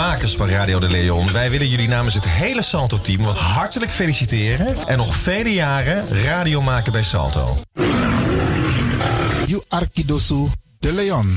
makers van Radio de Leon. Wij willen jullie namens het hele Salto-team hartelijk feliciteren. En nog vele jaren radio maken bij Salto. You Arkidosu de Leon.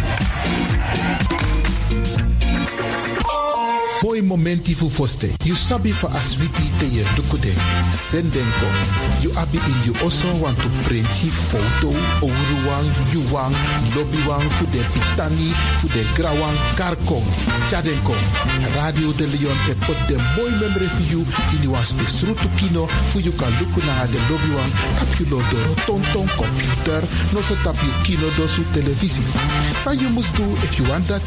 Mooi momenti fu foste. You sabi for aswiti te ye dukude. Senden kom. You abi in you also want to print je foto. Oruwang, yuwang, lobbywang, fu de pitani, fu de grawang, karkom. Chaden kom. Radio de Leon e pot de mooi memory for you. In you spesrutu kino. Fu you kan luku na de lobbywang. Tap you lo do tonton computer. No so tap you kino do su televisie. Sa you must do if you want that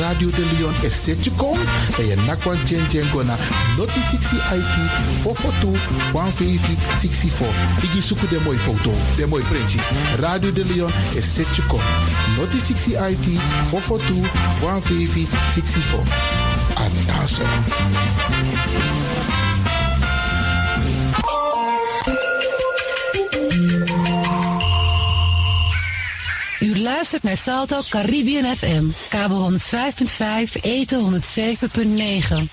Radio de Leon is set you kom. En je nakwan chen chen gona. Noti 60 IT. Fofotu. 150 64. Igi suku de mooi foto. De mooi printje. Radio de Leon is set you kom. Noti 60 IT. Fofotu. 150 64. Luistert naar Salto Caribbean FM, kabel 105.5, eten 107.9.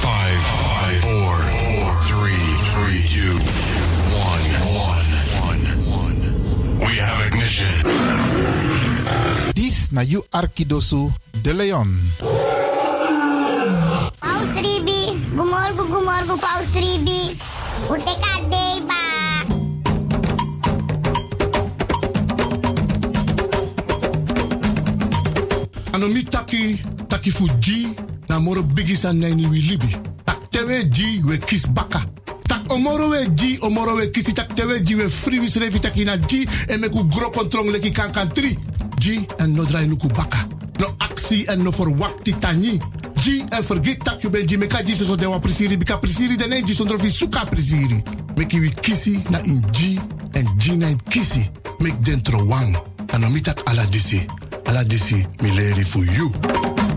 Five, five, four, four, three, three, two, one, one, one. We have ignition. Dis na you Arkidosu de Leon. Paus Ribi, gumorgo gumorgo Paus Ribi. Uteka deba. Anomi taki, taki fuji, na neni wi libi. Tak tewe we kis baka. Tak omoro we ji, omoro we kisi tak tewe we free wis revi taki na ji en meku gro kontrong leki kan kan tri. Ji en no drai luku baka. No aksi en no verwakti tani. Ji en vergeet tak je ben ji meka ji so de wan prisiri bika prisiri de ne ji sondro fi suka prisiri. Meki wi kisi na in ji en ji na in kisi. Mek dentro wang. Anomi tak ala disi. Ala disi mi leri for you.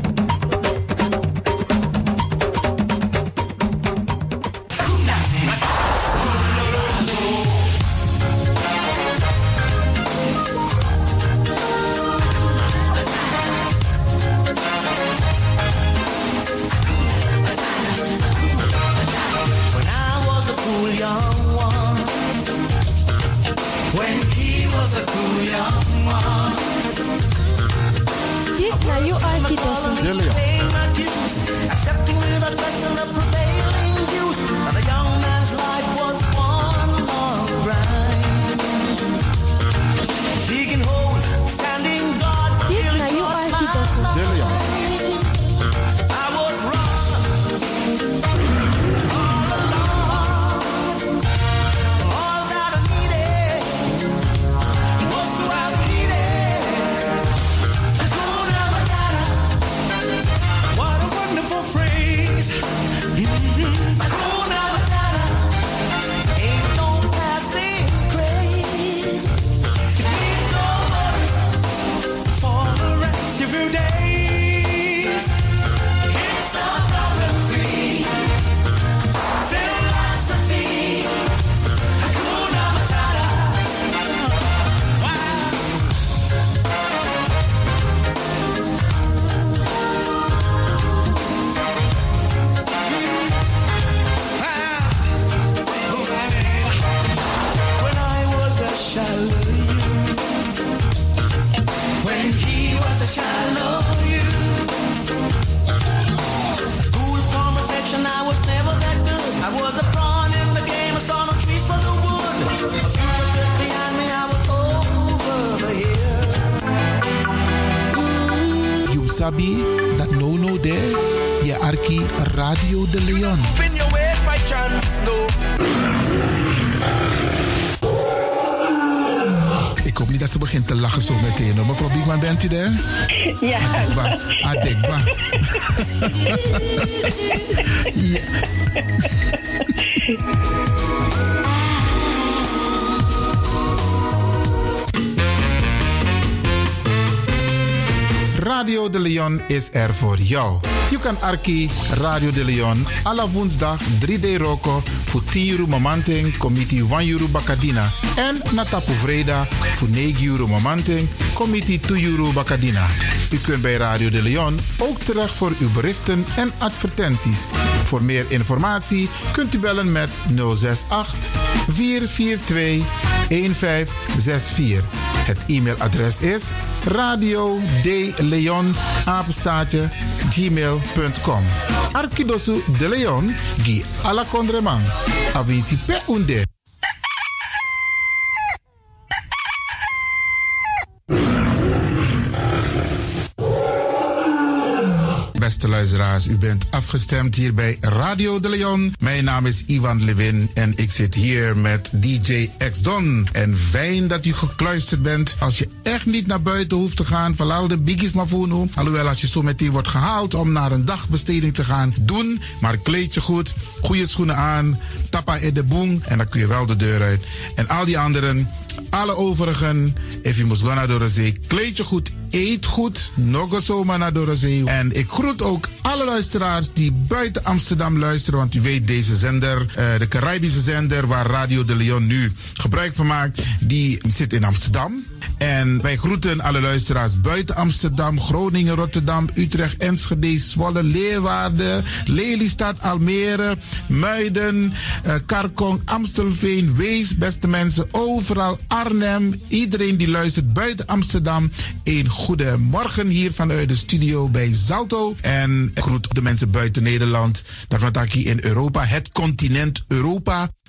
Er voor jou. Je kan Arki Radio de Leon alle woensdag 3D Roko voor 10 euro mamanting, committee 1 euro bakadina. En Natapu Vreda voor 9 euro mamanting, committee 2 euro bakadina. U kunt bij Radio de Leon ook terecht voor uw berichten en advertenties. Voor meer informatie kunt u bellen met 068 442 1564. Het e-mailadres is radio de leon gmail.com Arkidosu de Leon gi ala kondreman pe unde Beste u bent afgestemd hier bij Radio de Leon. Mijn naam is Ivan Levin en ik zit hier met DJ X Don. En fijn dat u gekluisterd bent. Als je echt niet naar buiten hoeft te gaan, verlaal de biggies maar voor nu. Alhoewel, als je zo meteen wordt gehaald om naar een dagbesteding te gaan, doen. Maar kleed je goed, goede schoenen aan, tappa in de boom en dan kun je wel de deur uit. En al die anderen, alle overigen, if je moest gaan naar zee, kleed je goed, eet goed, nog zomaar naar de zee. En ik groet ook alle luisteraars die buiten Amsterdam luisteren, want u weet deze zender, eh, de Caribische zender waar Radio de Leon nu gebruik van maakt, die zit in Amsterdam. En wij groeten alle luisteraars buiten Amsterdam, Groningen, Rotterdam, Utrecht, Enschede, Zwolle, Leeuwarden, Lelystad, Almere, Muiden, eh, Karkong, Amstelveen, Wees, beste mensen, overal, Arnhem, iedereen die luistert buiten Amsterdam. Een goede morgen hier vanuit de studio bij Zalto. En groet de mensen buiten Nederland, daarvan hier in Europa, het continent Europa.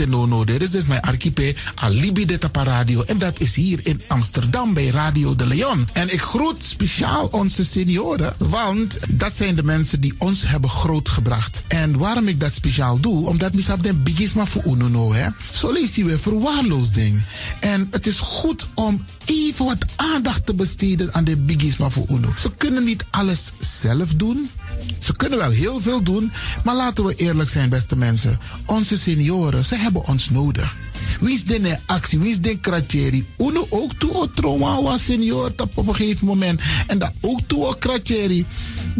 et Nono. Dit is mijn archipel Alibi de Tapa Radio. En dat is hier in Amsterdam bij Radio de Leon. En ik groet speciaal onze senioren, want dat zijn de mensen die ons hebben grootgebracht. En waarom ik dat speciaal doe, omdat misap den bigisma voor ununo, hè. Zo lezen we verwaarloosding. En het is goed om even wat aandacht te besteden aan de bigisma voor uno. Ze kunnen niet alles zelf doen. Ze kunnen wel heel veel doen, maar laten we eerlijk zijn, beste mensen. Onze senioren, ze hebben ons nodig. Wie is de actie, wie is de kratjeri? Uno ook toe o trauma was senior op een gegeven moment. En dat ook toe kratjeri.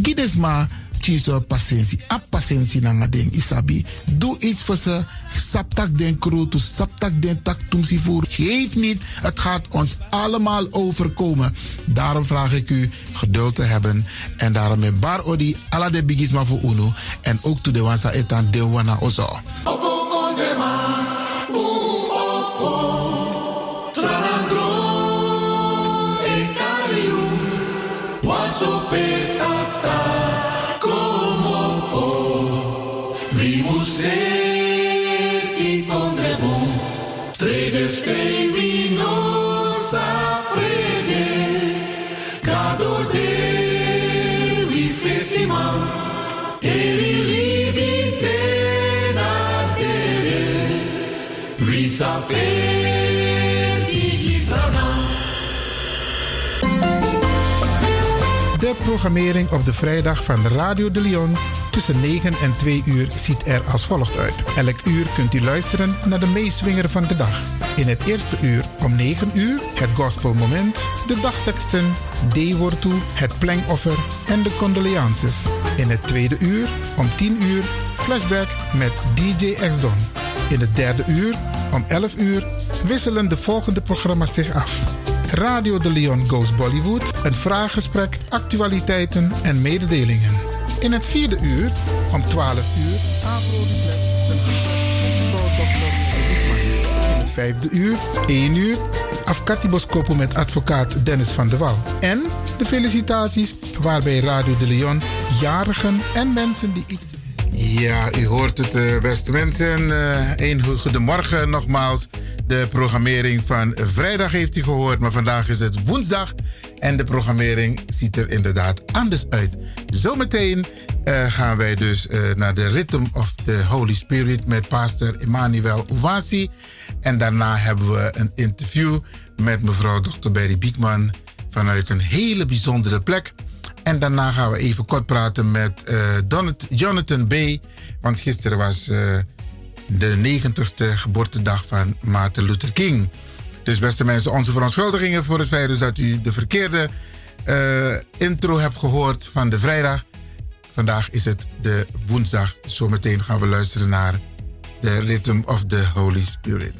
Gides maar kies patiëntie. A patiëntie na ding isabi. Doe iets voor ze. Saptak den kroto, saptak den tak tumsi voer. Geef niet, het gaat ons allemaal overkomen. Daarom vraag ik u geduld te hebben. En daarom met bar odi ala de bigisma voor uno. En ook to de wansa etan de wana ozo. Eri programmering op de vrijdag van Radio de Leon tussen 9 en 2 uur ziet er als volgt uit. Elk uur kunt u luisteren naar de meeswinger van de dag. In het eerste uur om 9 uur het gospelmoment, de dagteksten, D-woord toe, het plengoffer en de condolences. In het tweede uur om 10 uur flashback met DJ X-Don. In het derde uur om 11 uur wisselen de volgende programma's zich af. Radio de Leon Goes Bollywood, een vraaggesprek, actualiteiten en mededelingen. In het vierde uur, om 12 uur. In het vijfde uur, 1 uur, Afkatiboskopo met advocaat Dennis van der Wal. En de felicitaties waarbij Radio de Leon jarigen en mensen die iets ja, u hoort het, eh, beste mensen. Eh, een goedemorgen nogmaals. De programmering van vrijdag heeft u gehoord, maar vandaag is het woensdag. En de programmering ziet er inderdaad anders uit. Zometeen eh, gaan wij dus naar de Rhythm of the Holy Spirit met pastor Emmanuel Ouvasi. En daarna hebben we een interview met mevrouw Dr. Berry Biekman vanuit een hele bijzondere plek. En daarna gaan we even kort praten met uh, Jonathan B. Want gisteren was de 90ste geboortedag van Martin Luther King. Dus beste mensen, onze verontschuldigingen voor het feit dus dat u de verkeerde uh, intro hebt gehoord van de vrijdag. Vandaag is het de woensdag. Zometeen gaan we luisteren naar de Rhythm of the Holy Spirit.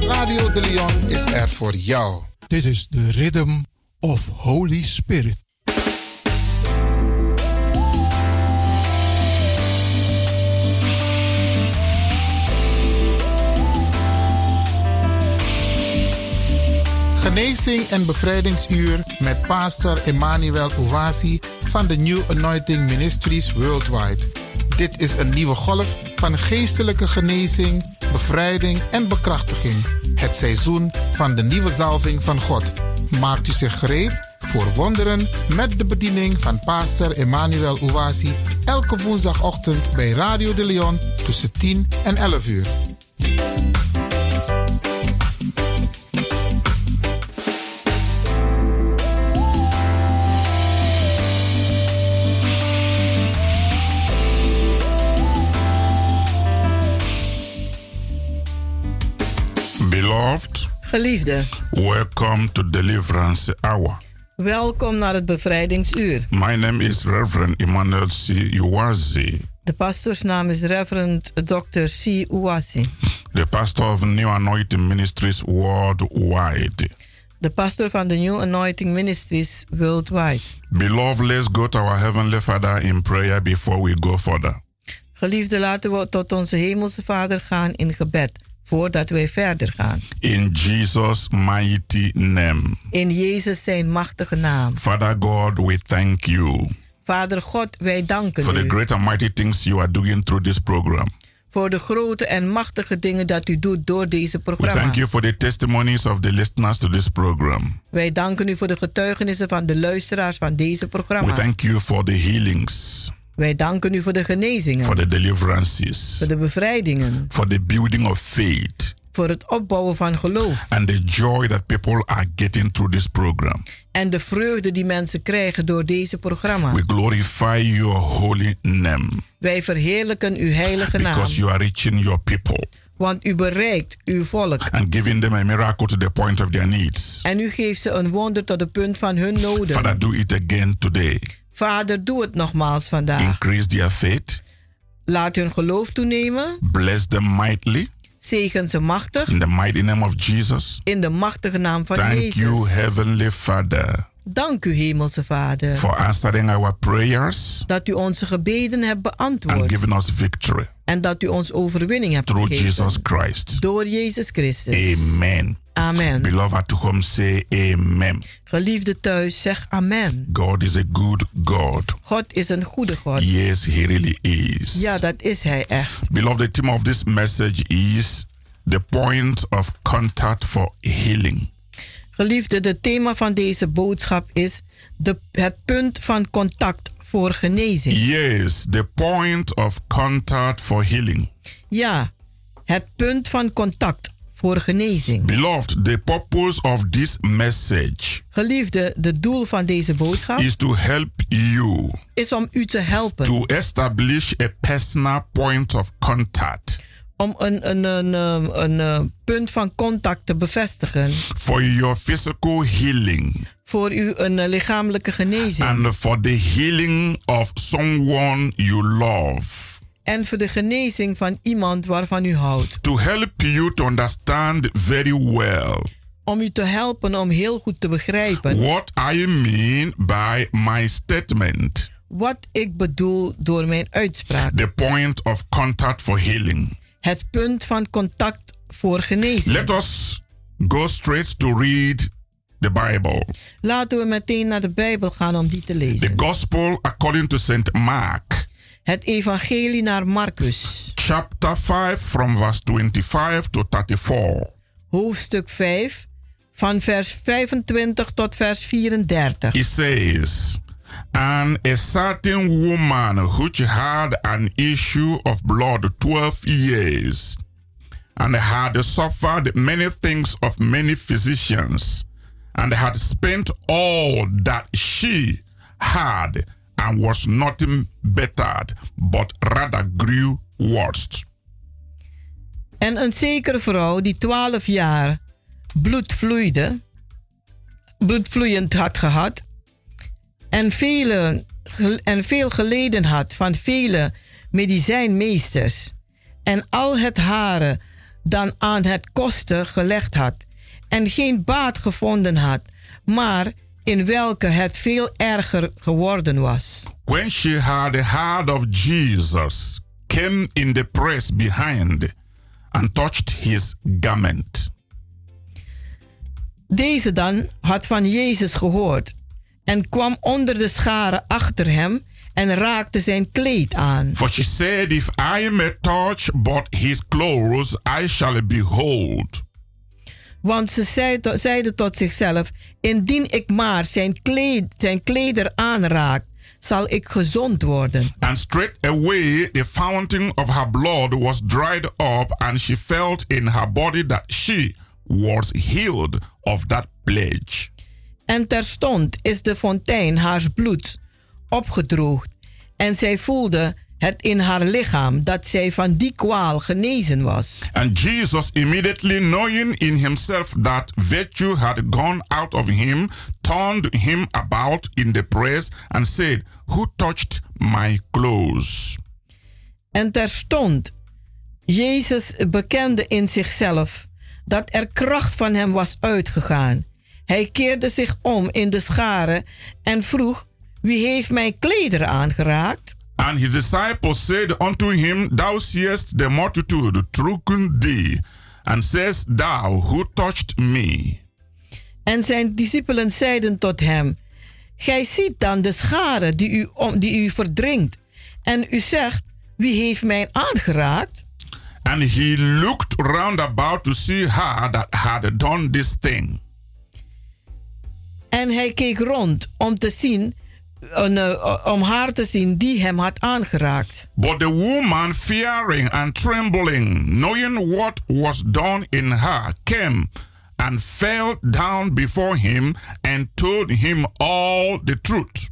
Radio de Leon is er voor jou. This is the rhythm of Holy Spirit. Genezing en bevrijdingsuur met pastor Emmanuel Ouvasi van de New Anointing Ministries Worldwide. Dit is een nieuwe golf van geestelijke genezing, bevrijding en bekrachtiging. Het seizoen van de nieuwe zalving van God. Maakt u zich gereed voor wonderen met de bediening van pastor Emmanuel Ouasi elke woensdagochtend bij Radio de Leon tussen 10 en 11 uur. Geliefde, welcome to Deliverance Hour. welkom naar het bevrijdingsuur. My name is Reverend Emmanuel C. Uwazi, De pastoorsnaam is Reverend Dr. C. Uwasi. the pastor of New Anointing Ministries worldwide. De pastor van de New Anointing Ministries Worldwide. Beloved, let's go to our Heavenly Father in prayer before we go further. Geliefde, laten we tot onze hemelse Vader gaan in gebed voordat wij verder gaan. In Jesus' mighty name. In Jezus zijn machtige naam. Father God, we thank you Vader God, wij danken for the u great and mighty things you are doing through this program. voor de grote en machtige dingen dat u doet door deze We programma. thank you for the testimonies of the listeners to this program. Wij danken u voor de getuigenissen van de luisteraars van deze We programma. thank you for the healings, Wij danken u voor de genezingen, for the deliverances, voor de bevrijdingen, for the building of faith, voor het opbouwen van geloof and the joy that people are getting through this program. en de vreugde die mensen krijgen door deze programma. We glorify your holy name Wij verheerlijken uw heilige naam, because you are reaching your people want u bereikt uw volk and giving them a miracle to the point of their needs. en u geeft ze een wonder tot de punt van hun noden. Father, do it again today. Vader, doe het nogmaals vandaag. Increase their faith, Laat hun geloof toenemen, bless them mightily zegen ze machtig in the mighty name of Jesus. in de machtige naam van Thank Jezus. you, Heavenly Father, Dank u, Hemelse Vader, for answering our prayers dat u onze gebeden hebt and beantwoord giving us victory en dat u ons overwinning hebt through gegeven. Jesus Christ. Door Jezus Christus. Amen. Amen. Beloved to home, say amen. Geliefde thuis, zeg amen. God is a good God. God is een goede God. Yes, He really is. Ja, dat is Hij echt. Beloved, the theme of this message is the point of contact for healing. Geliefde, het thema van deze boodschap is de, het punt van contact voor genezing. Yes, the point of contact for healing. Ja, het punt van contact voor genezing. Beloved, the purpose of this message Geliefde, het doel van deze boodschap is to help you is om u te helpen. to establish a personal point of contact om een, een, een, een, een, eh, punt van contact te bevestigen. for your physical healing Voor u een eh, lichamelijke genezing. and for the healing of someone you love. En voor de genezing van iemand waarvan u houdt. To help you to understand very well Om u te helpen om heel goed te begrijpen what I mean by my statement. wat ik bedoel door mijn uitspraak. The point of contact for healing. Het punt van contact voor genezing. Let us go straight to read the Bible. Laten we meteen naar de Bijbel gaan om die te lezen. The Gospel according to St. Mark, Het evangelie naar Marcus, chapter 5, from verse 25 to 34. hoofdstuk 5, van vers 25 tot vers 34. It says, And a certain woman which had an issue of blood 12 years, and had suffered many things of many physicians, and had spent all that she had, and was nothing bettered, but rather grew worse. En een zekere vrouw die 12 jaar bloed vloeide, bloedvloeiend had gehad, en, vele, en veel geleden had van vele medicijnmeesters, en al het haren dan aan het kosten gelegd had, en geen baat gevonden had, maar in welke het veel erger geworden was. When she had heard of Jesus, came in the press behind and touched his garment. Deze dan had van Jezus gehoord en kwam onder de scharen achter hem en raakte zijn kleed aan. For she said, If I may touch but his clothes, I shall be whole. Want ze zeide tot zichzelf: Indien ik maar zijn, kleed, zijn kleder aanraak, zal ik gezond worden. And straightway the fountain of her blood was dried up, and she felt in her body that she was healed of that plague. En terstond is de fontein haars bloeds opgedroogd. En zij voelde het in haar lichaam dat zij van die kwaal genezen was. And Jesus, immediately knowing in himself that virtue had gone out of him, turned him about in the press and said, Who touched my clothes? En terstond, Jezus bekende in zichzelf dat er kracht van hem was uitgegaan. Hij keerde zich om in de scharen en vroeg: Wie heeft mijn klederen aangeraakt? And his disciples said unto him, Thou seest the multitude troken thee, and sayest thou, Who touched me? En zijn discipelen zeiden tot hem: Gij ziet dan de scharen die u, die u verdringt. En u zegt: Wie heeft mij aangeraakt? And he looked round about to see her that had done this thing. En hij keek rond om te zien, eh, eh, om haar te zien die hem had aangeraakt. But the woman, fearing and trembling, knowing what was done in her, came and fell down before him and told him all the truth.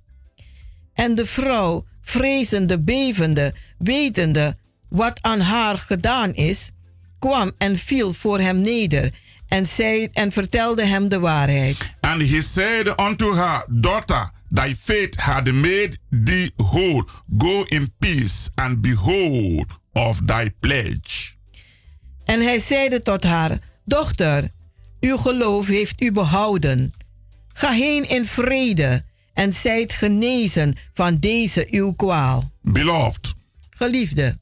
En de vrouw, vrezende, bevende, wetende wat aan haar gedaan is, kwam en viel voor hem neder en, zei, en vertelde hem de waarheid. And he said unto her, Daughter, thy faith had made thee whole. Go in peace and be whole of thy pledge. En hij zeide tot haar: Dochter, uw geloof heeft u behouden. Ga heen in vrede en zijt genezen van deze uw kwaal. Beloved, Geliefde,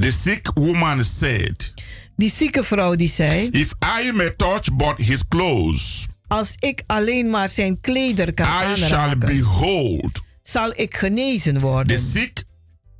the sick woman said, die zieke vrouw die zei: If I may touch but his clothes, Als ik alleen maar zijn kleder kan I shall aanraken, be whole. zal ik genezen The worden. sick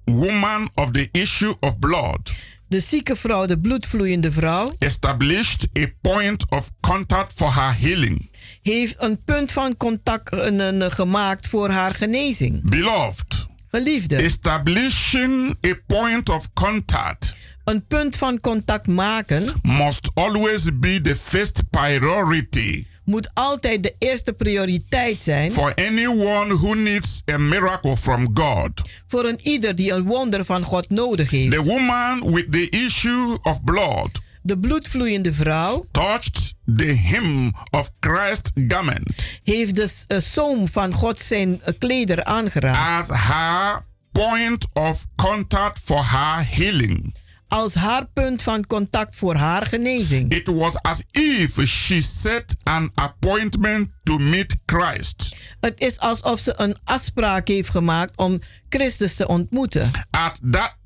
woman of the issue of blood De zieke vrouw, de bloedvloeiende vrouw, established a point of contact for her healing. heeft een punt van contact een, een, gemaakt voor haar genezing. Beloved, Geliefde, establishing a point of contact Een punt van contact maken must always be the first priority moet altijd de eerste prioriteit zijn for anyone who needs a miracle from God. voor een ieder die een wonder van God nodig The heeft. woman with the issue of blood De bloedvloeiende vrouw touched the hem of Christ's garment heeft de s- eh, zoom van God zijn eh, kleder aangeraakt as her point of contact for her healing. Als haar punt van contact voor haar genezing. It was as if she set an appointment to meet Christ Het is alsof ze een afspraak heeft gemaakt om Christus te ontmoeten. at that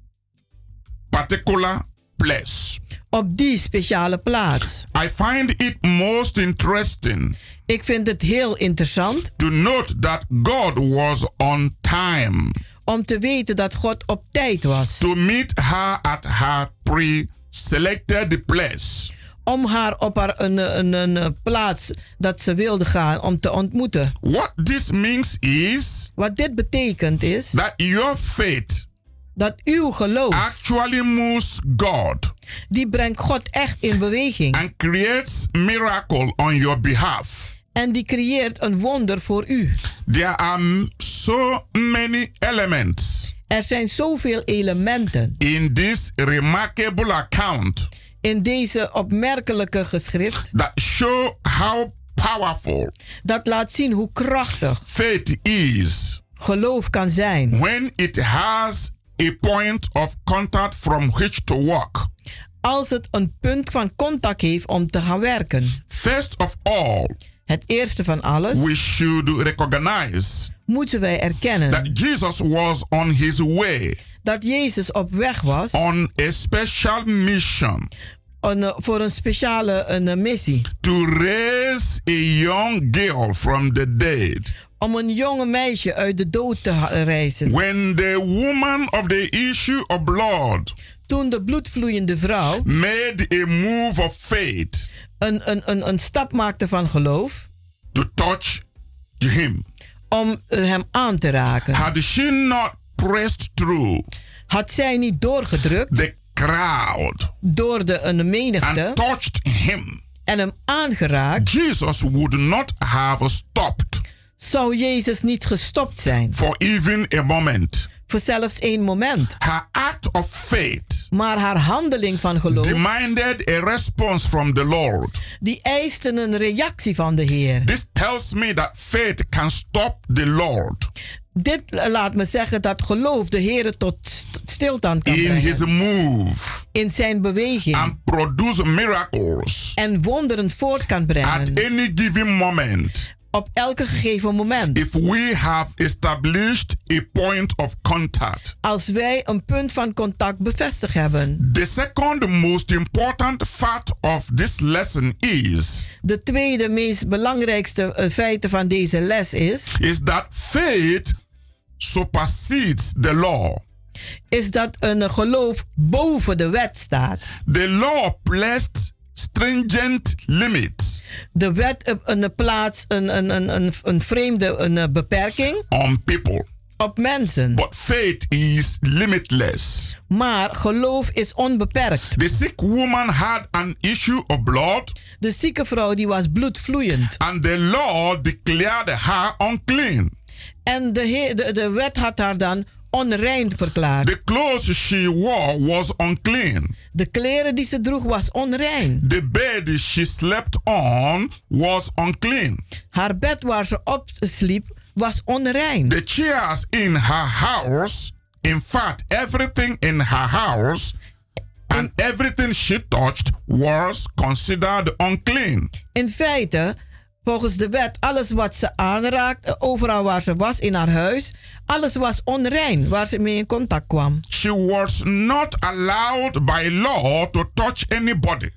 particular place. Op die speciale plaats. I find it most interesting Ik vind het heel interessant to note that God was on time om te weten dat God op tijd was. to meet her at her pre-selected place. Om haar op haar een, een, een, plaats dat ze wilde gaan om te ontmoeten. What this means is Wat dit betekent is that your faith dat uw geloof, actually moves God die brengt God echt in beweging. and creates miracle on your behalf. En die creëert een wonder voor u. There are so many elements Er zijn zoveel elementen in this remarkable account in deze opmerkelijke geschrift that show how powerful dat laat zien hoe krachtig faith is geloof kan zijn. when it has a point of contact from which to walk. Als het een punt van contact heeft om te gaan werken. First of all, Het eerste van alles we should recognize moeten wij erkennen that Jesus was on his way dat Jezus op weg was on a special mission een, voor een speciale een, eh, missie. to raise a young girl from the dead. Om een jonge meisje uit de dood te reizen. When the woman of the issue of blood Toen de bloedvloeiende vrouw made a move of faith een, een, een, een stap maakte van geloof to touch him, om eh, hem aan te raken. had she not pressed through Had zij niet doorgedrukt the crowd door de een menigte and touched him, en hem aangeraakt, Jesus would not have stopped zou Jezus niet gestopt zijn. for even a moment. Voor zelfs één moment. Her act of faith Maar haar handeling van geloof, demanded a response from the Lord. die eiste een reactie van de Heer. This tells me that faith can stop the Lord Dit laat me zeggen dat geloof de Heer tot st- stilstand kan in his brengen. move In zijn beweging. and produce miracles En wonderen voort kan at brengen. any given moment Op elke gegeven moment. if we have established a point of contact. Als wij een punt van contact bevestigd hebben. The second most important fact of this lesson is De tweede meest belangrijkste eh, feiten van deze les is. is that faith supersedes the law. Is dat een geloof boven de wet staat. The law placed stringent limits De wet een plaats een, een, een, een, een vreemde een eh, beperking on people, op mensen. but faith is limitless. Maar geloof is onbeperkt. The sick woman had an issue of blood, De zieke vrouw die was bloedvloeiend. and the law declared her unclean. En de, de, de wet had haar dan onrein verklaard. The clothes she wore was unclean. De kleren die ze droeg was onrein. The bed she slept on was unclean. Haar bed waar ze op sliep was onrein. The chairs in her house, in fact, everything in her house and everything she touched was considered unclean. In feite, volgens de wet, alles wat ze aanraakte, overal waar ze was in haar huis, alles was onrein waar ze mee in contact kwam. She was not allowed by law to touch anybody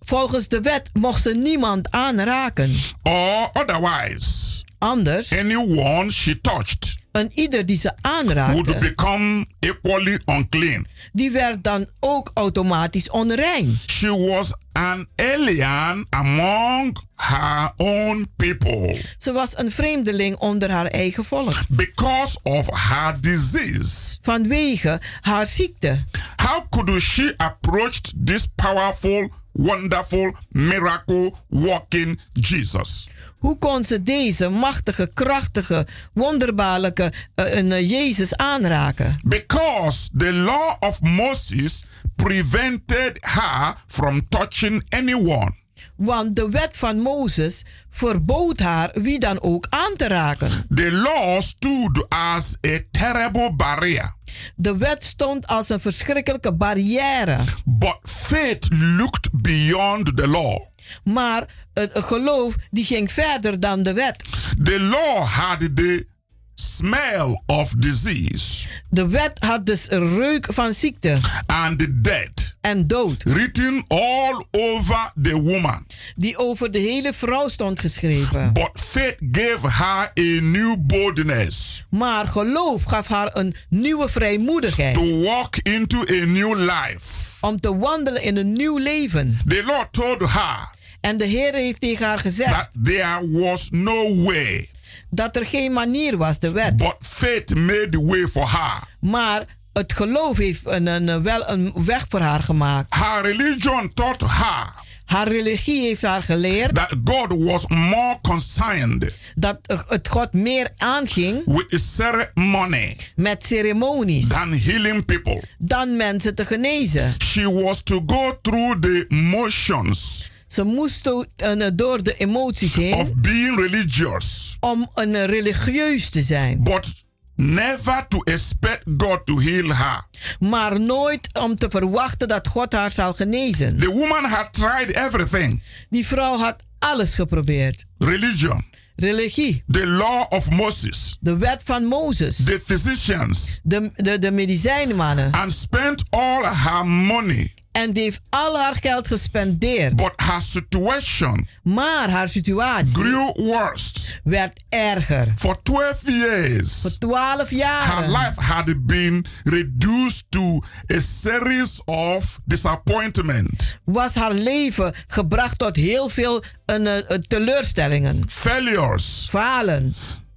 Volgens de wet mocht ze niemand aanraken. or otherwise Anders, anyone she touched een ieder die ze would aanraakte, become equally unclean. die werd dan ook automatisch onrein. She was an alien among her own people Ze was een vreemdeling onder haar eigen volk. because of her disease. Vanwege haar ziekte. How could she approach this powerful, wonderful, miracle working Jesus? Hoe kon ze deze machtige, krachtige, wonderbaarlijke een, eh, Jezus aanraken? Because the law of Moses prevented her from touching anyone. Want de wet van Mozes verbood haar wie dan ook aan te raken. The law stood as a terrible barrier. De wet stond als een verschrikkelijke barrière. But faith looked beyond the law. Maar het geloof die ging verder dan de wet. The law had the smell of disease De wet had dus een reuk van ziekte and the death en dood. written all over the woman. Die over de hele vrouw stond geschreven. But faith gave her a new boldness Maar geloof gaf haar een nieuwe vrijmoedigheid. to walk into a new life. Om te wandelen in een nieuw leven. The Lord told her En de Heer heeft tegen haar gezegd that there was no way, dat er geen manier was, de wet. but faith made the way for her. Maar het geloof heeft een, een, wel een weg voor haar gemaakt. Her religion taught her Haar religie heeft haar geleerd that God was more concerned dat het God meer aanging with the ceremony met ceremonies than healing people. dan mensen te genezen. She was to go through the motions Ze moesten eh, door de emoties heen of being religious, om een religieus te zijn. but never to expect God to heal her. Maar nooit om te verwachten dat God haar zal genezen. The woman had tried everything Die vrouw had alles geprobeerd. religion, Religie, the law of Moses, de wet van Mozes, the physicians, de, de, de medicijnmannen. and spent all her money. En die heeft al haar geld gespendeerd. But her situation Maar haar situatie grew worse. werd erger. For 12 years, Voor twaalf her jaar life had been reduced to a series of disappointment, was haar leven gebracht tot heel veel een, eh, eh, teleurstellingen, failures falen.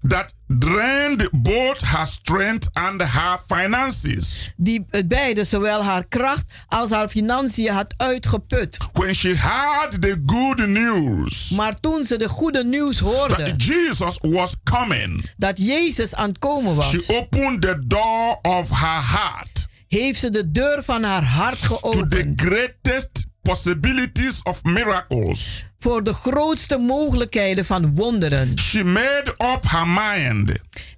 That drained both her strength and her finances. Die eh, beide zowel haar kracht als haar financiën had uitgeput. When she heard the good news Maar toen ze de goede nieuws that hoorde Jesus was coming, dat Jezus aan het komen was, she opened the door of her heart heeft ze de deur van haar hart to the geopend greatest possibilities of miracles. Voor de grootste mogelijkheden van wonderen. She made up her mind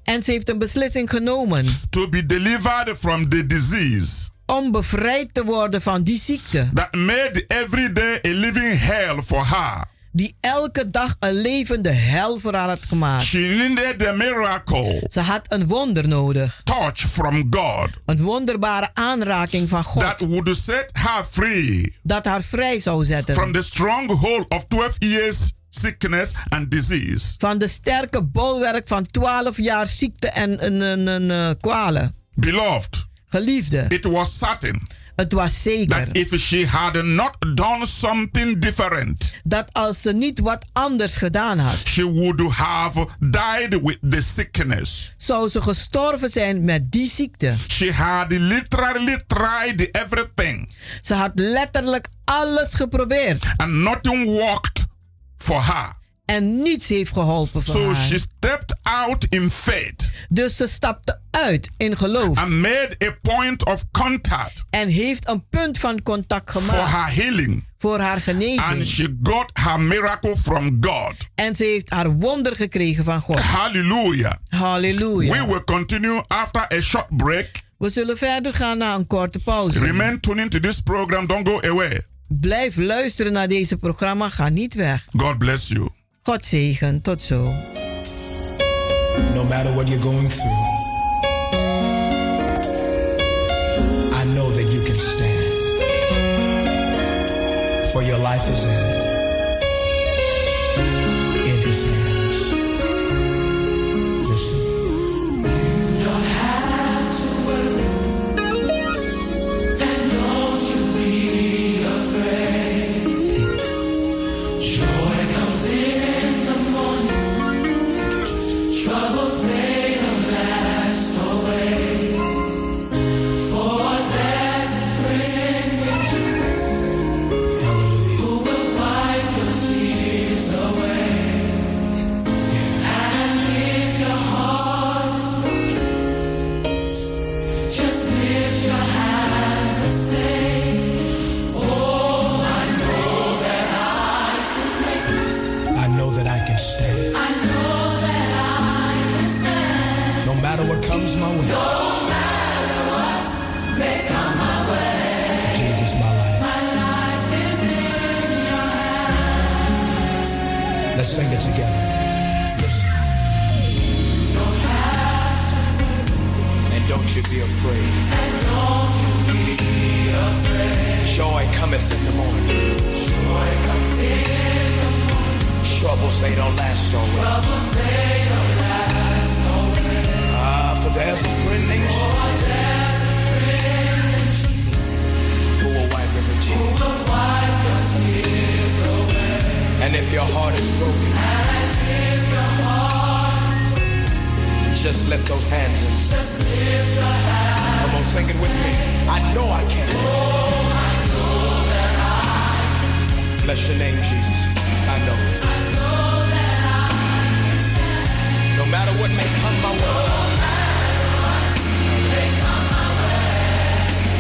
En ze heeft een beslissing genomen to be delivered from the disease om bevrijd te worden van die ziekte, that made every day a living hell for her. Die elke dag een levende hel voor haar had gemaakt. She needed a miracle. Ze had een wonder nodig, touch from God. Een wonderbare aanraking van that God, would set her free. Dat haar vrij zou zetten. From the stronghold of 12 years sickness and disease. van de sterke bolwerk van 12 jaar ziekte en, en, en, en, eh, kwalen. Beloved, Geliefde, it was certain het was zeker that if she had not done something different, dat als ze niet wat anders gedaan had, she would have died with the sickness. zou ze gestorven zijn met die ziekte. She had literally tried everything Ze had letterlijk alles geprobeerd and nothing worked for her. En niets heeft geholpen voor So haar. she stepped out in faith Dus ze stapte uit in geloof and made a point of contact en heeft een punt van contact for gemaakt her healing. voor haar And genezing. she got her miracle from God. En ze heeft haar wonder gekregen van God. Hallelujah. Halleluja. We will continue after a short break. We zullen verder gaan na een korte pauze. Remain tuned to this program. Don't go away. Blijf luisteren naar deze programma. Ga niet weg. God bless you. God zegen. Tot zo. No matter what you're going through, I know that you can stand. For your life is in, in His hands. Joy cometh in the morning. Troubles they don't last always. Ah, for there's a friend named Jesus. Who will wipe every tear. And if your heart is broken, just lift those hands and sing. Come on, sing it with me. I know I can. Bless your name, Jesus. I know. No matter what may come my way.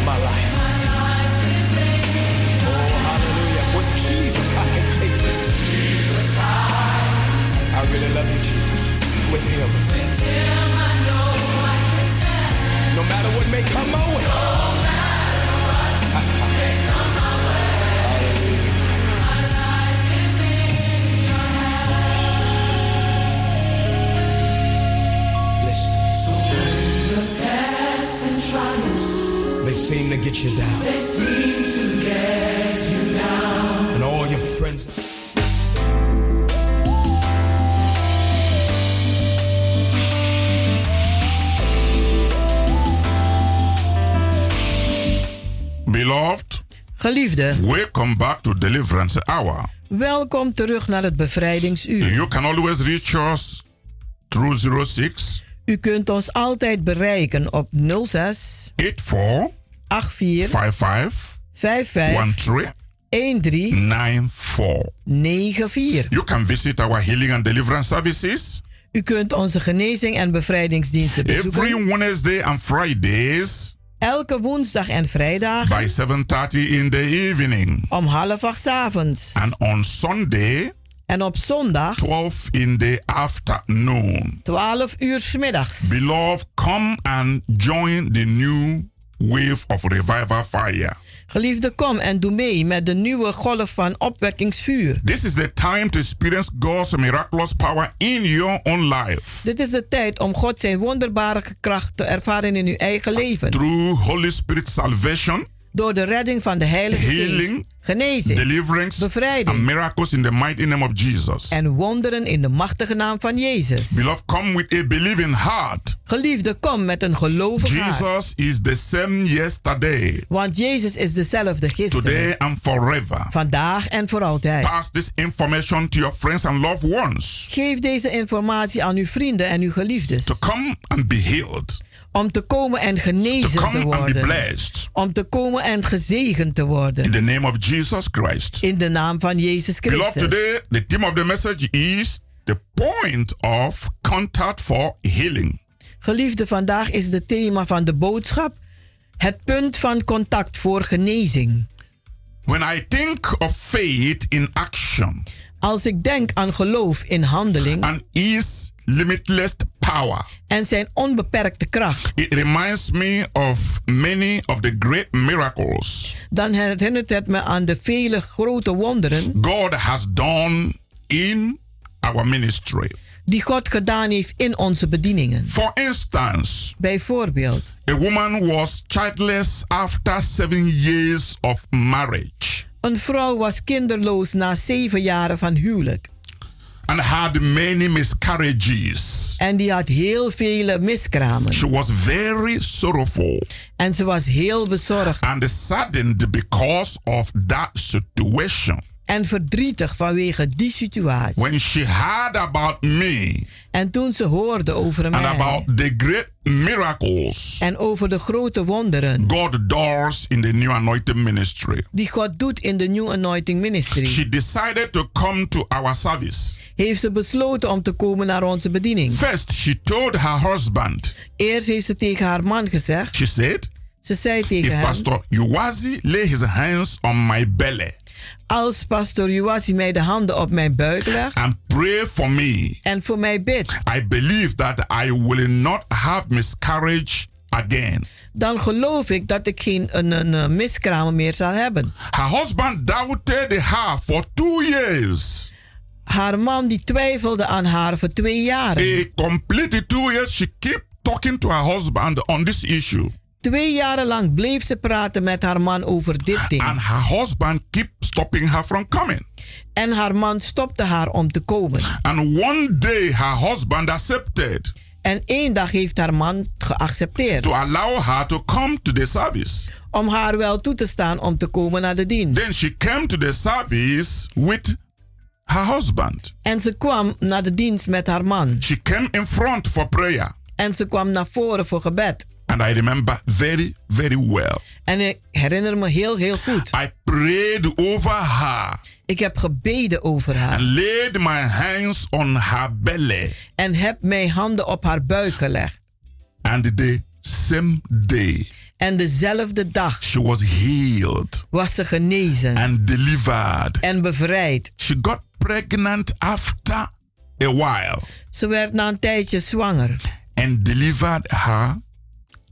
My life. Oh, hallelujah. With Jesus, I can take this. I really love you, Jesus. With him. No matter what may come my way. They seem to get you down. They seem to get you down. And all your friends. Beloved, Geliefde, welcome back to Deliverance Hour. welkom terug naar het bevrijdingsuur. You can always reach us through 06 U kunt ons altijd bereiken op 06 84 84 55 55 13 13 94. 94. You can visit our healing and deliverance services U kunt onze genezing en bevrijdingsdiensten bezoeken. every Wednesday and Fridays Elke woensdag en vrijdag by 7:30 in the evening om half acht 's avonds. and on Sunday En op zondag 12 in the afternoon. 12 uur 's middags. Beloved, come and join the new wave of revival fire. Geliefde, kom en doe mee met de nieuwe golf van opwekkingsvuur. This is the time to experience God's miraculous power in your own life Dit is de tijd om God zijn wonderbare kracht te ervaren in uw eigen leven. through Holy Spirit salvation, Door de redding van de Heilige Healing, Geest. Genezing. deliverance, Bevrijding. and miracles in the mighty name of Jesus. En wonderen in de machtige naam van Jezus. Beloved, come with a believing heart. Geliefde, kom met een gelovig hart. Jesus is the same yesterday, Want Jezus is dezelfde gisteren. today, and forever. Vandaag en voor altijd. Pass this information to your friends and loved ones Geef deze informatie aan uw vrienden en uw geliefdes. to come and be healed, Om te komen en genezen te worden. Om te komen en gezegend te In worden. the name of Jesus Christ. In de naam van Jezus Beloved, Christus. today the theme of the message is the point of contact for healing. Geliefde, vandaag is het thema van de boodschap het punt van contact voor genezing. When I think of faith in action Als ik denk aan geloof in handeling and its limitless power, en zijn onbeperkte kracht, it reminds me of many of the great miracles dan herinnert het me aan de vele grote wonderen God has done in our ministry. die God gedaan heeft in onze bedieningen. For instance, Bijvoorbeeld, a woman was childless after seven years of marriage een vrouw was kinderloos na zeven jaren van huwelijk. and had many miscarriages. En die had heel vele miskramen. She was very sorrowful En ze was heel bezorgd and saddened because of that situation. En verdrietig vanwege die situatie. When she heard about me En toen ze hoorde over and mij about the great miracles en over de grote wonderen God does in the New Anointed Ministry, die God doet in de New Anointing Ministry, she decided to come to our service. heeft ze besloten om te komen naar onze bediening. First, she told her husband, Eerst heeft ze tegen haar man gezegd, she said, ze zei tegen If hem, Pastor Uwazi lay his hands on my belly als pastor Juwasi mij de handen op mijn buik legt and pray for me, en voor mij bidt, I believe that I will not have miscarriage again. dan geloof ik dat ik geen een, een, een miskramen meer zal hebben. Her husband doubted her for two years. Haar man die twijfelde aan haar voor twee jaar. A complete two years, she keep talking to her husband on this issue. Twee jaren lang bleef ze praten met haar man over dit ding. And her husband keep stopping her from coming. En haar man stopte haar om te komen. And one day her husband accepted En één dag heeft haar man geaccepteerd. to allow her to come to the service. Om haar wel toe te staan om te komen naar de dienst. Then she came to the service with her husband. En ze kwam naar de dienst met haar man. She came in front for prayer. En ze kwam naar voren voor gebed. And I remember very, very well. En ik herinner me heel, heel goed. I prayed over her Ik heb gebeden over haar. and laid my hands on her belly. En heb mijn handen op haar buik gelegd. And the same day, En dezelfde dag she was healed was ze genezen. and delivered. En bevrijd. She got pregnant after a while Ze werd na een tijdje zwanger. and delivered her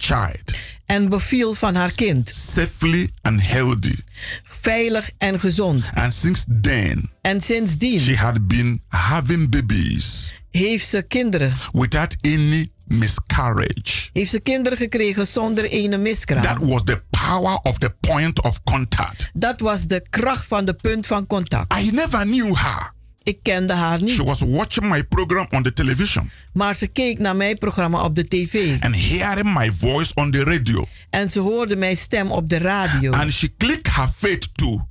child En beviel van haar kind. safely and healthy. Veilig en gezond. And since then, En sindsdien she had been having babies heeft ze kinderen. without any miscarriage. Heeft ze kinderen gekregen zonder ene That miskraam. was the power of the point of contact. Dat was de kracht van de punt van contact. I never knew her. Ik kende haar She niet. was watching my program on the television Maar ze keek naar mijn programma op de tv. and hearing my voice on the radio. En ze hoorde mijn stem op de radio. And she clicked her faith to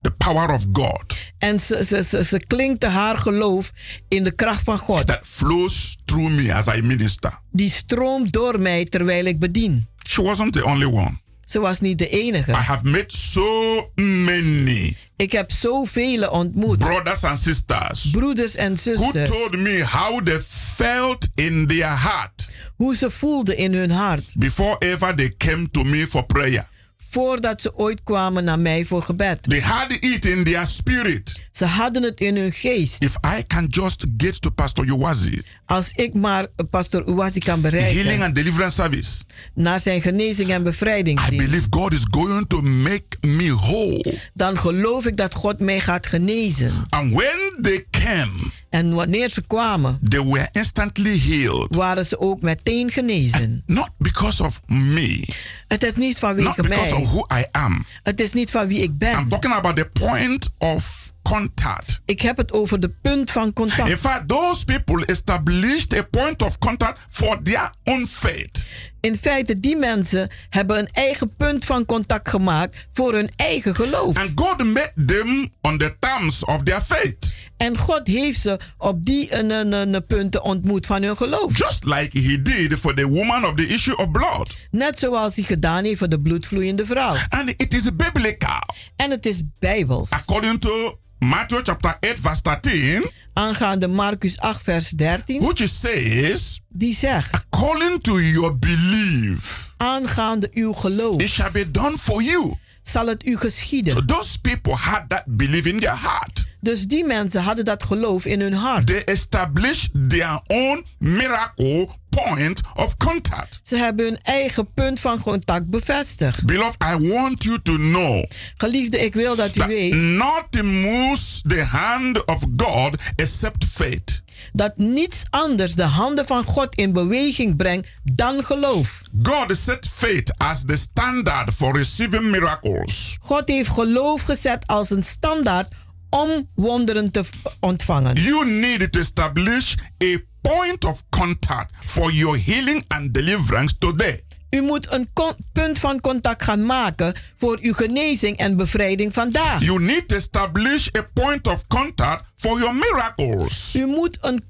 the power of God En ze, ze, ze, ze klinkte haar geloof in de kracht van God. that flows through me as I minister. Die stroomt door mij terwijl ik bedien. She wasn't the only one. Ze was niet de I enige. have met so many Ik heb zoveel ontmoet. brothers and sisters Broeders en who zusters. told me how they felt in their heart Hoe ze voelden in hun hart. before ever they came to me for prayer. Voordat ze ooit kwamen naar mij voor gebed. They had it in their spirit. Ze hadden het in hun geest. If I can just get to Pastor Uwazi, Als ik maar pastor Uwazi kan healing bereiken. and deliverance service, Naar zijn genezing en I bevrijdingsdienst. believe God is going to make me whole. Dan geloof ik dat God mij gaat genezen. And when they came, En wanneer ze kwamen, they were instantly healed. waren ze ook meteen genezen. Not because of me, Het is niet not vanwege because of mij. who I am. Het is niet van wie ik I'm ben. talking about the point of contact. Ik heb het over de punt van In contact. fact, those people established a point of contact for their own faith. In feite, die mensen hebben een eigen punt van contact gemaakt voor hun eigen geloof. And God met them on the terms of their faith. En God heeft ze op die eh, eh, eh, eh, punten ontmoet van hun geloof. Just like he did for the woman of the issue of blood. Net zoals hij gedaan heeft voor de bloedvloeiende vrouw. And it is biblical. En het is bijbels. According to Matthew chapter 8, verse 13, Aangaande Marcus 8, vers 13. which says, Die zegt, according to your belief, aangaande uw geloof it shall be done for you. zal het u So geschieden. those people had that belief in their heart. Dus die mensen hadden dat geloof in hun hart. They established their own miracle point of contact. Ze hebben hun eigen punt van contact bevestigd. Beloved, I want you to know Geliefde, ik wil dat u weet nothing moves the hand of God except faith. dat niets anders de handen van God in beweging brengt dan geloof. God set faith as the standard for receiving miracles. God heeft geloof gezet als een standaard om wonderen te ontvangen. You need to establish a point of contact for your healing and deliverance today. U moet een punt van contact gaan maken voor uw genezing en bevrijding vandaag. You need to establish a point of contact for your miracles. U moet een,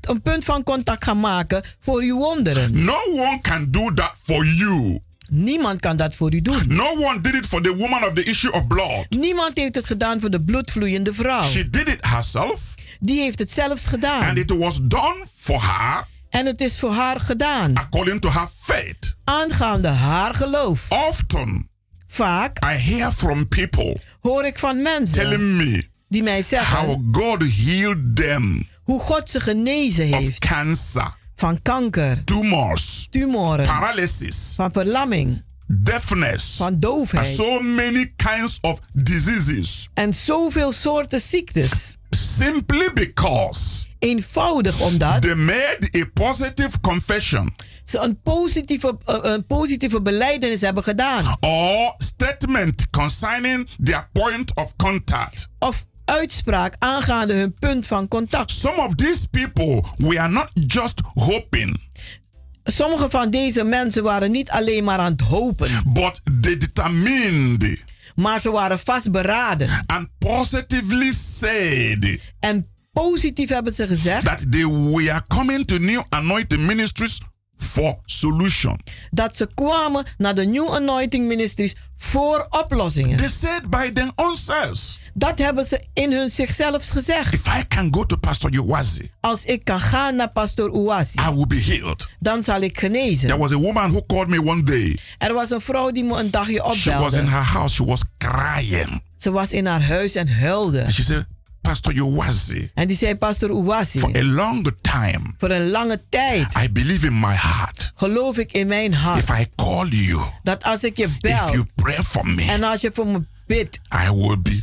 een punt van contact gaan maken voor uw wonderen. No one can do that for you. Niemand kan dat voor u doen. No one did it for the woman of the issue of blood. Niemand heeft het gedaan voor de bloedvloeiende vrouw. She did it herself, Die heeft het zelfs and gedaan. it was done for her En het is voor haar gedaan. according to her faith. Aangaande haar geloof. Often, Vaak I hear from people hoor ik van mensen telling me die mij zeggen how God healed them hoe God ze genezen of heeft cancer, van kanker, tumors, tumoren, paralysis, van verlamming, deafness, van and doofheid so many kinds of diseases. en zoveel soorten ziektes. Simply because Eenvoudig omdat they made a positive confession ze een positieve, eh, een positieve beleidenis hebben gedaan. or statement concerning their point of contact. Of uitspraak aangaande hun punt van contact. Some of these people were not just hoping, Sommige van deze mensen waren niet alleen maar aan het hopen, but they determined maar ze waren vastberaden. and positively said En positief hebben ze gezegd that they were coming to new anointing ministries for solution. dat ze kwamen naar de New Anointing Ministries voor oplossingen. They said by their own selves, Dat hebben ze in hun zichzelf gezegd. if I can go to Pastor Uwazi, Als ik kan gaan naar Pastor Uwasi, I will be healed. dan zal ik There genezen. was a woman who called me one day. Er was een vrouw die me een dagje She was in opbelde. her house. She was crying. Ze was in haar huis en huilde. And she said, Pastor Uwazi, En die zei, Pastor Uwasi, for a long time, voor een lange tijd I believe in my heart. geloof ik in mijn hart If I call you, dat als ik je if bel you pray for me, en als je voor me bidt, I will be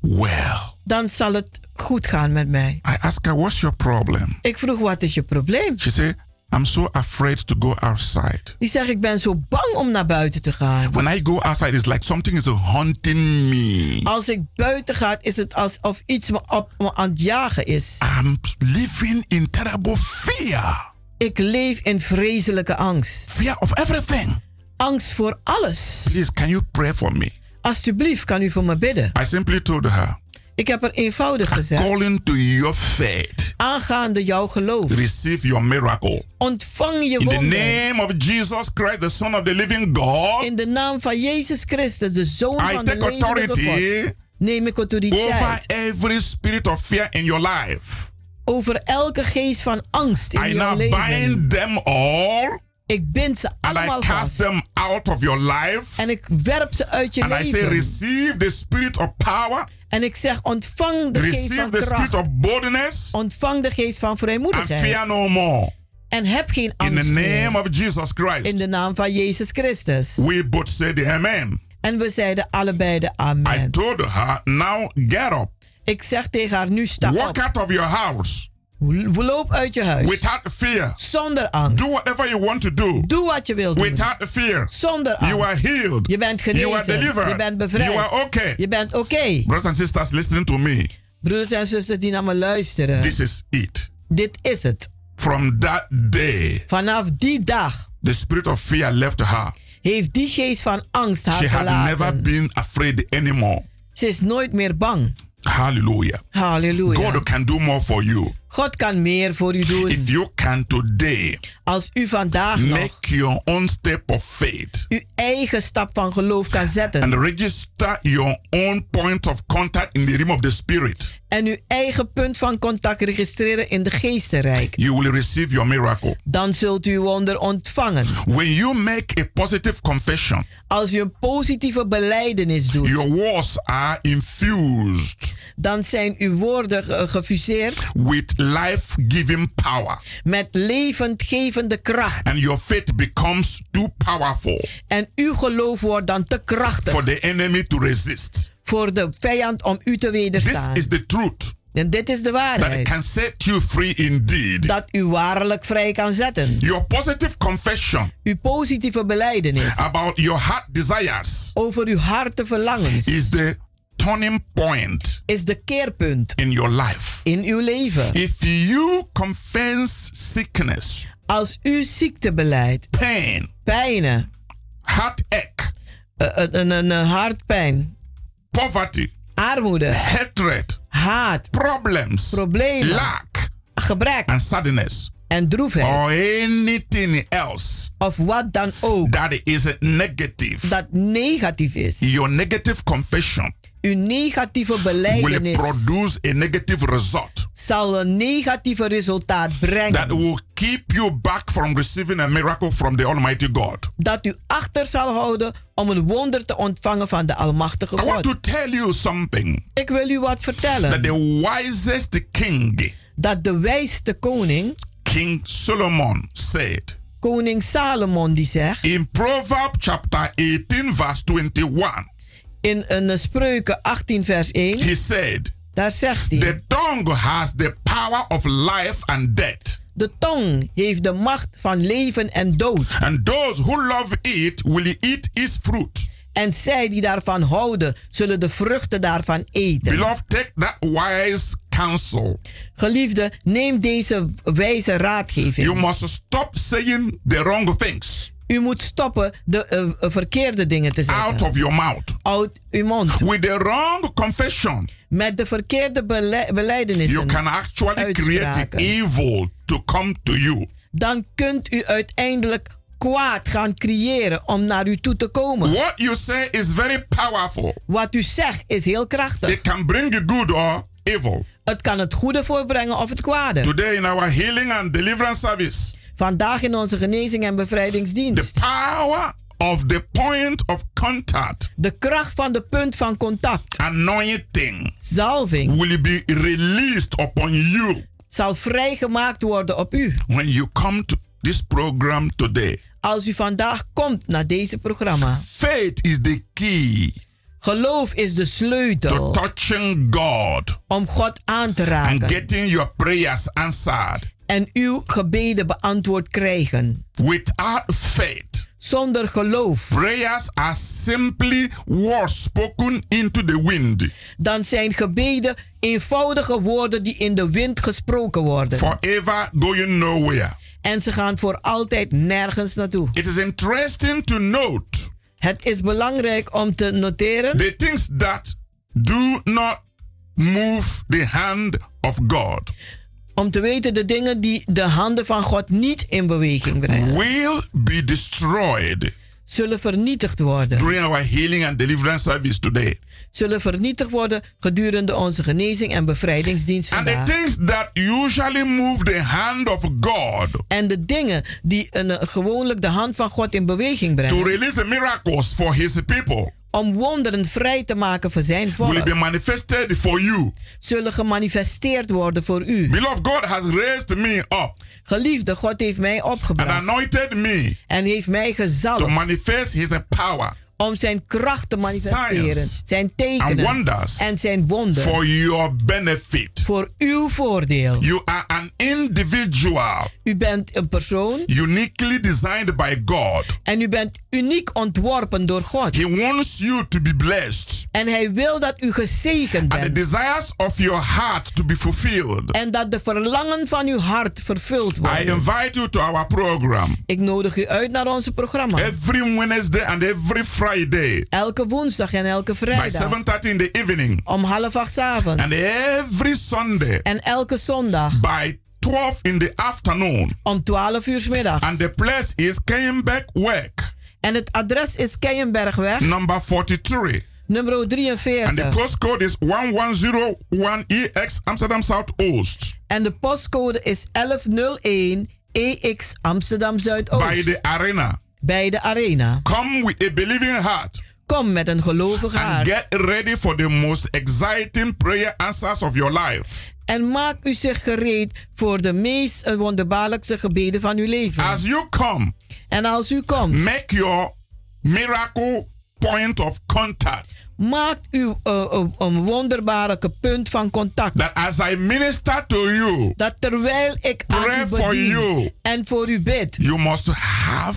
well. dan zal het goed gaan met mij. I asked her, What's your problem? Ik vroeg, wat is je probleem? She said, I'm so afraid to go outside. Die zegt, ik ben zo bang om naar buiten te gaan. When I go outside, it's like something is haunting me. Als ik buiten ga, is het alsof iets me op me aan het jagen is. I'm living in terrible fear. Ik leef in vreselijke angst. Fear of everything. Angst voor alles. Please, can you pray for me? Alsjeblieft, kan u voor me bidden? I simply told her, Ik heb er eenvoudig gezegd. according to your faith, Aangaande jouw geloof. receive your miracle. Ontvang je In the wonder. name of Jesus Christ, the Son of the living God, In de naam van Jezus Christus, de Zoon I van de take levende authority God. Neem ik over autoriteit every spirit of fear in your life. over elke geest van angst in I jouw leven. bind them all Ik bind ze and I allemaal cast vast. them out of your life. En ik werp ze uit je And I say, leven. receive the spirit of power, En ik zeg, ontvang de geest receive van the spirit kracht. of boldness, Ontvang de geest van and vrijmoedigheid. fear no more. En heb geen In the angst name meer. of Jesus In Christ, de naam van Jezus Christus. we both the amen. En we zeiden allebei de I amen. told her, now get up, Ik zeg tegen haar, nu sta walk op. out of your house Loop uit je huis. without fear. Zonder angst. Do whatever you want to do Doe wat je wilt doen. without fear. Zonder angst. You are healed. Je bent You are genezen. delivered. Je bent bevrijd. You are okay. Je bent oké. Brothers and sisters, listening to me, Broeders en zusters die naar me luisteren. this is it. Dit is het. From that day, Vanaf die dag the spirit of fear left her. heeft die geest van angst haar She had never been afraid anymore. Ze is nooit meer bang. Hallelujah. Halleluja. God can do more for you. God kan meer voor u doen. If you can today Als u vandaag nog make your own step of faith uw eigen stap van geloof kan and zetten. register your own point of contact in the realm of the spirit, En uw eigen punt van contact registreren in de geestenrijk. you will receive your miracle. Dan zult u wonder ontvangen. When you make a positive confession, Als u een positieve beleidenis doet. your words are infused dan zijn uw woorden ge- gefuseerd with life giving power, met levendgevende kracht. and your faith becomes too powerful En uw geloof wordt dan te krachtig for the enemy to resist. voor de vijand om u te This wederstaan. is the truth En dit is de that waarheid. can set you free indeed. Dat u waarlijk vrij kan zetten. Your positive confession Uw positieve beleidenis about your heart desires over uw harte verlangens is the turning point is de keerpunt in your life. in uw leven. If you confess sickness, Als u ziekte beleidt, pain, pijnen, heartache, eh, eh, een, een, een hartpijn, poverty, armoede, hatred, haat, problems, Problemen. lack, gebrek. And sadness, en droefheid. or anything else Of wat dan ook. that is negative, dat negatief is. your negative confession Uw negatieve will beleidenis produce a negative result zal een negatieve resultaat that brengen. will keep you back from receiving a miracle from the Almighty God. Dat u achter zal houden om een wonder te ontvangen van de Almachtige I want to God. tell you something Ik wil u wat that vertellen. the wisest king, Dat de wijste koning, King Solomon, said koning Salomon, die zegt in Proverbs chapter 18, verse 21. In een spreuken 18 vers 1. He said, Daar zegt hij. The tongue has the power of life and death. De tong heeft de macht van leven en dood. And those who love it will eat its fruit. En zij die daarvan houden, zullen de vruchten daarvan eten. Beloved, take that wise counsel. Geliefde, neem deze wijze raadgeving. You must stop saying the wrong things U moet stoppen de eh, verkeerde dingen te zeggen. out of your mouth. Uit uw mond. With the wrong confession, Met de verkeerde bele beleidenissen. you can actually create uitspraken. evil to come to you. Dan kunt u uiteindelijk kwaad gaan creëren om naar u toe te komen. What you say is very powerful. Wat u zegt is heel krachtig. It can bring you good or evil. Het kan het goede voorbrengen of het kwade. Today in our healing and deliverance service, Vandaag in onze genezing en bevrijdingsdienst. the power of the point of contact, De kracht van de punt van contact. anointing, Zalving will be released upon you zal vrijgemaakt worden op u. when you come to this program today. Als u vandaag komt naar deze programma. Faith is the key Geloof is de to sleutel touching God om God aan te and raken. getting your prayers answered. En uw gebeden beantwoord krijgen. Without faith, Zonder geloof. prayers are simply words spoken into the wind, Dan zijn gebeden eenvoudige woorden die in de wind gesproken worden. forever going nowhere. En ze gaan voor altijd nergens naartoe. It is interesting to note Het is belangrijk om te noteren the things that do not move the hand of God om te weten de dingen die de handen van God niet in beweging brengen, will be destroyed zullen vernietigd worden. during our healing and deliverance service today. Zullen vernietigd worden gedurende onze genezing en bevrijdingsdienst And the vandaag. things that usually move the hand of God En de dingen die een, gewoonlijk de hand van God in beweging to brengen. release miracles for his people Om wonderen vrij te maken voor zijn will volk. be manifested for you. Zullen gemanifesteerd worden voor u. Beloved, God has raised me up Geliefde, God heeft mij and opgebracht. anointed me En heeft mij to gezalfd. manifest his power Om zijn kracht te manifesteren. Science Zijn tekenen. En zijn wonderen. for your benefit. Voor uw voordeel. You are an individual U bent een persoon. uniquely designed by God. En u bent uniek ontworpen door God. He wants you to be blessed En hij wil dat u gezegend and the bent. desires of your heart to be fulfilled. En dat de verlangen van uw hart vervuld I worden. invite you to our program Ik nodig u uit naar onze programma. every Wednesday and every Friday Elke woensdag en elke by vrijdag. 7:30 in the evening Om half acht avonds. and every Sunday En elke zondag. by 12 in the afternoon. Om 12 uur middags. And the place is Keienbeck Work, En het adres is Keienbergweg, number 43. nummer And the 43. postcode is 1101EX Amsterdam Southoost En de postcode is 1101 EX Amsterdam Zuidoost. by the arena. Bij de arena. Come with a believing heart Kom met een gelovige and hart. get ready for the most exciting prayer answers of your life. En maak u zich gereed voor de meest eh, wonderbaarlijkste gebeden van uw leven. As you come, En als u komt, make your miracle point of contact. maak uw eh, eh, een wonderbaarlijke punt van contact. That as I minister to you, Dat terwijl ik aan Pray u for bedien you. en voor u bid, you must have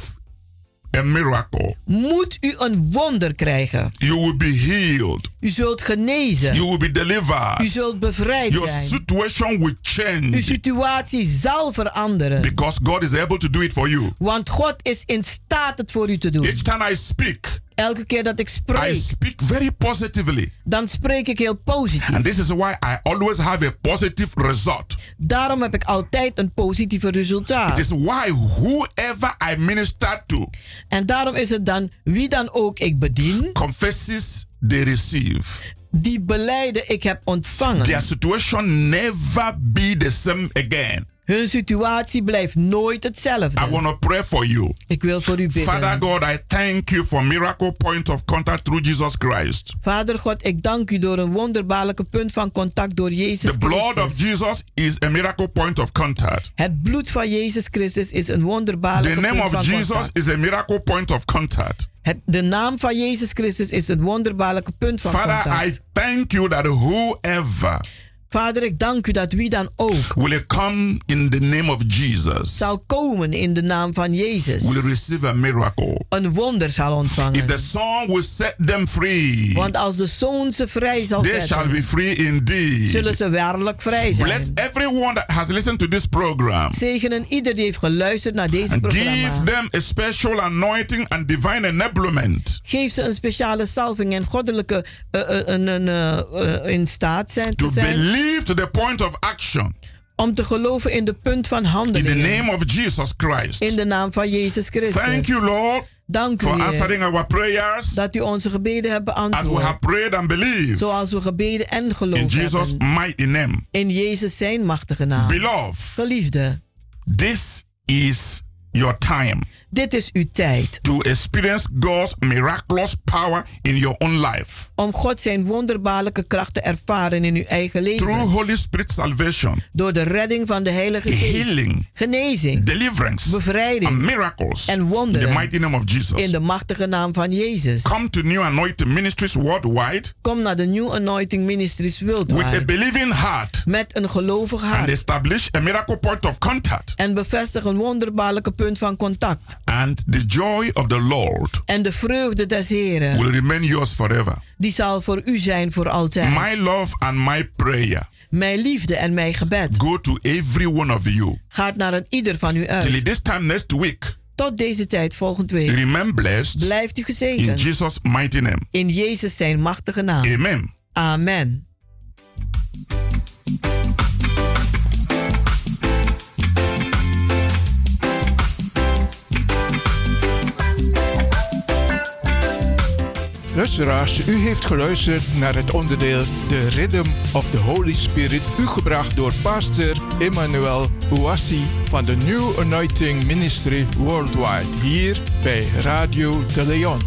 a miracle. moet u een wonder krijgen. You will be healed. U zult genezen. You will be U delivered. zult bevrijd Your zijn. situation will Uw change situatie zal veranderen. because God is able to do it for you. Want God is in staat het voor u te doen. Each time I speak, Elke keer dat ik I spreek, speak very positively. dan spreek ik heel positief. And this is why I always have a positive result. Daarom heb ik altijd een positieve It resultaat. is why whoever I minister to En daarom is het dan, wie dan ook ik bedien, confesses they receive. die beleiden ik heb ontvangen. Their situation never be the same again. Hun situatie blijft nooit I hetzelfde. want to pray for you. Ik wil voor u Father bidden. God, I thank you for miracle point of contact through Jesus Christ. Vader God, ik dank u door een wonderbaarlijke punt van contact door Jezus The blood of Christus. Jesus is a miracle point of contact. Het bloed van Jezus Christus is een The wonderbaarlijke name punt of van Jesus contact. is a miracle point of contact. Het, de naam van Jezus Christus is een wonderbaarlijke punt van Father, I contact. thank you that whoever Vader, ik dank u dat wie dan ook will come in the name of Jesus zal komen in de naam van Jezus, will receive a miracle. een wonder zal ontvangen. If the Son will set them free, Want als de Zoon ze vrij zal they shall zetten, be free indeed. zullen ze werkelijk vrij Bless zijn. everyone that has listened to this program. Zegenen ieder die heeft geluisterd naar deze And give programma. them a special anointing and divine enablement Geef ze een speciale salving en goddelijke een, eh, eh, in staat zijn te zijn believe to the point of action om te geloven in de punt van in the name of Jesus Christ. In de naam van Jezus Christus. Thank you, Lord, Dank u, for answering our prayers dat u onze gebeden hebt as we have beantwoord. prayed and believed. Zoals we gebeden en In geloofd Jesus' hebben. mighty name. In Jezus zijn machtige naam. Beloved, Geliefde, this is your time dit is uw tijd to experience God's miraculous power in your own life. om God zijn wonderbaarlijke kracht te ervaren in uw eigen Through leven. Holy Spirit salvation, Door de redding van de Heilige Geest. healing, Genezing, deliverance, bevrijding and miracles en in the wonderen mighty name of Jesus. in de machtige naam van Jezus. Come to New Anointing Ministries worldwide Kom naar de New Anointing Ministries with a Worldwide believing heart met een gelovig and hart establish a miracle point of contact. en bevestig een wonderbaarlijke punt van contact. And the joy of the Lord En de vreugde des Heren, will remain yours forever. die zal voor u zijn voor altijd. My love and my prayer Mijn liefde en mijn gebed go to every one of you. gaat naar een ieder van u Till uit. this time next week, Tot deze tijd volgend week. remain blessed Blijft u in gezegend. Jesus' mighty name. In Jezus zijn machtige naam. Amen. Amen. Luisteraars, u heeft geluisterd naar het onderdeel The Rhythm of the Holy Spirit, u gebracht door pastor Emmanuel Ouassi van de New Anointing Ministry Worldwide, hier bij Radio de Leon.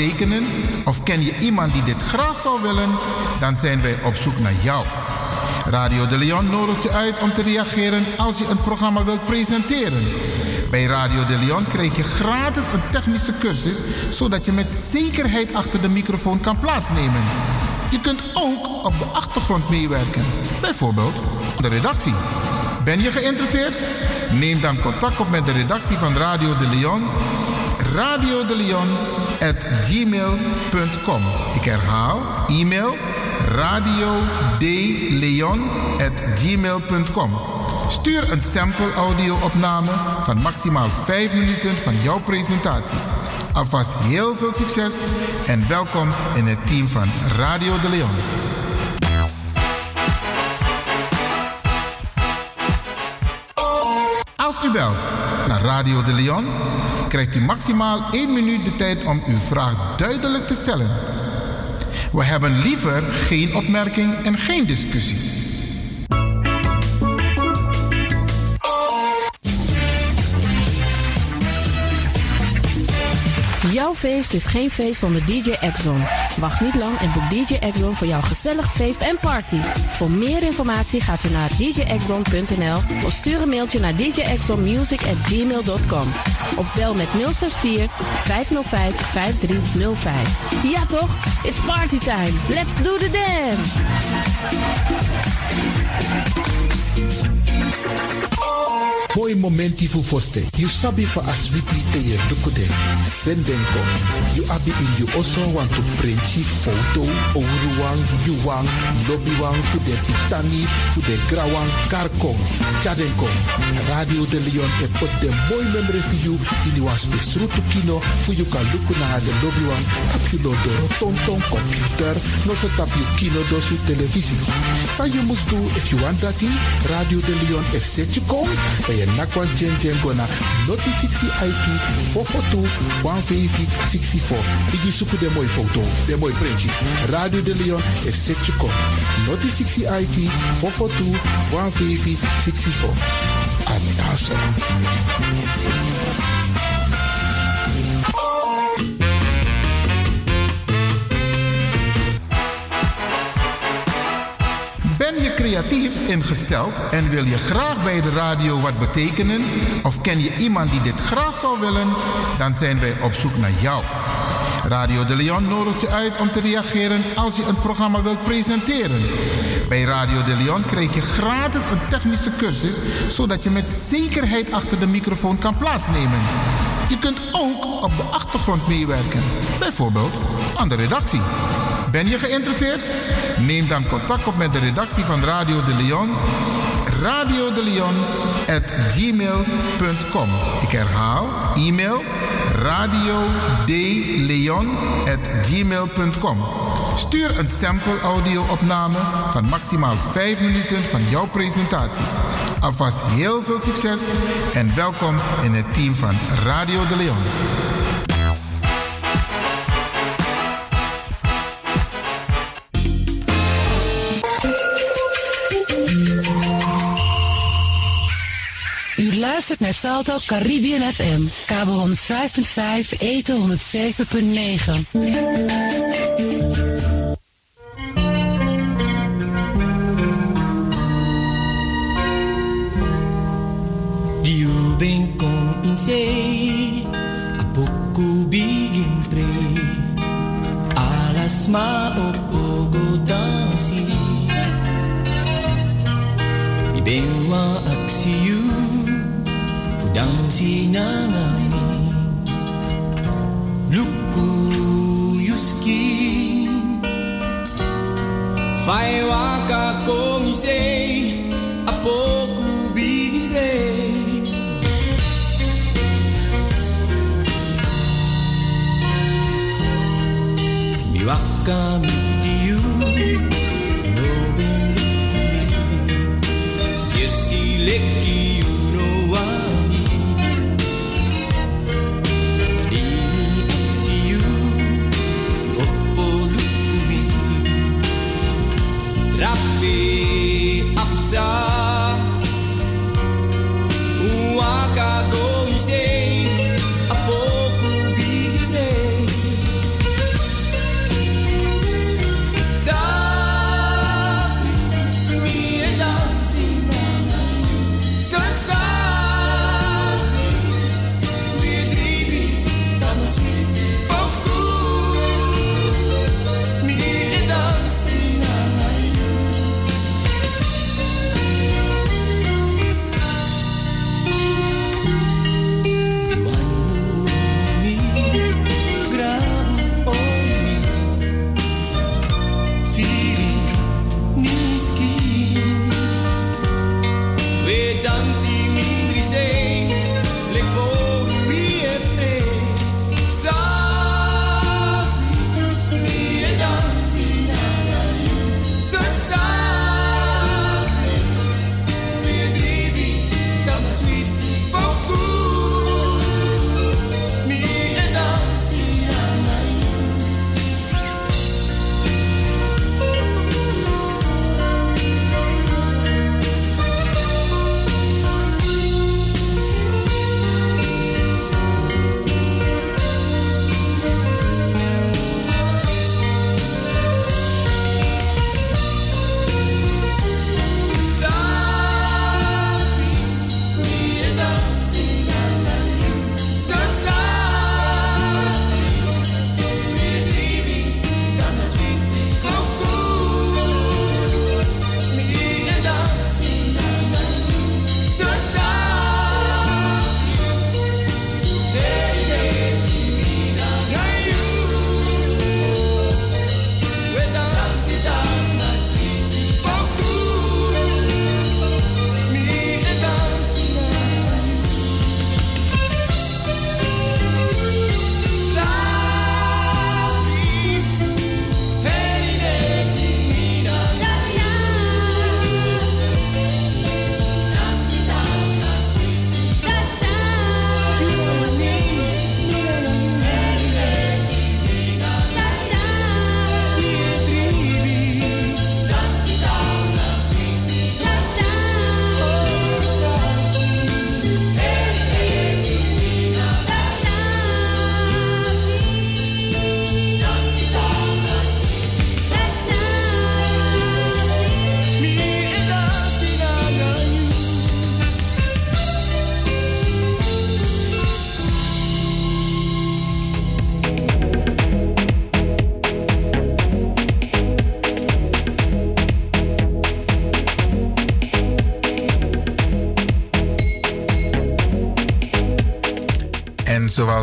Betekenen? Of ken je iemand die dit graag zou willen? Dan zijn wij op zoek naar jou. Radio de Leon nodigt je uit om te reageren als je een programma wilt presenteren. Bij Radio de Leon krijg je gratis een technische cursus, zodat je met zekerheid achter de microfoon kan plaatsnemen. Je kunt ook op de achtergrond meewerken, bijvoorbeeld de redactie. Ben je geïnteresseerd? Neem dan contact op met de redactie van Radio de Leon. Radio de Leon at gmail.com. Ik herhaal, e-mail. Stuur een sample audio-opname van maximaal 5 minuten van jouw presentatie. Alvast heel veel succes en welkom in het team van Radio de Leon. Als u belt naar Radio de Leon, krijgt u maximaal 1 minuut de tijd om uw vraag duidelijk te stellen. We hebben liever geen opmerking en geen discussie. Jouw feest is geen feest zonder DJ Exxon. Wacht niet lang en boek DJ Exxon voor jouw gezellig feest en party. Voor meer informatie gaat u naar djexxon.nl of stuur een mailtje naar djexxonmusic@gmail.com of bel met 064 505 5305. Ja toch? It's party time. Let's do the dance. Boy momenti fu foste. You sabi for aswiti te ye dukude. Sendenko. You abi in you also want to printji foto. Ouruwang, yuwang, lobbywang, fu de pitani, fu de grawang, karkong. Chadenko. Radio de Leon e put de boy memory for you. In you was kino. Fu you kan luku na de lobbywang. Tap you lo doro tonton computer. No so tap you kino do su televisie. Sa you must do if you want that. Radio de Leon e set you kom. Nakwa jen jen gona. Noti 60 IP. Fofoto. 150 64. Igi suku de mooi foto. De mooi printje. Radio de Leon e set kom. Noti 60 IP. Fofoto. 150 creatief ingesteld en wil je graag bij de radio wat betekenen? Of ken je iemand die dit graag zou willen? Dan zijn wij op zoek naar jou. Radio de Leon nodigt je uit om te reageren als je een programma wilt presenteren. Bij Radio de Leon krijg je gratis een technische cursus, zodat je met zekerheid achter de microfoon kan plaatsnemen. Je kunt ook op de achtergrond meewerken, bijvoorbeeld aan de redactie. Ben je geïnteresseerd? Neem dan contact op met de redactie van Radio de Leon. Radio de Leon. Ik herhaal, e-mail radio at gmail.com. Stuur een sample audio-opname van maximaal 5 minuten van jouw presentatie. Alvast heel veel succes en welkom in het team van Radio de Leon. Luistert naar Salto Caribbean FM, kabel 105.5, eten 107.9. Diu bem com insei A pouco bigin pre Alas ma dansi na ngami Luku yuski Fai waka kong insei A pouco bigin pre Mi waka miti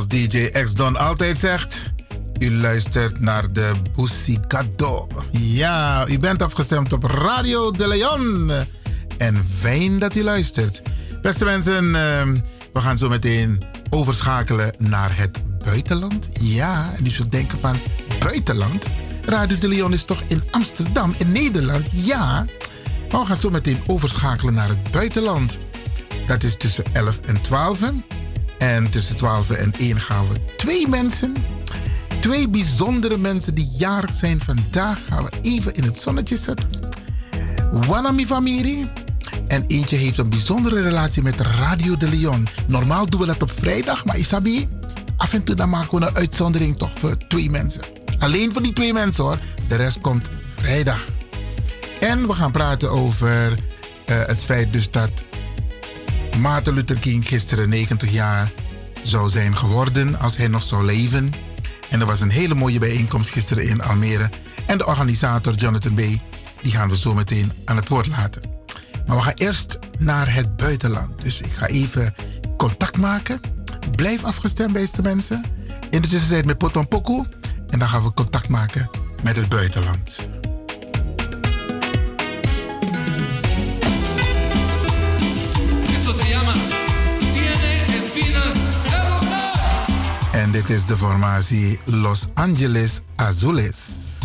DJ X Don altijd zegt, u luistert naar de Busicado. Ja, u bent afgestemd op Radio de Leon. En fijn dat u luistert. Beste mensen, ehm, we gaan zo meteen overschakelen naar het buitenland. Ja, en u zult denken van buitenland? Radio de Leon is toch in Amsterdam, in Nederland? Ja. Maar we gaan zo meteen overschakelen naar het buitenland. Dat is tussen 11 en 12. En tussen 12 en 1 gaan we twee mensen, twee bijzondere mensen die jarig zijn vandaag, gaan we even in het zonnetje zetten. Wanami familie. En eentje heeft een bijzondere relatie met Radio de Leon. Normaal doen we dat op vrijdag, maar Isabi, af en toe dan maken we een uitzondering toch voor twee mensen. Alleen voor die twee mensen hoor. De rest komt vrijdag. En we gaan praten over uh, het feit dus dat Martin Luther King gisteren 90 jaar zou zijn geworden als hij nog zou leven. En er was een hele mooie bijeenkomst gisteren in Almere. En de organisator Jonathan B. die gaan we zo meteen aan het woord laten. Maar we gaan eerst naar het buitenland. Dus ik ga even contact maken. Blijf afgestemd, beste mensen. In de tussentijd met Potom Poku. En dan gaan we contact maken met het buitenland. En dit is de formatie Los Angeles Azules.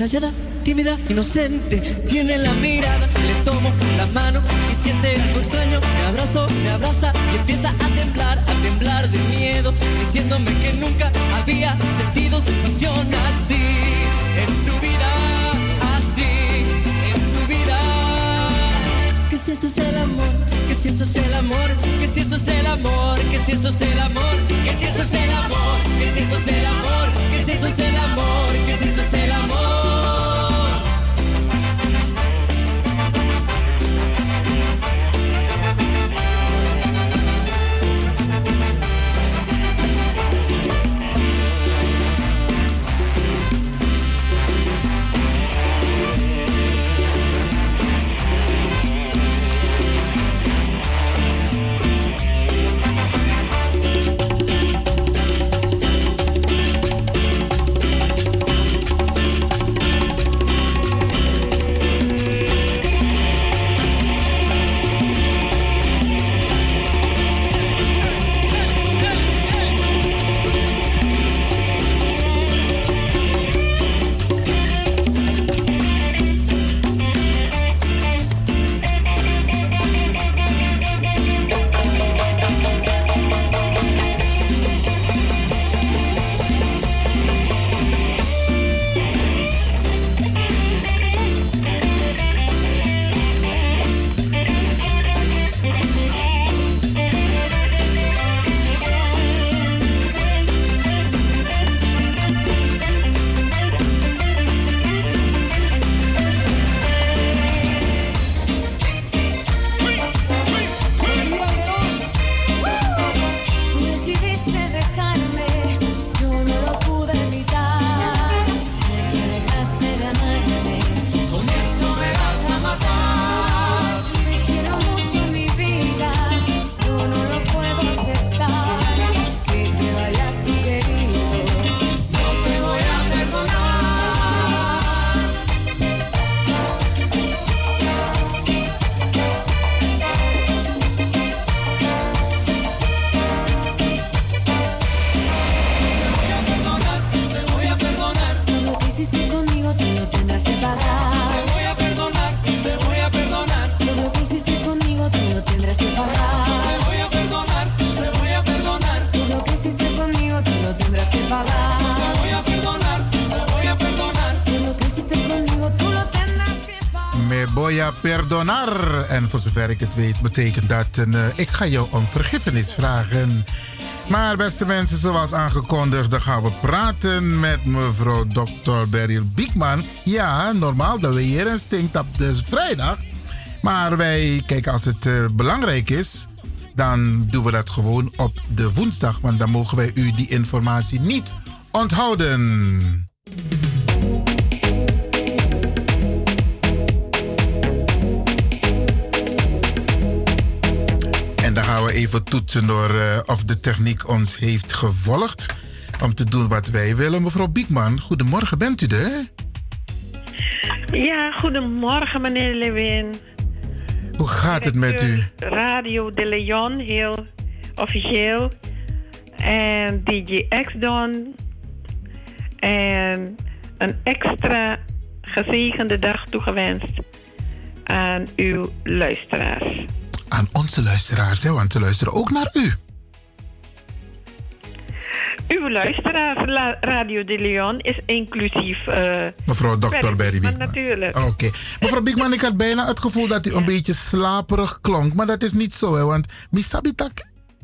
Callada, tímida, inocente. Tiene la mirada, le tomo la mano y siente algo extraño. Me abrazo, me abraza y empieza a temblar, a temblar de miedo, diciéndome que nunca había sentido sensación así en su vida, así en su vida. Que si eso es el amor, que si eso es el amor, si eso es el amor, que si eso es el amor, que si eso es el amor, que si eso es el amor, que si eso es el amor, que si eso es el amor. En voor zover ik het weet, betekent dat een, eh, ik ga jou om vergiffenis vragen. Maar beste mensen, zoals aangekondigd, dan gaan we praten met mevrouw Dr. Beryl Biekman. Ja, normaal dat we hier een stinkt op de vrijdag. Maar wij, kijk, als het eh, belangrijk is, dan doen we dat gewoon op de woensdag. Want dan mogen wij u die informatie niet onthouden. Even toetsen door eh, of de techniek ons heeft gevolgd. Om te doen wat wij willen. Mevrouw Biekman, goedemorgen, bent u er? Ja, goedemorgen meneer Lewin. Hoe gaat het met u? Radio de Leon, heel officieel. En DJ X-Don. En een extra gezegende dag toegewenst aan uw luisteraars. Aan onze luisteraars, hè, want ze luisteren ook naar u. Uw luisteraars, Radio de Leon, is inclusief. eh, Mevrouw Dr. Berry Biekman. Natuurlijk. Oké. Mevrouw Biekman, ik had bijna het gevoel dat u een beetje slaperig klonk. Maar dat is niet zo, hè. Want misabitak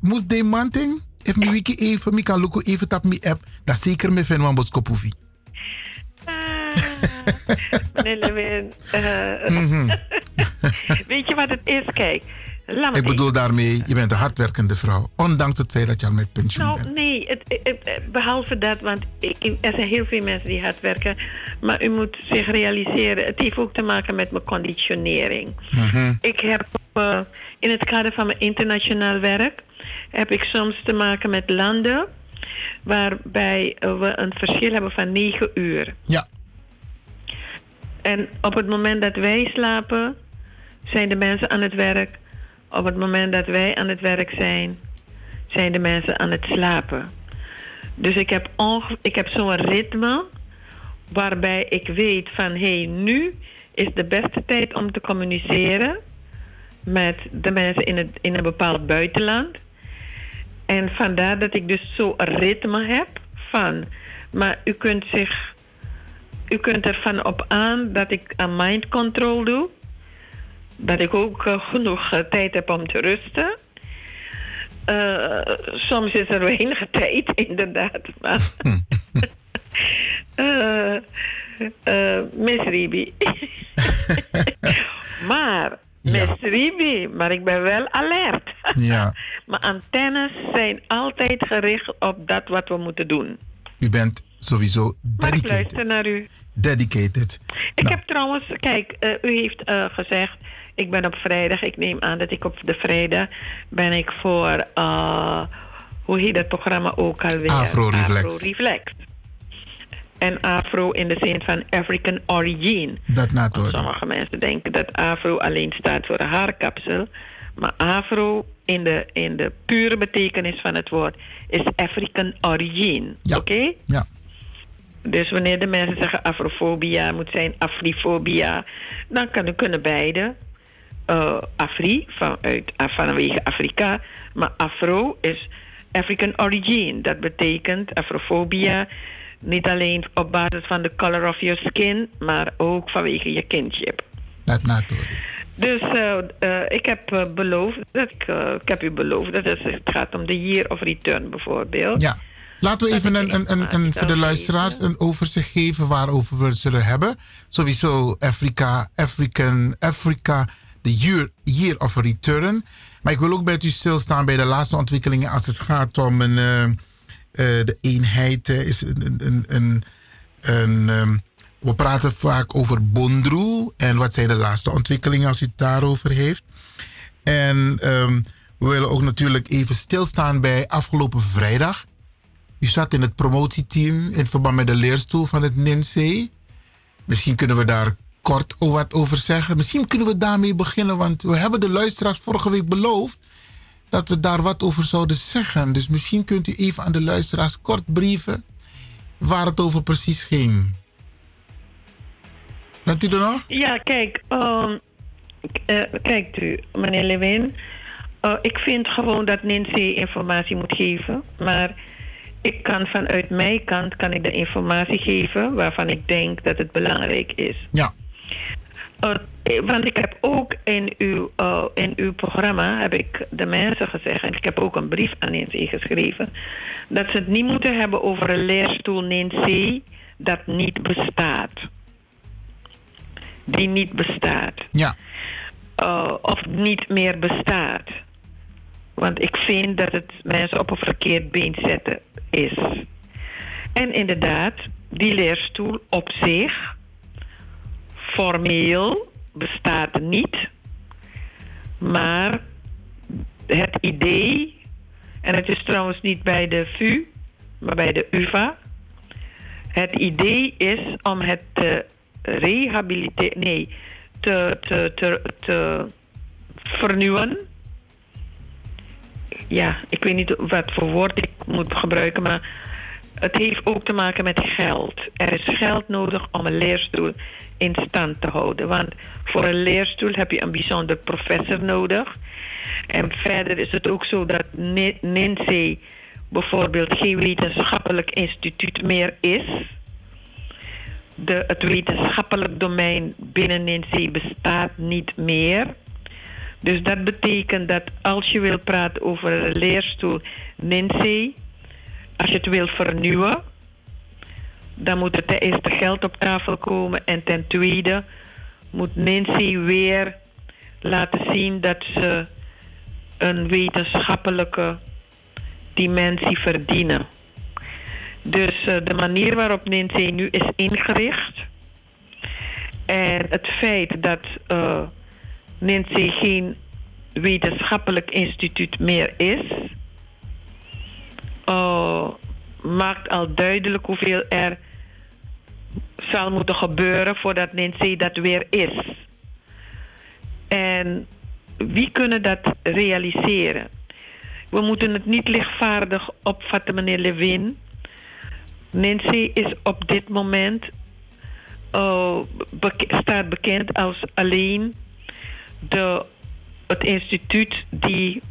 moest de manting. If mi wiki even, mi kan luku even tap mi app. Dat zeker me van wambos kopufi. Meneer Lewin. eh, Mhm. Weet je wat het is? Kijk. Ik bedoel daarmee, je bent een hardwerkende vrouw. Ondanks het feit dat je al met pensioen bent. Nou, nee, het, behalve dat, want er zijn heel veel mensen die hard werken. Maar u moet zich realiseren, het heeft ook te maken met mijn conditionering. Mhm. Ik heb eh, in het kader van mijn internationaal werk, heb ik soms te maken met landen waarbij we een verschil hebben van negen uur. Ja. En op het moment dat wij slapen, zijn de mensen aan het werk. Op het moment dat wij aan het werk zijn, zijn de mensen aan het slapen. Dus ik heb, ik heb zo'n ritme waarbij ik weet van hé, hey, nu is de beste tijd om te communiceren met de mensen in, het, in een bepaald buitenland. En vandaar dat ik dus zo'n ritme heb van. Maar u kunt zich. U kunt ervan op aan dat ik aan mind control doe. Dat ik ook eh, genoeg eh, tijd heb om te rusten. Eh, soms is er weinig tijd, inderdaad. Maar eh, Miss Ribi. maar, Miss Ribi, maar ik ben wel alert. Ja. Mijn antennes zijn altijd gericht op dat wat we moeten doen. U bent sowieso Maar ik dedicated. luister naar u. Dedicated. Ik heb trouwens, kijk, u heeft gezegd, ik ben op vrijdag, ik neem aan dat ik op de vrijdag ben ik voor, eh, hoe heet dat programma ook alweer? Afro Reflex. Afro Reflex. En afro in de zin van African origin. Dat na het Want horen. Sommige mensen denken dat afro alleen staat voor een haarkapsel. Maar afro in de, in de pure betekenis van het woord is African origin. Oké? Ja. Dus wanneer de mensen zeggen afrofobia moet zijn afrifobia, dan kan, kunnen beide. Eh Afri, vanuit, ah, vanwege Afrika, maar afro is African origin. Dat betekent afrofobia niet alleen op basis van de color of your skin, maar ook vanwege je kinship. Dat na het horen. Dus eh, eh, ik heb eh, beloofd, dat ik, eh, ik heb u beloofd dat het, het gaat om de year of return bijvoorbeeld. Ja. Laten we even een, een, een, een, voor de luisteraars een overzicht geven waarover we het zullen hebben. Sowieso Afrika, African, Afrika, de year, year of Return. Maar ik wil ook bij u stilstaan bij de laatste ontwikkelingen als het gaat om een, eh, eh, de eenheid. is een, een, een, ehm, we praten vaak over Bondru en wat zijn de laatste ontwikkelingen als u het daarover heeft. En ehm, we willen ook natuurlijk even stilstaan bij afgelopen vrijdag. U zat in het promotieteam in verband met de leerstoel van het NINSE. Misschien kunnen we daar kort wat over zeggen. Misschien kunnen we daarmee beginnen, want we hebben de luisteraars vorige week beloofd dat we daar wat over zouden zeggen. Dus misschien kunt u even aan de luisteraars kort brieven waar het over precies ging. Bent u er nog? Ja, kijk, ehm, k- eh, kijkt u, meneer Lewin. eh, ik vind gewoon dat Nancy informatie moet geven. Maar ik kan vanuit mijn kant kan ik de informatie geven waarvan ik denk dat het belangrijk is. Ja. Eh, eh, want ik heb ook in uw, eh, in uw programma heb ik de mensen gezegd, en ik heb ook een brief aan NC geschreven, dat ze het niet moeten hebben over een leerstoel NC dat niet bestaat. Die niet bestaat. Ja. Uh, of niet meer bestaat. Want ik vind dat het mensen op een verkeerd been zetten is. En inderdaad, die leerstoel op zich, formeel, bestaat niet. Maar het idee, en het is trouwens niet bij de VU, maar bij de UVA. Het idee is om het te rehabiliteren, nee, te, te, te, te vernieuwen. Ja, ik weet niet wat voor woord ik moet gebruiken, maar het heeft ook te maken met geld. Er is geld nodig om een leerstoel in stand te houden. Want voor een leerstoel heb je een bijzonder professor nodig. En verder is het ook zo dat NINSE bijvoorbeeld geen wetenschappelijk instituut meer is. De, het wetenschappelijk domein binnen NINSE bestaat niet meer. Dus dat betekent dat als je wil praten over een leerstoel NINSE, als je het wil vernieuwen, dan moet er ten eerste geld op tafel komen. En ten tweede moet Nancy weer laten zien dat ze een wetenschappelijke dimensie verdienen. Dus uh, de manier waarop Nancy nu is ingericht en het feit dat uh, Nancy geen wetenschappelijk instituut meer is, uh, maakt al duidelijk hoeveel er zal moeten gebeuren voordat Nancy dat weer is. En wie kunnen dat realiseren? We moeten het niet lichtvaardig opvatten, meneer Levin. Nancy is op dit moment bek staat bekend als alleen de, het instituut die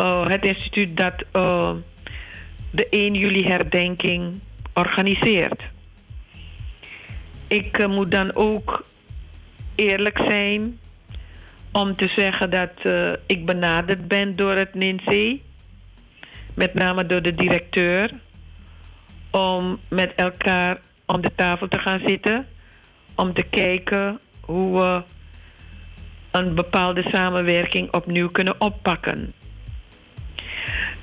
uh, het instituut dat de 1 juli herdenking organiseert. Ik uh, moet dan ook eerlijk zijn om te zeggen dat uh, ik benaderd ben door het NINSE, met name door de directeur, om met elkaar om de tafel te gaan zitten, om te kijken hoe we een bepaalde samenwerking opnieuw kunnen oppakken.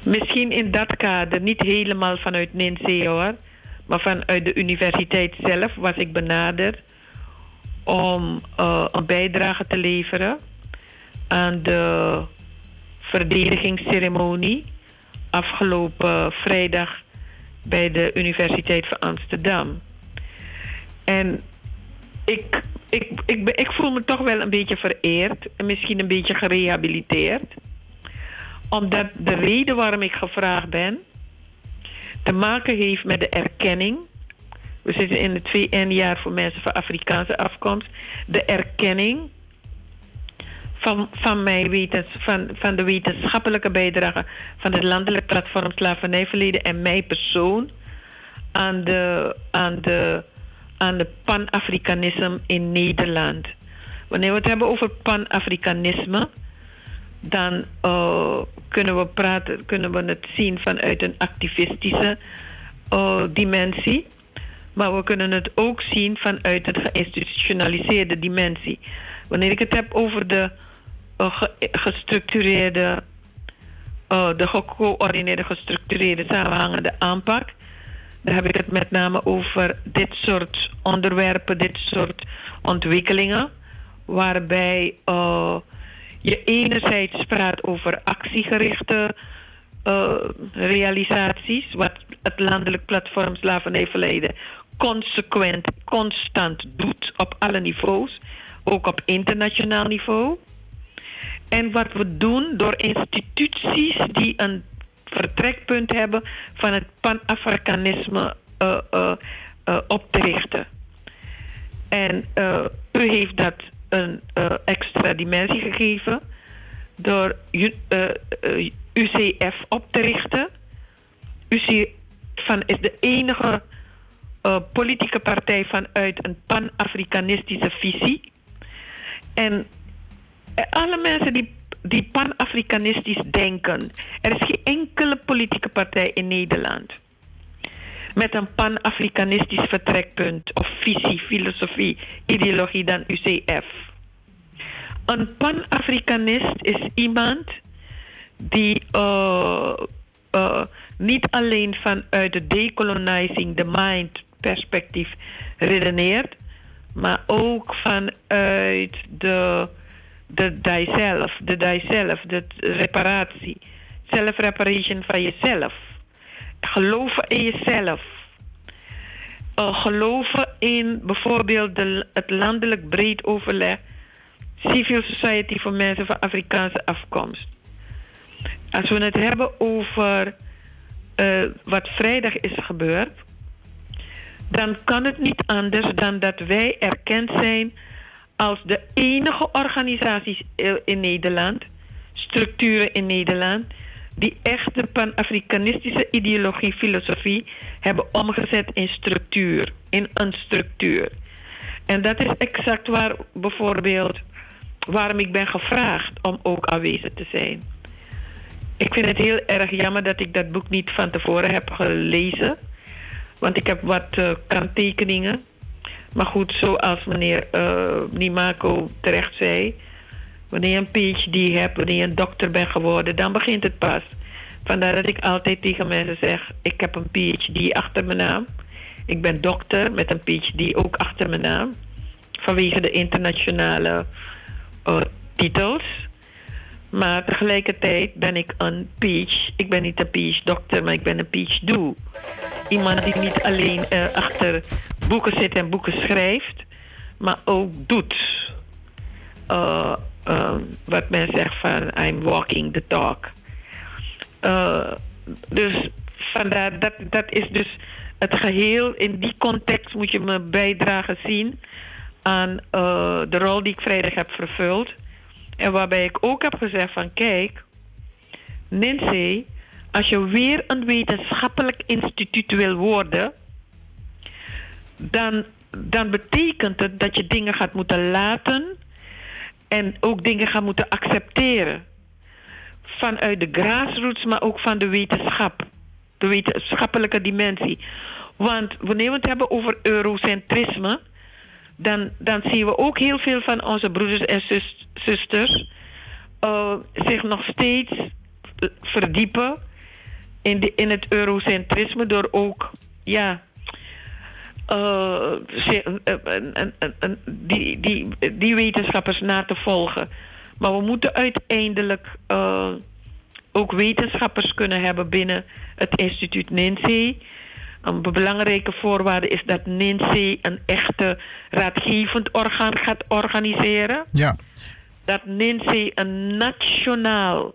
Misschien in dat kader, niet helemaal vanuit NINSE hoor, maar vanuit de universiteit zelf was ik benaderd om uh, een bijdrage te leveren aan de verdedigingsceremonie afgelopen vrijdag bij de Universiteit van Amsterdam. En ik, ik, ik, ik voel me toch wel een beetje vereerd en misschien een beetje gerehabiliteerd omdat de reden waarom ik gevraagd ben te maken heeft met de erkenning. We zitten in het VN-jaar voor mensen van Afrikaanse afkomst. De erkenning van, van, mijn wetens, van, van de wetenschappelijke bijdrage van het landelijk platform Slavernijverleden en mijn persoon aan de, aan de, aan de pan-Afrikanisme in Nederland. Wanneer we het hebben over pan-Afrikanisme, dan uh, kunnen we praten, kunnen we het zien vanuit een activistische uh, dimensie. Maar we kunnen het ook zien vanuit een geïnstitutionaliseerde dimensie. Wanneer ik het heb over de ge gestructureerde, de gecoördineerde, gestructureerde, samenhangende aanpak, dan heb ik het met name over dit soort onderwerpen, dit soort ontwikkelingen, waarbij je enerzijds praat over actiegerichte uh, realisaties, wat het landelijk platform Slavernijverleden consequent, constant doet op alle niveaus, ook op internationaal niveau. En wat we doen door instituties die een vertrekpunt hebben van het pan-Afrikanisme uh, uh, op te richten. En u heeft dat een uh, extra dimensie gegeven door uh, uh, UCF op te richten. UCF van, is de enige politieke partij vanuit een pan-Afrikanistische visie. En eh, alle mensen die, die pan-Afrikanistisch denken. Er is geen enkele politieke partij in Nederland met een pan-Afrikanistisch vertrekpunt of visie, filosofie, ideologie dan UCF. Een pan-Afrikanist is iemand die uh, uh, niet alleen vanuit de decolonizing, de mind perspectief redeneert, maar ook vanuit de, de dijzelf, de dijzelf, de reparatie, self-reparation van jezelf. Geloven in jezelf. Uh, geloven in bijvoorbeeld de, het landelijk breed overleg, civil society voor mensen van Afrikaanse afkomst. Als we het hebben over uh, wat vrijdag is gebeurd, dan kan het niet anders dan dat wij erkend zijn als de enige organisaties in Nederland, structuren in Nederland, die echt de pan-Afrikanistische ideologie, filosofie hebben omgezet in structuur, in een structuur. En dat is exact waar bijvoorbeeld waarom ik ben gevraagd om ook aanwezig te zijn. Ik vind het heel erg jammer dat ik dat boek niet van tevoren heb gelezen. Want ik heb wat uh, kanttekeningen. Maar goed, zoals meneer uh, Nimaco terecht zei. Wanneer je een PhD hebt, wanneer je een dokter bent geworden, dan begint het pas. Vandaar dat ik altijd tegen mensen zeg: ik heb een PhD achter mijn naam. Ik ben dokter met een PhD ook achter mijn naam. Vanwege de internationale uh, titels. Maar tegelijkertijd ben ik een peach. Ik ben niet een peach dokter, maar ik ben een doe. Iemand die niet alleen uh, achter boeken zit en boeken schrijft, maar ook doet. Uh, uh, wat men zegt van I'm walking the talk. dus vandaar, dat, dat is dus het geheel. In die context moet je me bijdrage zien aan de rol die ik vrijdag heb vervuld. En waarbij ik ook heb gezegd van kijk, Nancy, als je weer een wetenschappelijk instituut wil worden, dan, dan betekent het dat je dingen gaat moeten laten en ook dingen gaat moeten accepteren. Vanuit de grassroots, maar ook van de wetenschap, de wetenschappelijke dimensie. Want wanneer we het hebben over eurocentrisme, dan, dan zien we ook heel veel van onze broeders en zus, zusters uh, zich nog steeds verdiepen in, de, in het eurocentrisme door ook ja, die, die, die wetenschappers na te volgen. Maar we moeten uiteindelijk uh, ook wetenschappers kunnen hebben binnen het instituut NINSEE. Een belangrijke voorwaarde is dat NINSEE een echte raadgevend orgaan gaat organiseren. Ja. Dat NINSEE een nationaal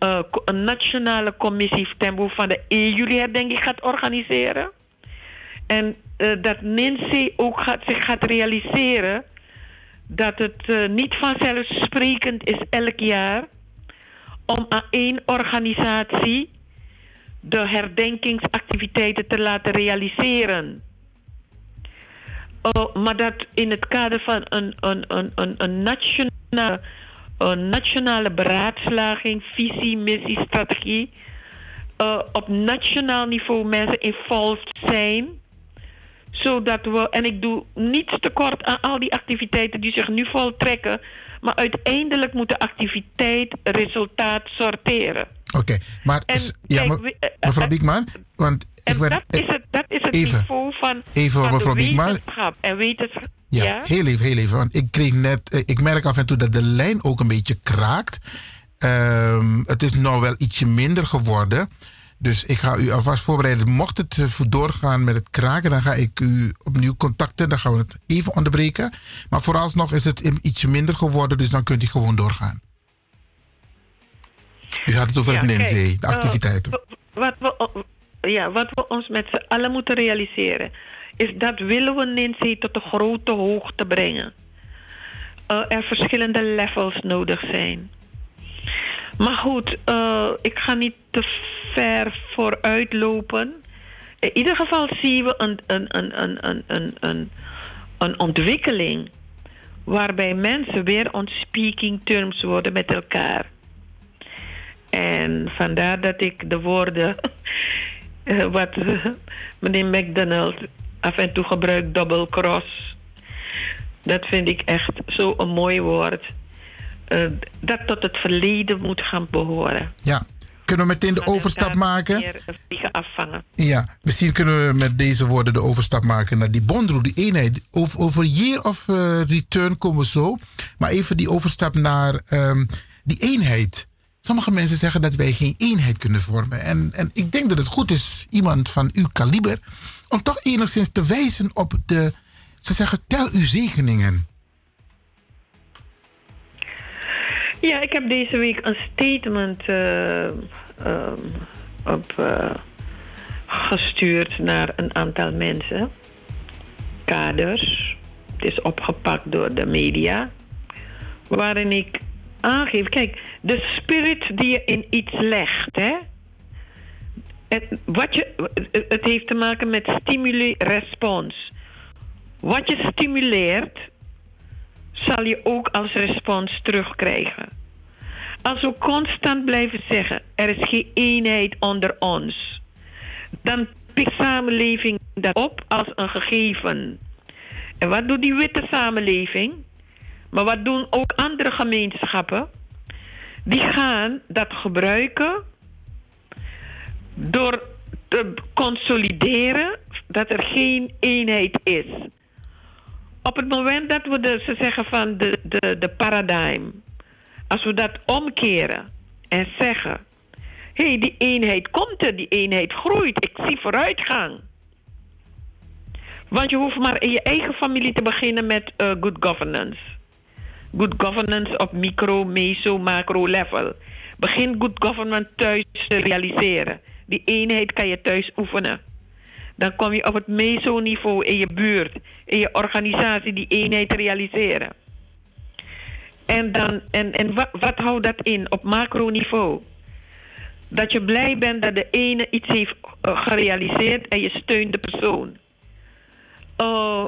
uh, een nationale commissie ten behoeve van de EU-herdenking gaat organiseren. En uh, dat NINSEE ook gaat, zich gaat realiseren dat het uh, niet vanzelfsprekend is elk jaar om aan één organisatie de herdenkingsactiviteiten te laten realiseren. Uh, maar dat in het kader van een, een, een, een, een, nationale, een nationale beraadslaging, visie, missie, strategie, uh, op nationaal niveau mensen involved zijn. Zodat we, en ik doe niets tekort aan al die activiteiten die zich nu voltrekken, maar uiteindelijk moet de activiteit resultaat sorteren. Oké, okay, maar en, ja, kijk, mevrouw Biekman, want ik werd, dat is het, dat is het even, niveau van, even, van mevrouw de Biekman. wetenschap en wetenschap. Ja, ja, heel even, heel even. Want ik kreeg net, ik merk af en toe dat de lijn ook een beetje kraakt. Um, het is nou wel ietsje minder geworden. Dus ik ga u alvast voorbereiden. Mocht het doorgaan met het kraken, dan ga ik u opnieuw contacten. Dan gaan we het even onderbreken. Maar vooralsnog is het ietsje minder geworden, dus dan kunt u gewoon doorgaan. U had het over ja, het de activiteiten. Uh, wat, we, ja, wat we ons met z'n allen moeten realiseren, is dat willen we NINSEE tot een grote hoogte brengen. Uh, er verschillende levels nodig zijn. Maar goed, uh, ik ga niet te ver vooruit lopen. In ieder geval zien we een, een, een, een, een, een, een ontwikkeling waarbij mensen weer on speaking terms worden met elkaar. En vandaar dat ik de woorden eh, wat eh, meneer McDonald af en toe gebruikt, double cross. Dat vind ik echt zo'n mooi woord. Eh, dat tot het verleden moet gaan behoren. Ja. Kunnen we meteen de overstap maken? meer afvangen. Ja, misschien kunnen we met deze woorden de overstap maken naar die bondroe, die eenheid. Over, over year of eh, return komen we zo. Maar even die overstap naar ehm, die eenheid. Sommige mensen zeggen dat wij geen eenheid kunnen vormen. En, en ik denk dat het goed is, iemand van uw kaliber, om toch enigszins te wijzen op de, ze zeggen, tel uw zegeningen. Ja, ik heb deze week een statement ehm, op, eh, gestuurd naar een aantal mensen. Kaders. Het is opgepakt door de media. Waarin ik aangeef, kijk, de spirit die je in iets legt, hè. Het, wat je, het heeft te maken met stimuli-respons. Wat je stimuleert, zal je ook als respons terugkrijgen. Als we constant blijven zeggen, er is geen eenheid onder ons, dan pikt samenleving dat op als een gegeven. En wat doet die witte samenleving? Maar wat doen ook andere gemeenschappen? Die gaan dat gebruiken door te consolideren dat er geen eenheid is. Op het moment dat we ze zeggen van de, de, de paradigm, als we dat omkeren en zeggen: hé, hey, die eenheid komt er, die eenheid groeit, ik zie vooruitgang. Want je hoeft maar in je eigen familie te beginnen met uh, good governance. Good governance op micro, meso, macro level. Begin good governance thuis te realiseren. Die eenheid kan je thuis oefenen. Dan kom je op het meso-niveau in je buurt, in je organisatie, die eenheid realiseren. En, dan, en, en wat, wat houdt dat in op macroniveau? Dat je blij bent dat de ene iets heeft uh, gerealiseerd en je steunt de persoon. Uh,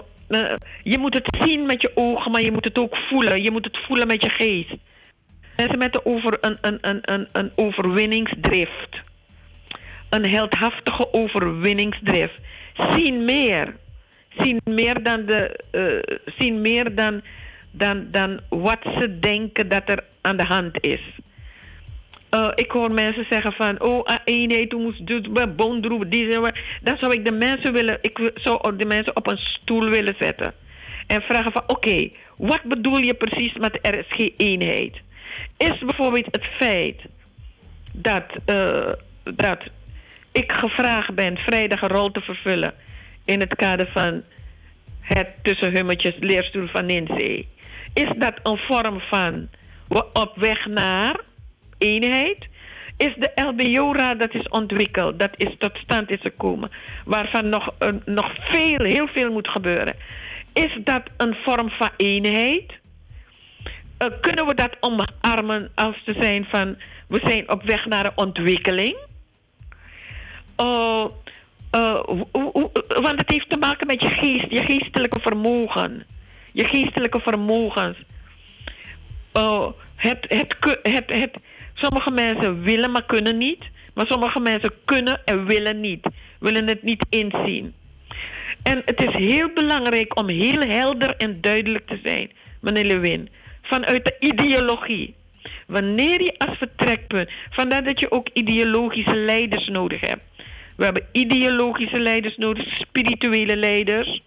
je moet het zien met je ogen, maar je moet het ook voelen. Je moet het voelen met je geest. Mensen met de over, een, een, een, een, een overwinningsdrift. Een heldhaftige overwinningsdrift. Zien meer. Zien meer dan, de, uh, zien meer dan, dan, dan wat ze denken dat er aan de hand is. Uh, ik hoor mensen zeggen van, oh, eenheid, hoe moest dit, boondroep, die Dan zou ik de mensen willen, ik zou de mensen op een stoel willen zetten. En vragen van, oké, wat bedoel je precies met er is eenheid? Is bijvoorbeeld het feit dat, uh, dat ik gevraagd ben vrijdag een rol te vervullen in het kader van het tussen hummetjes leerstoel van Ninzee. Is dat een vorm van op weg naar eenheid? Is de LBO-raad dat is ontwikkeld, dat is tot stand is gekomen, waarvan nog, uh, nog veel, heel veel moet gebeuren. Is dat een vorm van eenheid? Uh, kunnen we dat omarmen als te zijn van we zijn op weg naar een ontwikkeling? Uh, uh, want het heeft te maken met je geest, je geestelijke vermogen. Je geestelijke vermogens. Het, het, het, het, sommige mensen willen maar kunnen niet. Maar sommige mensen kunnen en willen niet. Willen het niet inzien. En het is heel belangrijk om heel helder en duidelijk te zijn, meneer Lewin. Vanuit de ideologie. Wanneer je als vertrekpunt, vandaar dat je ook ideologische leiders nodig hebt. We hebben ideologische leiders nodig, spirituele leiders,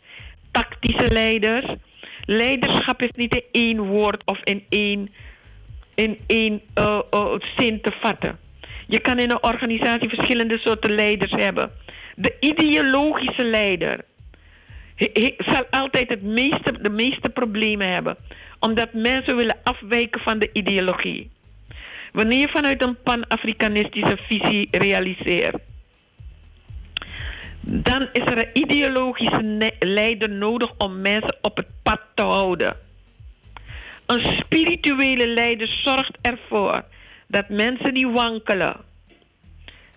tactische leiders. Leiderschap is niet in één woord of in één, in één uh, uh, zin te vatten. Je kan in een organisatie verschillende soorten leiders hebben. De ideologische leider zal altijd het meeste, de meeste problemen hebben, omdat mensen willen afwijken van de ideologie. Wanneer je vanuit een pan-Afrikanistische visie realiseert, dan is er een ideologische leider nodig om mensen op het pad te houden. Een spirituele leider zorgt ervoor dat mensen die wankelen,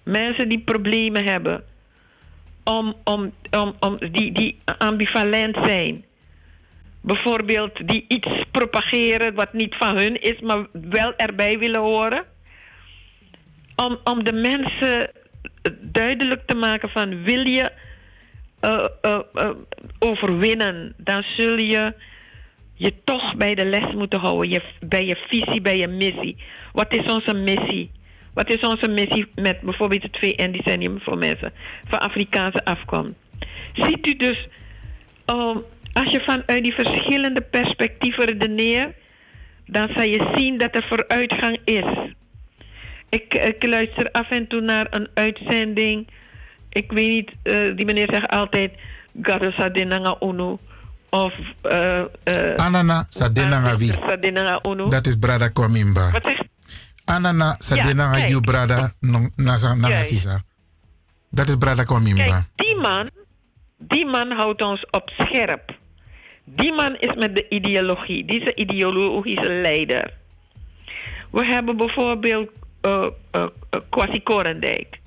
mensen die problemen hebben, om, om, om, om, die, die ambivalent zijn, bijvoorbeeld die iets propageren wat niet van hun is, maar wel erbij willen horen. Om, om de mensen duidelijk te maken van wil je eh, eh, eh, overwinnen, dan zul je je toch bij de les moeten houden. Je, bij je visie, bij je missie. Wat is onze missie? Wat is onze missie met bijvoorbeeld het VN-decennium voor mensen van Afrikaanse afkomst? Ziet u dus, um, als je vanuit die verschillende perspectieven redeneert, dan zal je zien dat er vooruitgang is. Ik, ik luister af en toe naar een uitzending. Ik weet niet, eh, die meneer zegt altijd: Sadinanga Uno. Of. eh eh, Anana Sadenanga wie? Sadinanga Uno. Dat is Brada Kwamimba. Wat zegt Anana Sadenanga kijk. you Brada Nanga. Sisa. Dat is Brada Kwamimba. Kijk, die man, die man houdt ons op scherp. Die man is met de ideologie. Die is een ideologische leider. We hebben bijvoorbeeld eh eh, eh, Kwasi Korendijk.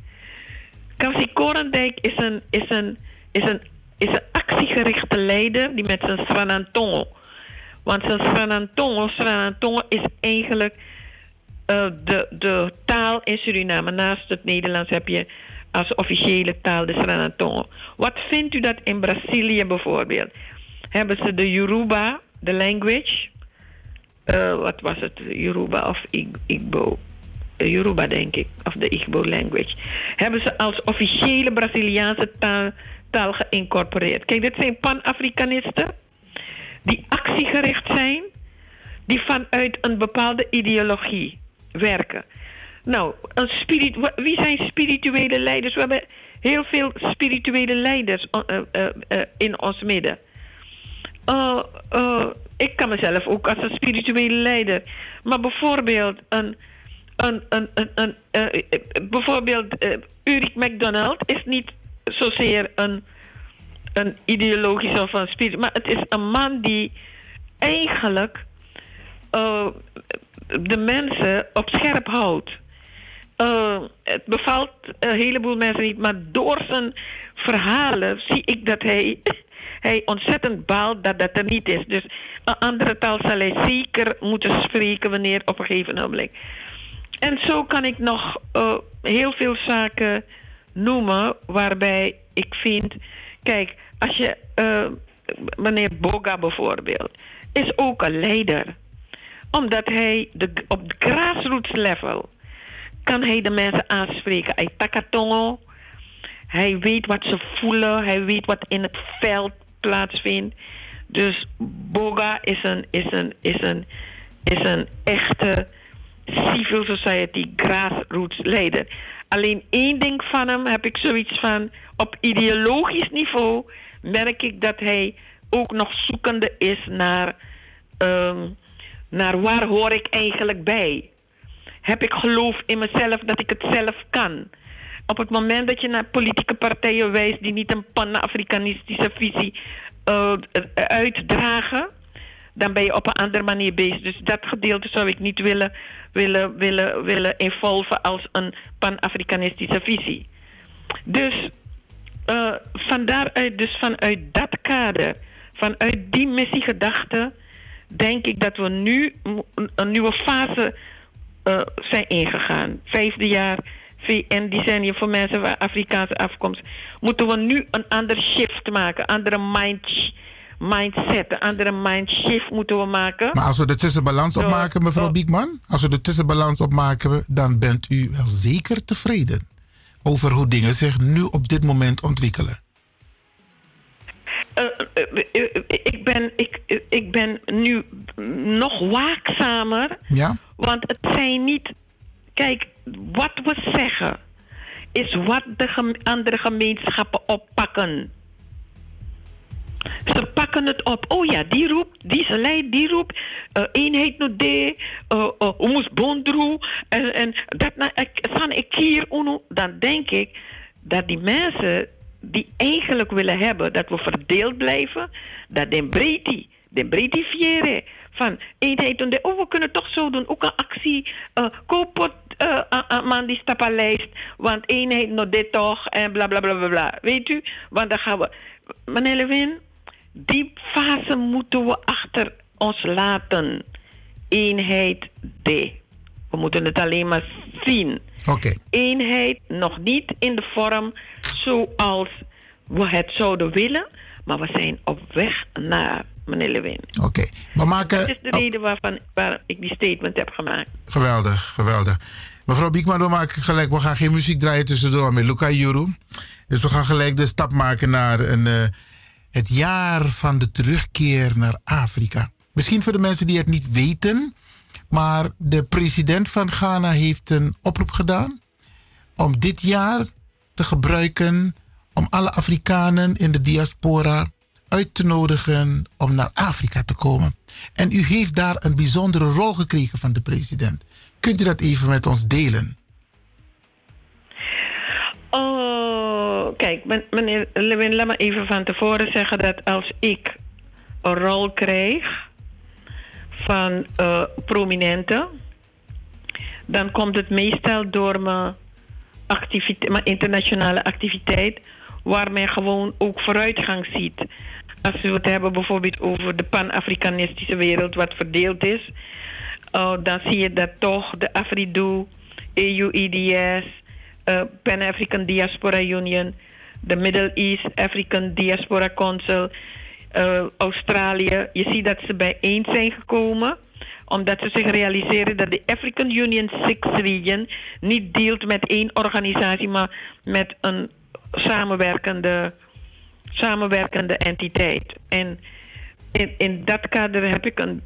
Kwasi Korendijk is een, is, een, is, een, is een actiegerichte leider die met zijn Sranantongo. Want zijn Sranantongo, Sranantongo is eigenlijk de, de taal in Suriname. Naast het Nederlands heb je als officiële taal de Sranantongo. Wat vindt u dat in Brazilië bijvoorbeeld? Hebben ze de Yoruba, de language. Wat was het? Yoruba of Ig- Igbo? Yoruba, denk ik. Of de Igbo language. Hebben ze als officiële Braziliaanse taal, geïncorporeerd. Kijk, dit zijn Pan-Afrikanisten. Die actiegericht zijn. Die vanuit een bepaalde ideologie werken. Nou, een spirit, wie zijn spirituele leiders? We hebben heel veel spirituele leiders eh, eh, eh, in ons midden. Eh, eh, ik kan mezelf ook als een spirituele leider. Maar bijvoorbeeld een. Een, een, een, een eh, bijvoorbeeld eh Ulrich McDonald is niet zozeer een, een ideologische of een spirit. Maar het is een man die eigenlijk eh, de mensen op scherp houdt. Het bevalt een heleboel mensen niet, maar door zijn verhalen zie ik dat hij, hij ontzettend baalt dat dat er niet is. Dus een andere taal zal hij zeker moeten spreken wanneer op een gegeven moment. En zo kan ik nog eh, heel veel zaken noemen waarbij ik vind, kijk, als je eh, meneer Boga bijvoorbeeld, is ook een leider omdat hij de, op de grassroots level kan hij de mensen aanspreken. Hij takatongo. Hij weet wat ze voelen. Hij weet wat in het veld plaatsvindt. Dus Boga is een, is een, is een, is een echte civil society grassroots leider. Alleen één ding van hem heb ik zoiets van... op ideologisch niveau merk ik dat hij ook nog zoekende is naar... ehm, naar waar hoor ik eigenlijk bij? Heb ik geloof in mezelf dat ik het zelf kan? Op het moment dat je naar politieke partijen wijst die niet een pan-Afrikanistische visie eh, uitdragen, dan ben je op een andere manier bezig. Dus dat gedeelte zou ik niet willen, willen, willen, willen involven als een pan-Afrikanistische visie. Dus eh van daaruit, dus vanuit dat kader, vanuit die missiegedachte, denk ik dat we nu een- nieuwe fase eh, zijn ingegaan. Vijfde jaar VN-decennium voor mensen van Afrikaanse afkomst. Moeten we nu een ander shift maken, andere mind, mindset, een andere mindshift moeten we maken. Maar als we de tussenbalans opmaken, mevrouw zo. Biekman, als we de tussenbalans opmaken, dan bent u wel zeker tevreden over hoe dingen zich nu op dit moment ontwikkelen. Eh, eh, eh, ik, ben, ik, ik ben nu nog waakzamer. Ja? Want het zijn niet. Kijk, wat we zeggen is wat de andere gemeenschappen oppakken. Ze pakken het op. Oh ja, die roept, die leidt, die roept. eh, eenheid no de, uh, uh, moest bondru. En, en dat van ik hier. Dan denk ik dat die mensen die eigenlijk willen hebben dat we verdeeld blijven, dat den breedte, den breedte vieren van eenheid en de, oh we kunnen toch zo doen, ook een actie, uh, koop uh, aan die stappenlijst, want eenheid nog dit toch en bla bla bla bla bla. Weet u? Want dan gaan we, meneer Levin, Die fase moeten we achter ons laten. Eenheid D. We moeten het alleen maar zien. Eenheid nog niet in de vorm zoals we het zouden willen, maar we zijn op weg naar, meneer Lewin. Oké. We maken... Dat is de reden waarvan, waar ik die statement heb gemaakt. Geweldig, geweldig. Mevrouw Biekman, we maken gelijk, we gaan geen muziek draaien tussendoor met Luca Juru. Dus we gaan gelijk de stap maken naar een, eh, het jaar van de terugkeer naar Afrika. Misschien voor de mensen die het niet weten, maar de president van Ghana heeft een oproep gedaan om dit jaar te gebruiken om alle Afrikanen in de diaspora uit te nodigen om naar Afrika te komen. En u heeft daar een bijzondere rol gekregen van de president. Kunt u dat even met ons delen? Oh, kijk, men- meneer Lewin, laat me even van tevoren zeggen dat als ik een rol krijg van eh prominenten, dan komt het meestal door mijn, mijn internationale activiteit, waar men gewoon ook vooruitgang ziet. Als we het hebben bijvoorbeeld over de pan-Afrikanistische wereld, wat verdeeld is, uh, dan zie je dat toch de AFRIDO, AUEDS, uh, Pan-African Diaspora Union, de Middle East African Diaspora Council, uh, Australië, je ziet dat ze bijeen zijn gekomen omdat ze zich realiseren dat de African Union Six Region niet deelt met één organisatie, maar met een samenwerkende, samenwerkende entiteit. En in, in dat kader heb ik een,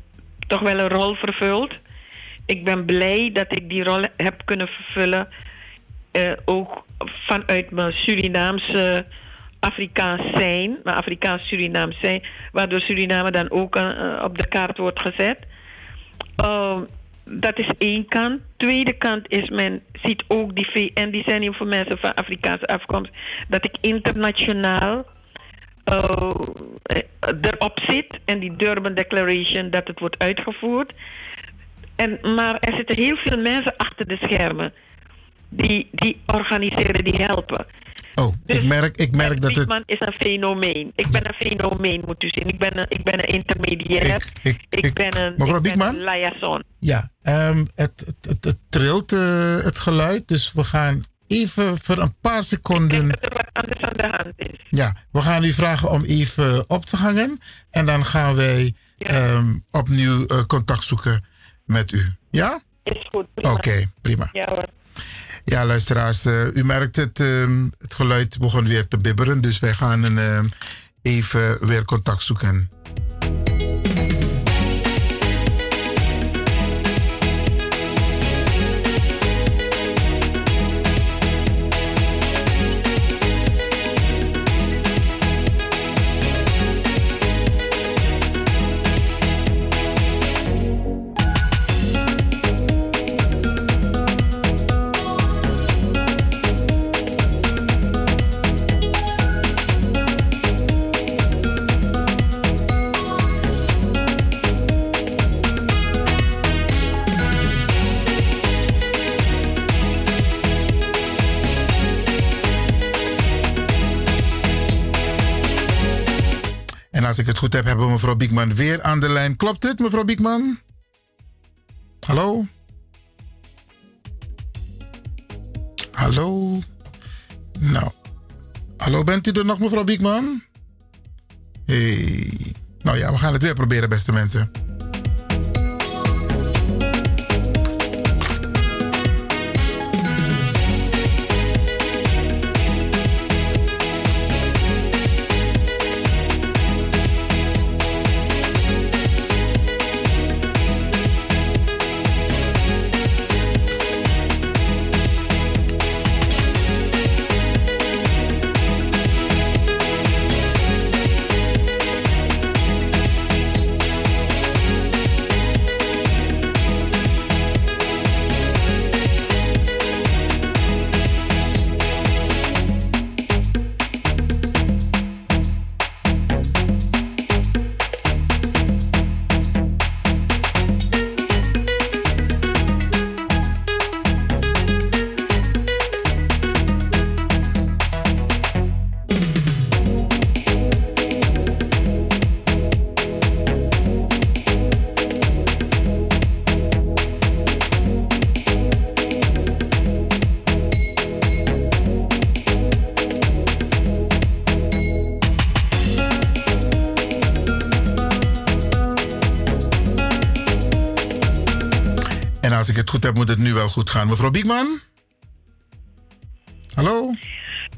toch wel een rol vervuld. Ik ben blij dat ik die rol heb kunnen vervullen, eh, ook vanuit mijn Surinaamse Afrikaans zijn, mijn Afrikaans Surinaams zijn, waardoor Suriname dan ook eh, op de kaart wordt gezet. Uh, dat is één kant. Tweede kant is, men ziet ook die VN, die zijn hier voor mensen van Afrikaanse afkomst, dat ik internationaal uh, erop zit en die Durban Declaration, dat het wordt uitgevoerd. En, maar er zitten heel veel mensen achter de schermen die, die organiseren, die helpen. Oh, ik merk, ik merk dat het... is een fenomeen. Ik ben een fenomeen, moet u zien. Ik ben een, ik ben een intermediair. Ik, ik- ben een, Mevrouw ik ben Biekman? een liaison. Ja, ehm, het, het, het, het trilt eh, het geluid, dus we gaan even voor een paar seconden... Dat er wat anders aan de hand is. Ja, we gaan u vragen om even op te hangen en dan gaan wij ehm, opnieuw eh, contact zoeken met u. Ja? Is goed. Oké, prima. Ja hoor. Ja, luisteraars, eh, u merkt het, ehm, het geluid begon weer te bibberen, dus wij gaan een, ehm, even weer contact zoeken. Als ik het goed heb, hebben we mevrouw Biekman weer aan de lijn. Klopt het, mevrouw Biekman? Hallo? Hallo? Nou. Hallo, bent u er nog, mevrouw Biekman? Hey. Nou ja, we gaan het weer proberen, beste mensen. Goed heb, moet het nu wel goed gaan. Mevrouw Biekman? Hallo?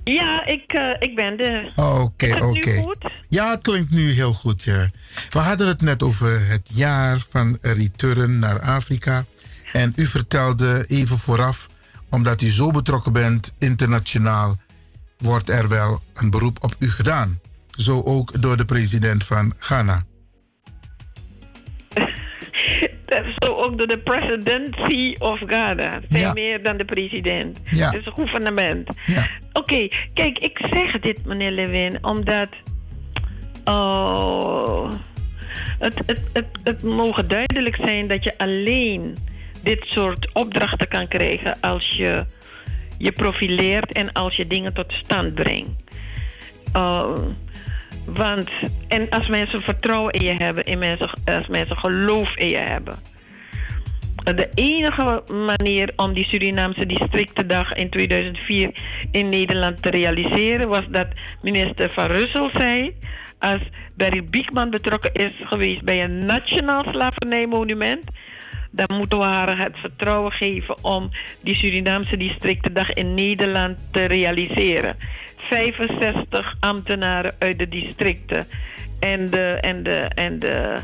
Ja, ik, eh, ik ben er. Oké, oké. Ja, het klinkt nu heel goed. Ja. We hadden het net over het jaar van return naar Afrika. En u vertelde even vooraf, omdat u zo betrokken bent internationaal, wordt er wel een beroep op u gedaan. Zo ook door de president van Ghana. Dat is zo ook door de presidency of Ghana. Ja. meer dan de president. Ja. Is een gouvernement. Oké, kijk, ik zeg dit, meneer Lewin, omdat... Oh, het, het, het, het mogen duidelijk zijn dat je alleen dit soort opdrachten kan krijgen als je je profileert en als je dingen tot stand brengt. Oh, want, en als mensen vertrouwen in je hebben, in mensen, als mensen geloof in je hebben. De enige manier om die Surinaamse districtendag in 2004 in Nederland te realiseren was dat minister Van Russel zei: als Barry Biekman betrokken is geweest bij een nationaal slavernijmonument, dan moeten we haar het vertrouwen geven om die Surinaamse districtendag in Nederland te realiseren. 65 ambtenaren uit de districten en, de, en, de, en, de,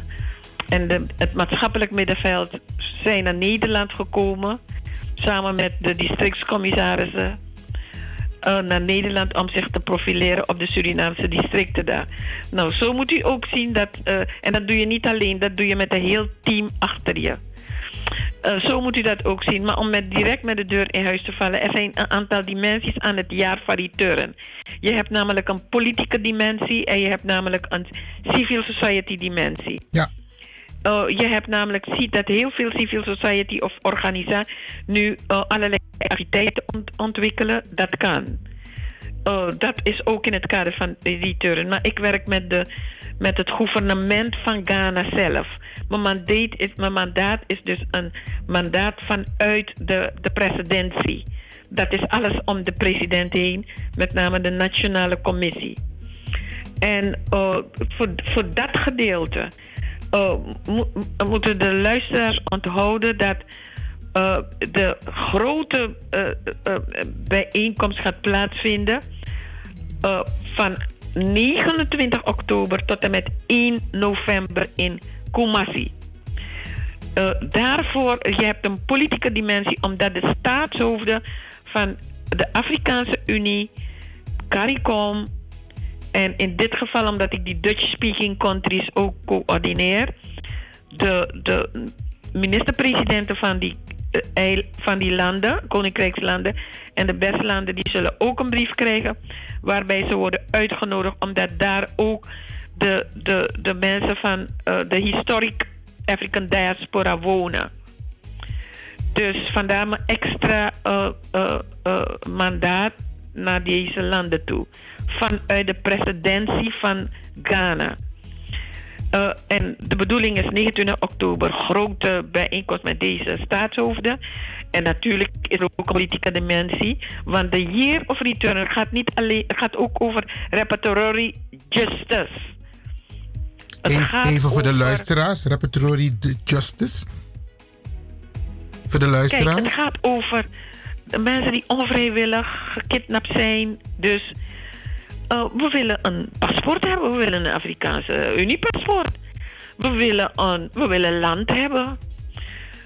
en de, het maatschappelijk middenveld zijn naar Nederland gekomen. Samen met de districtscommissarissen eh, naar Nederland om zich te profileren op de Surinaamse districten daar. Nou, zo moet u ook zien dat, eh, en dat doe je niet alleen, dat doe je met een heel team achter je. Eh, zo moet u dat ook zien. Maar om met, direct met de deur in huis te vallen, er zijn een aantal dimensies aan het jaar van return. Je hebt namelijk een politieke dimensie en je hebt namelijk een civil society dimensie. Ja. Uh, je hebt namelijk ziet dat heel veel civil society of organisaties nu uh, allerlei activiteiten ont ontwikkelen. Dat kan. Uh, dat is ook in het kader van de. Maar ik werk met, de, met het gouvernement van Ghana zelf. Mijn mandaat is, mijn mandaat is dus een mandaat vanuit de, de presidentie. Dat is alles om de president heen, met name de Nationale Commissie. En uh, voor, voor dat gedeelte mo moeten de luisteraars onthouden dat uh, de grote uh, bijeenkomst gaat plaatsvinden van 29 oktober tot en met 1 november in Kumasi. daarvoor, je hebt een politieke dimensie, omdat de staatshoofden van de Afrikaanse Unie, CARICOM, en in dit geval, omdat ik die Dutch-speaking countries ook coördineer, de, de minister-presidenten van die, van die landen, koninkrijkslanden en de bestlanden, die zullen ook een brief krijgen waarbij ze worden uitgenodigd, omdat daar ook de, de, de mensen van uh, de historic African diaspora wonen. Dus vandaar mijn extra uh, mandaat naar deze landen toe. Vanuit de presidentie van Ghana. Uh, en de bedoeling is 29 oktober grote bijeenkomst met deze staatshoofden. En natuurlijk is er ook een politieke dimensie. Want de Year of Return gaat, niet alleen, gaat ook over repertory justice. Even, even voor de luisteraars, repertory justice. Voor de luisteraars. Kijk, het gaat over de mensen die onvrijwillig gekidnapt zijn. Dus uh, we willen een paspoort hebben. We willen een Afrikaanse Unie-paspoort. We willen een we willen land hebben.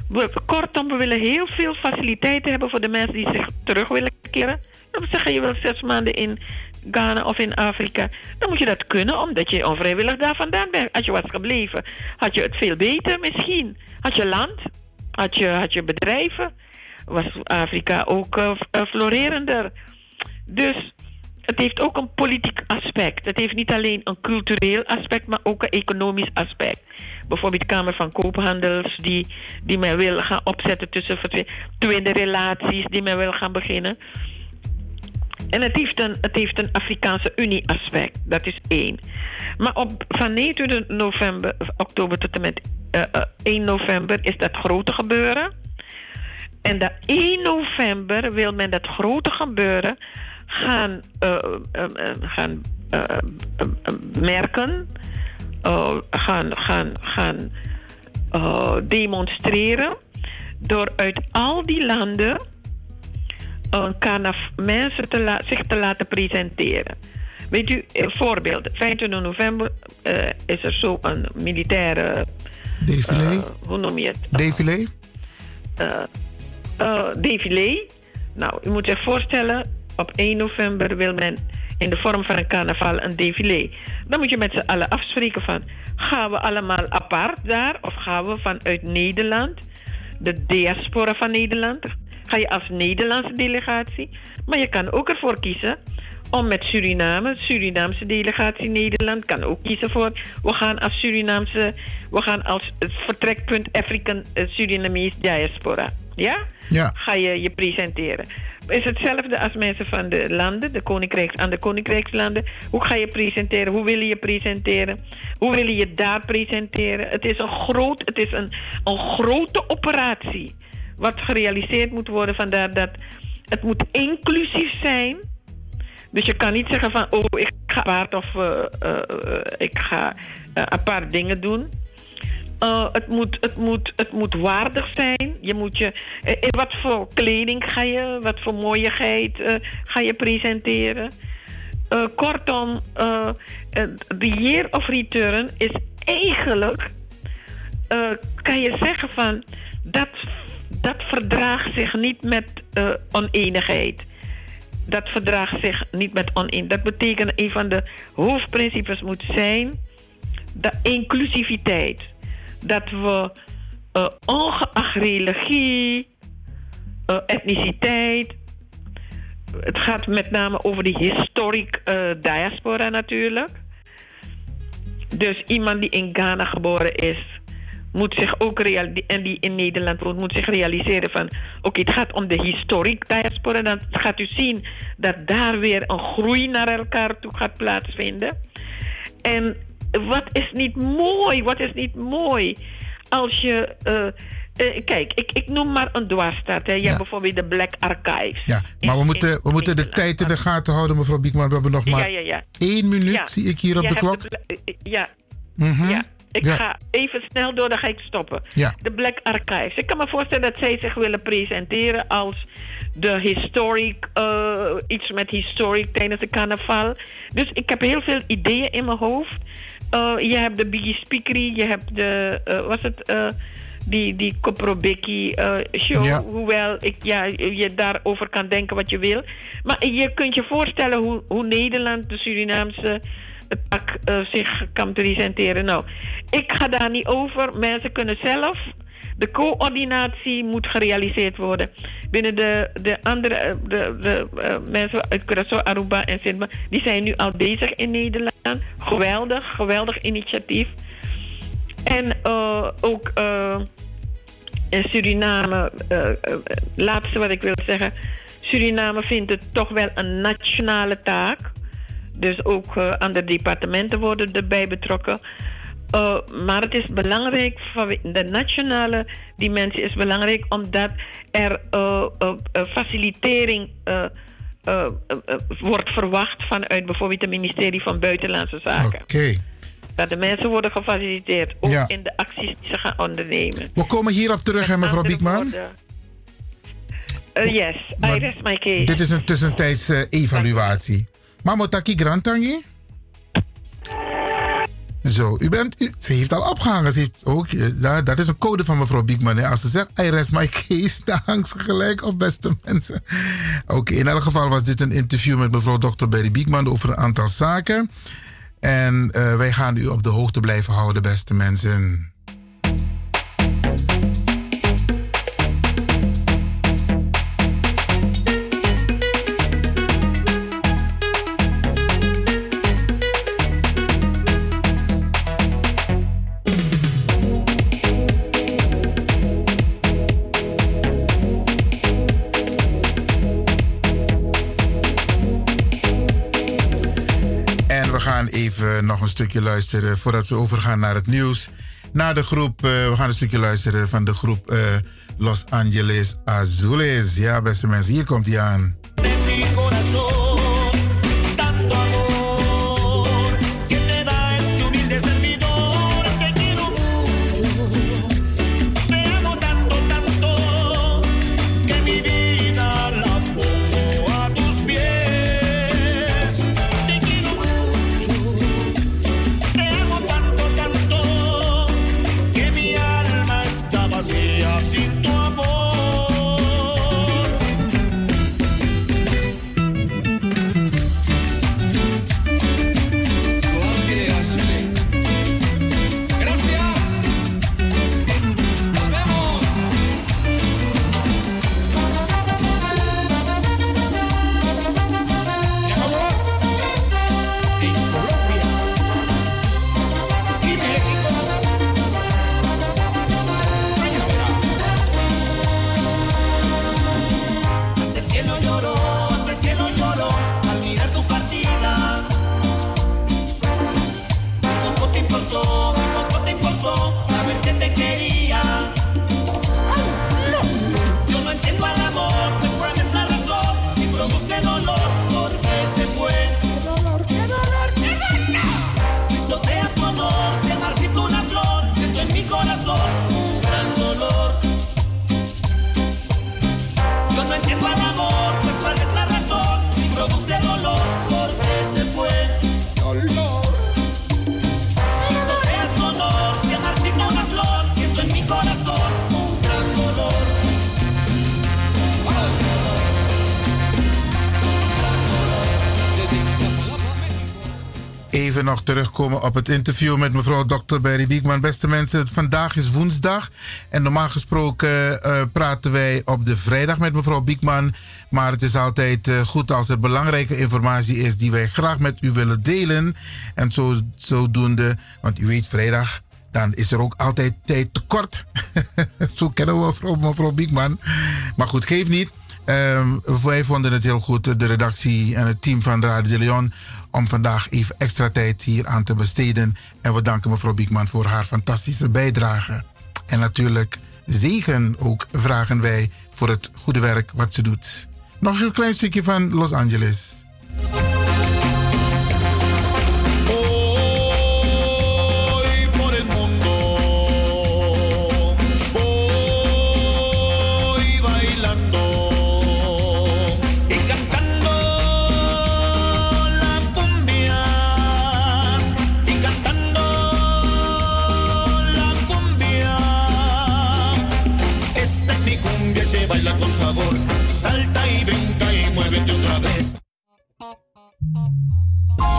We, kortom, we willen heel veel faciliteiten hebben voor de mensen die zich terug willen keren. Dan zeg je, wil zes maanden in Ghana of in Afrika. Dan moet je dat kunnen, omdat je onvrijwillig daar vandaan bent. Als je was gebleven, had je het veel beter misschien. Had je land, had je, had je bedrijven was Afrika ook uh, florerender. Dus het heeft ook een politiek aspect. Het heeft niet alleen een cultureel aspect, maar ook een economisch aspect. Bijvoorbeeld de Kamer van Koophandels, die, die men wil gaan opzetten tussen tweede relaties, die men wil gaan beginnen. En het heeft een, het heeft een Afrikaanse Unie-aspect, dat is één. Maar op, van 29 november, oktober tot en met uh, uh, 1 november is dat grote gebeuren. En dat 1 november wil men dat grote gebeuren gaan, uh, uh, uh, gaan merken, gaan, gaan, gaan demonstreren. door uit al die landen mensen te zich te laten presenteren. Weet u, een voorbeeld. 25 november eh, is er zo een militaire... Défilé? eh, hoe noem je het? Défilé? eh eh, défilé. Nou, u moet zich voorstellen, op 1 november wil men in de vorm van een carnaval een défilé. Dan moet je met z'n allen afspreken van, gaan we allemaal apart daar of gaan we vanuit Nederland, de diaspora van Nederland, ga je als Nederlandse delegatie. Maar je kan ook ervoor kiezen om met Suriname, Surinaamse delegatie Nederland, kan ook kiezen voor. We gaan als Surinaamse, we gaan als het vertrekpunt African eh, Surinamese diaspora. Ja? Ja. Ga je je presenteren. Is hetzelfde als mensen van de landen, de koninkrijks, aan de koninkrijkslanden. Hoe ga je presenteren? Hoe wil je presenteren? Hoe wil je daar presenteren? Het is een, groot, het is een, een grote operatie. Wat gerealiseerd moet worden. Vandaar dat het moet inclusief zijn. Dus je kan niet zeggen van, oh, ik ga apart of eh, eh, eh, ik ga apart dingen doen. Eh, het, moet, het, moet, het moet waardig zijn. Je moet je, eh, wat voor kleding ga je, wat voor mooiigheid eh, ga je presenteren. Kortom, de year of return is eigenlijk, kan je zeggen van, dat, dat verdraagt zich niet met oneenigheid. Dat verdraagt zich niet met oneenigheid. Dat betekent een van de hoofdprincipes moet zijn de inclusiviteit. Dat we eh, ongeacht religie, eh, etniciteit. Het gaat met name over de historic eh, diaspora natuurlijk. Dus iemand die in Ghana geboren is, moet zich ook en die in Nederland woont, moet zich realiseren van oké, het gaat om de historic diaspora. Dan gaat u zien dat daar weer een groei naar elkaar toe gaat plaatsvinden. En wat is niet mooi? Wat is niet mooi? Als je. eh, eh, kijk, ik, ik noem maar een dwarsstaat. Hè. Je hebt bijvoorbeeld de Black Archives. Ja, maar we moeten, we moeten de tijd in de gaten houden, mevrouw Biekman. We hebben nog maar ja, één minuut, zie ik hier op de klok. eh, ja, Mhm. ja. Ik ga even snel door, dan ga ik stoppen. Ja. De Black Archives. Ik kan me voorstellen dat zij zich willen presenteren als de historic, eh, iets met historic tijdens de carnaval. Dus ik heb heel veel ideeën in mijn hoofd. Eh, je hebt de Biggie Speakery, je hebt de, eh, was het, eh, die, die Koprobeki eh, show. Ja. Hoewel ik, ja, je daarover kan denken wat je wil. Maar je kunt je voorstellen hoe, hoe Nederland, de Surinaamse tak zich kan presenteren. Nou, ik ga daar niet over. Mensen kunnen zelf. De coördinatie moet gerealiseerd worden. Binnen de, de andere eh, de, de, eh, mensen uit Curaçao, Aruba en Sint die zijn nu al bezig in Nederland. Geweldig, geweldig initiatief. En eh, ook eh, in Suriname, laatste wat ik wil zeggen. Suriname vindt het toch wel een nationale taak. Dus ook andere departementen worden erbij betrokken. Uh, maar het is belangrijk, van de nationale dimensie is belangrijk omdat er uh, uh, facilitering wordt verwacht vanuit bijvoorbeeld het ministerie van Buitenlandse Zaken. Oké. Dat de mensen worden gefaciliteerd, ook Ja. in de acties die ze gaan ondernemen. We komen hierop terug, hè, mevrouw Biekman. Yes, I rest my case. Dit is een tussentijdse evaluatie. Mamotaki Grantangi? Zo, u bent, ze heeft al opgehangen. Ze heeft ook, eh, daar- dat is een code van mevrouw Biekman. Als ze zegt, I rest my case, dan hangt ze gelijk op, beste mensen. Oké, in elk geval was dit een interview met mevrouw Dr. Berry Biekman over een aantal zaken. En eh, wij gaan u op de hoogte blijven houden, beste mensen. Even nog een stukje luisteren voordat we overgaan naar het nieuws. Na de groep, eh, we gaan een stukje luisteren van de groep eh, Los Angeles Azules. Ja, beste mensen, hier komt hij aan. Even nog terugkomen op het interview met mevrouw Dr. Berry Biekman. Beste mensen, vandaag is woensdag. En normaal gesproken eh, praten wij op de vrijdag met mevrouw Biekman. Maar het is altijd eh, goed als er belangrijke informatie is die wij graag met u willen delen. En zo, zodoende, want u weet, vrijdag dan is er ook altijd tijd tekort. Zo kennen we mevrouw, mevrouw Biekman. Maar goed, geef niet. Um, wij vonden het heel goed, de redactie en het team van Radio de Leon, om vandaag even extra tijd hier aan te besteden. En we danken mevrouw Biekman voor haar fantastische bijdrage. En natuurlijk zegen ook vragen wij voor het goede werk wat ze doet. Nog een klein stukje van Los Angeles.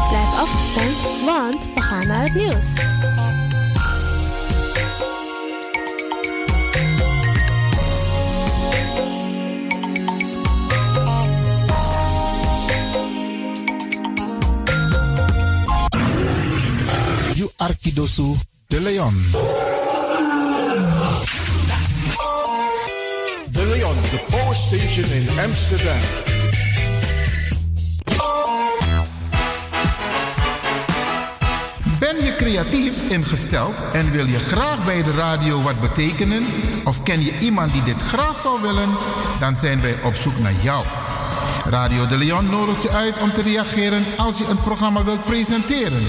Blijf afgestemd, want we gaan naar het nieuws. Arkidosu de Leon. De Leon, the power station in Amsterdam. Ben je creatief ingesteld en wil je graag bij de radio wat betekenen? Of ken je iemand die dit graag zou willen? Dan zijn wij op zoek naar jou. Radio de Leon nodigt je uit om te reageren als je een programma wilt presenteren.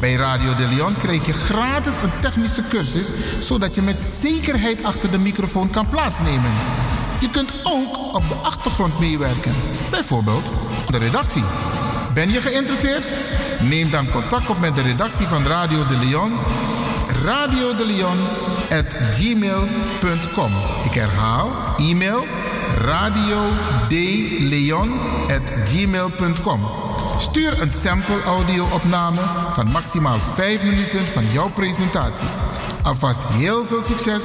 Bij Radio de Leon krijg je gratis een technische cursus, zodat je met zekerheid achter de microfoon kan plaatsnemen. Je kunt ook op de achtergrond meewerken, bijvoorbeeld de redactie. Ben je geïnteresseerd? Neem dan contact op met de redactie van Radio de Leon. Radio de Leon at gmail.com. Ik herhaal, e-mail radio at gmail.com. Stuur een sample audio-opname van maximaal 5 minuten van jouw presentatie. Alvast heel veel succes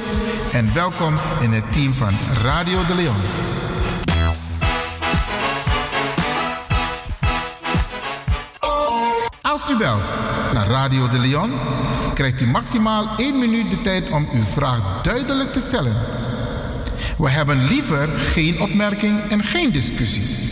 en welkom in het team van Radio de Leon. Als u belt naar Radio de Leon, krijgt u maximaal 1 minuut de tijd om uw vraag duidelijk te stellen. We hebben liever geen opmerking en geen discussie.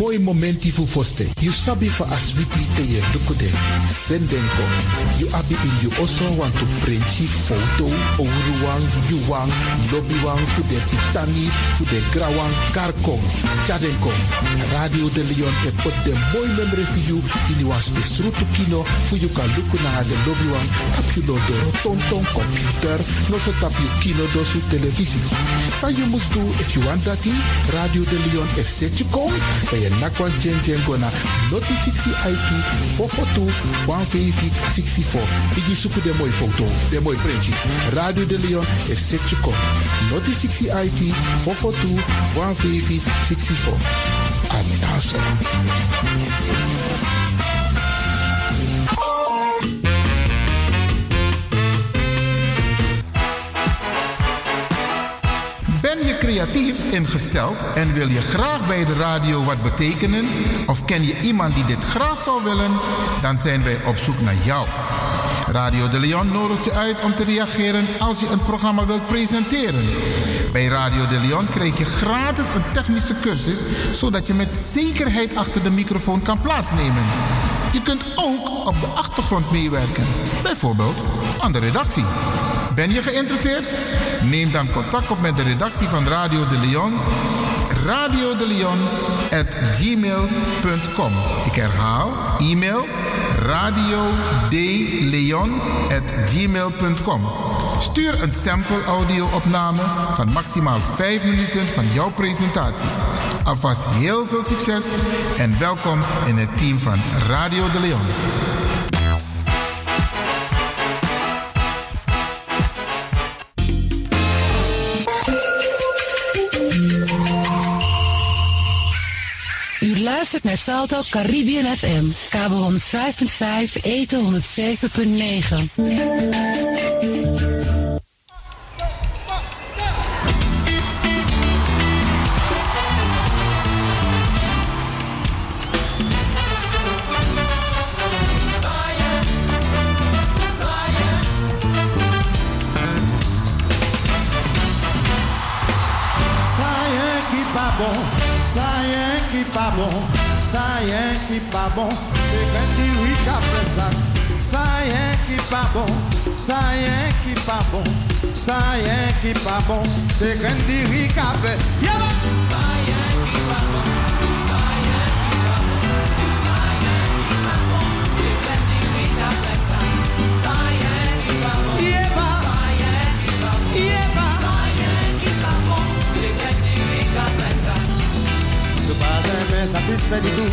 Boy momenti fu foste. You sabi for aswiti te ye dukude. Sendenko. You abi in you also want to printsi photo. Ouruwang, yuwang, lobbywang, fu de titani, fu de grawang, karkong. Chadenko. Radio de Leon e put de boy memory for you. In you as besrutu kino. Fu you kan luku na de lobbywang. Tap you tonton computer. No so tap you kino do su televisie. So you must do if you want that Radio de Leon is set you kom. Bij je nakwan chen chen gona. Noti 60 IP 442 150 64. Igi suku de mooi foto. De mooi printje. Radio de Leon is set you kom. Noti 60 IP 442 150 64. Anaso. Creatief ingesteld en wil je graag bij de radio wat betekenen? Of ken je iemand die dit graag zou willen? Dan zijn wij op zoek naar jou. Radio de Leon nodigt je uit om te reageren als je een programma wilt presenteren. Bij Radio de Leon krijg je gratis een technische cursus, zodat je met zekerheid achter de microfoon kan plaatsnemen. Je kunt ook op de achtergrond meewerken, bijvoorbeeld aan de redactie. Ben je geïnteresseerd? Neem dan contact op met de redactie van Radio de Leon. radiodeleon.gmail.com. Ik herhaal, e-mail radiodeleon.gmail.com. Stuur een sample audio-opname van maximaal 5 minuten van jouw presentatie. Alvast heel veel succes en welkom in het team van Radio de Leon. Luistert naar Salto Caribbean FM, kabel 105.5, eten 107.9. pas bon, c'est quand tu oui ça. Ça y est qui pas bon, ça y est qui pas bon, ça y est qui pas bon, c'est quand tu oui qu'après. Bah. Ça y est qui bon, ça y est qui pas bon, ça y est qui pas bon, c'est ça. Ça y est qui pas bon, bah. ça y est bah. ça y est qui pas bon, c'est ça. Ne pas jamais satisfait du tout,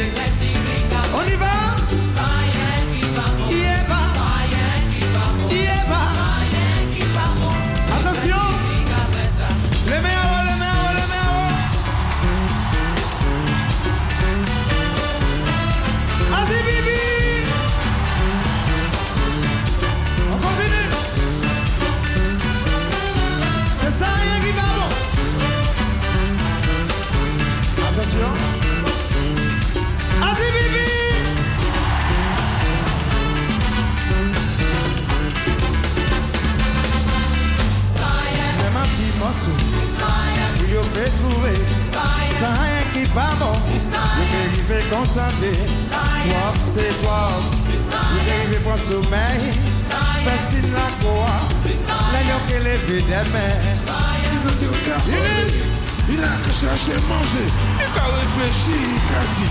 On y va. yo pe trouve. Sa yon ki pa bon Yo pe rive kontante Twop se twop Yo pe rive la koa La yo ke leve demen Si se sur Il a ka chache manje Il ka reflechi, il ka di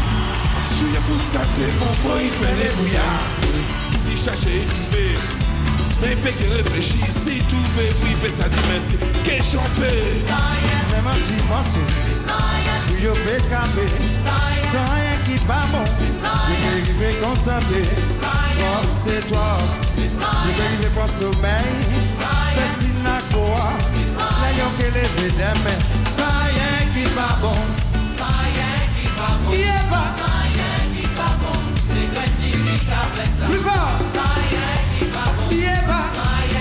Si yo foute sa te konfo Il fe le bouya Si chache, mais peut que réfléchir si tout veut puis peut ça dit merci. Qu'est chanter Même un dimanche Où yo peut trapper Sans rien qui pas bon. Mais qui veut contenter Toi c'est toi. Mais qui veut pas sommeil. Fais si n'a quoi? Là yo que lever des mains. Sans rien qui pas bon. Sans rien qui pas. Bon Sans rien qui pas bon. C'est quand tu ris qu'après ça Y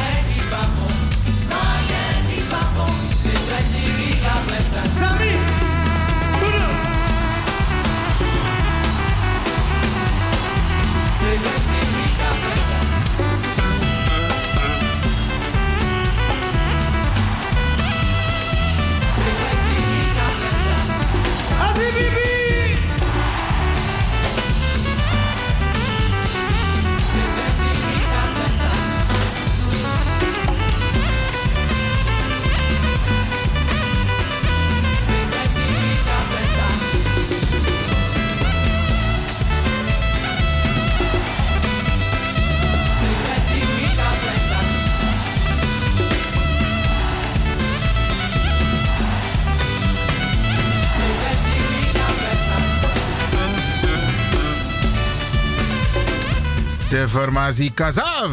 De formatie Kazav.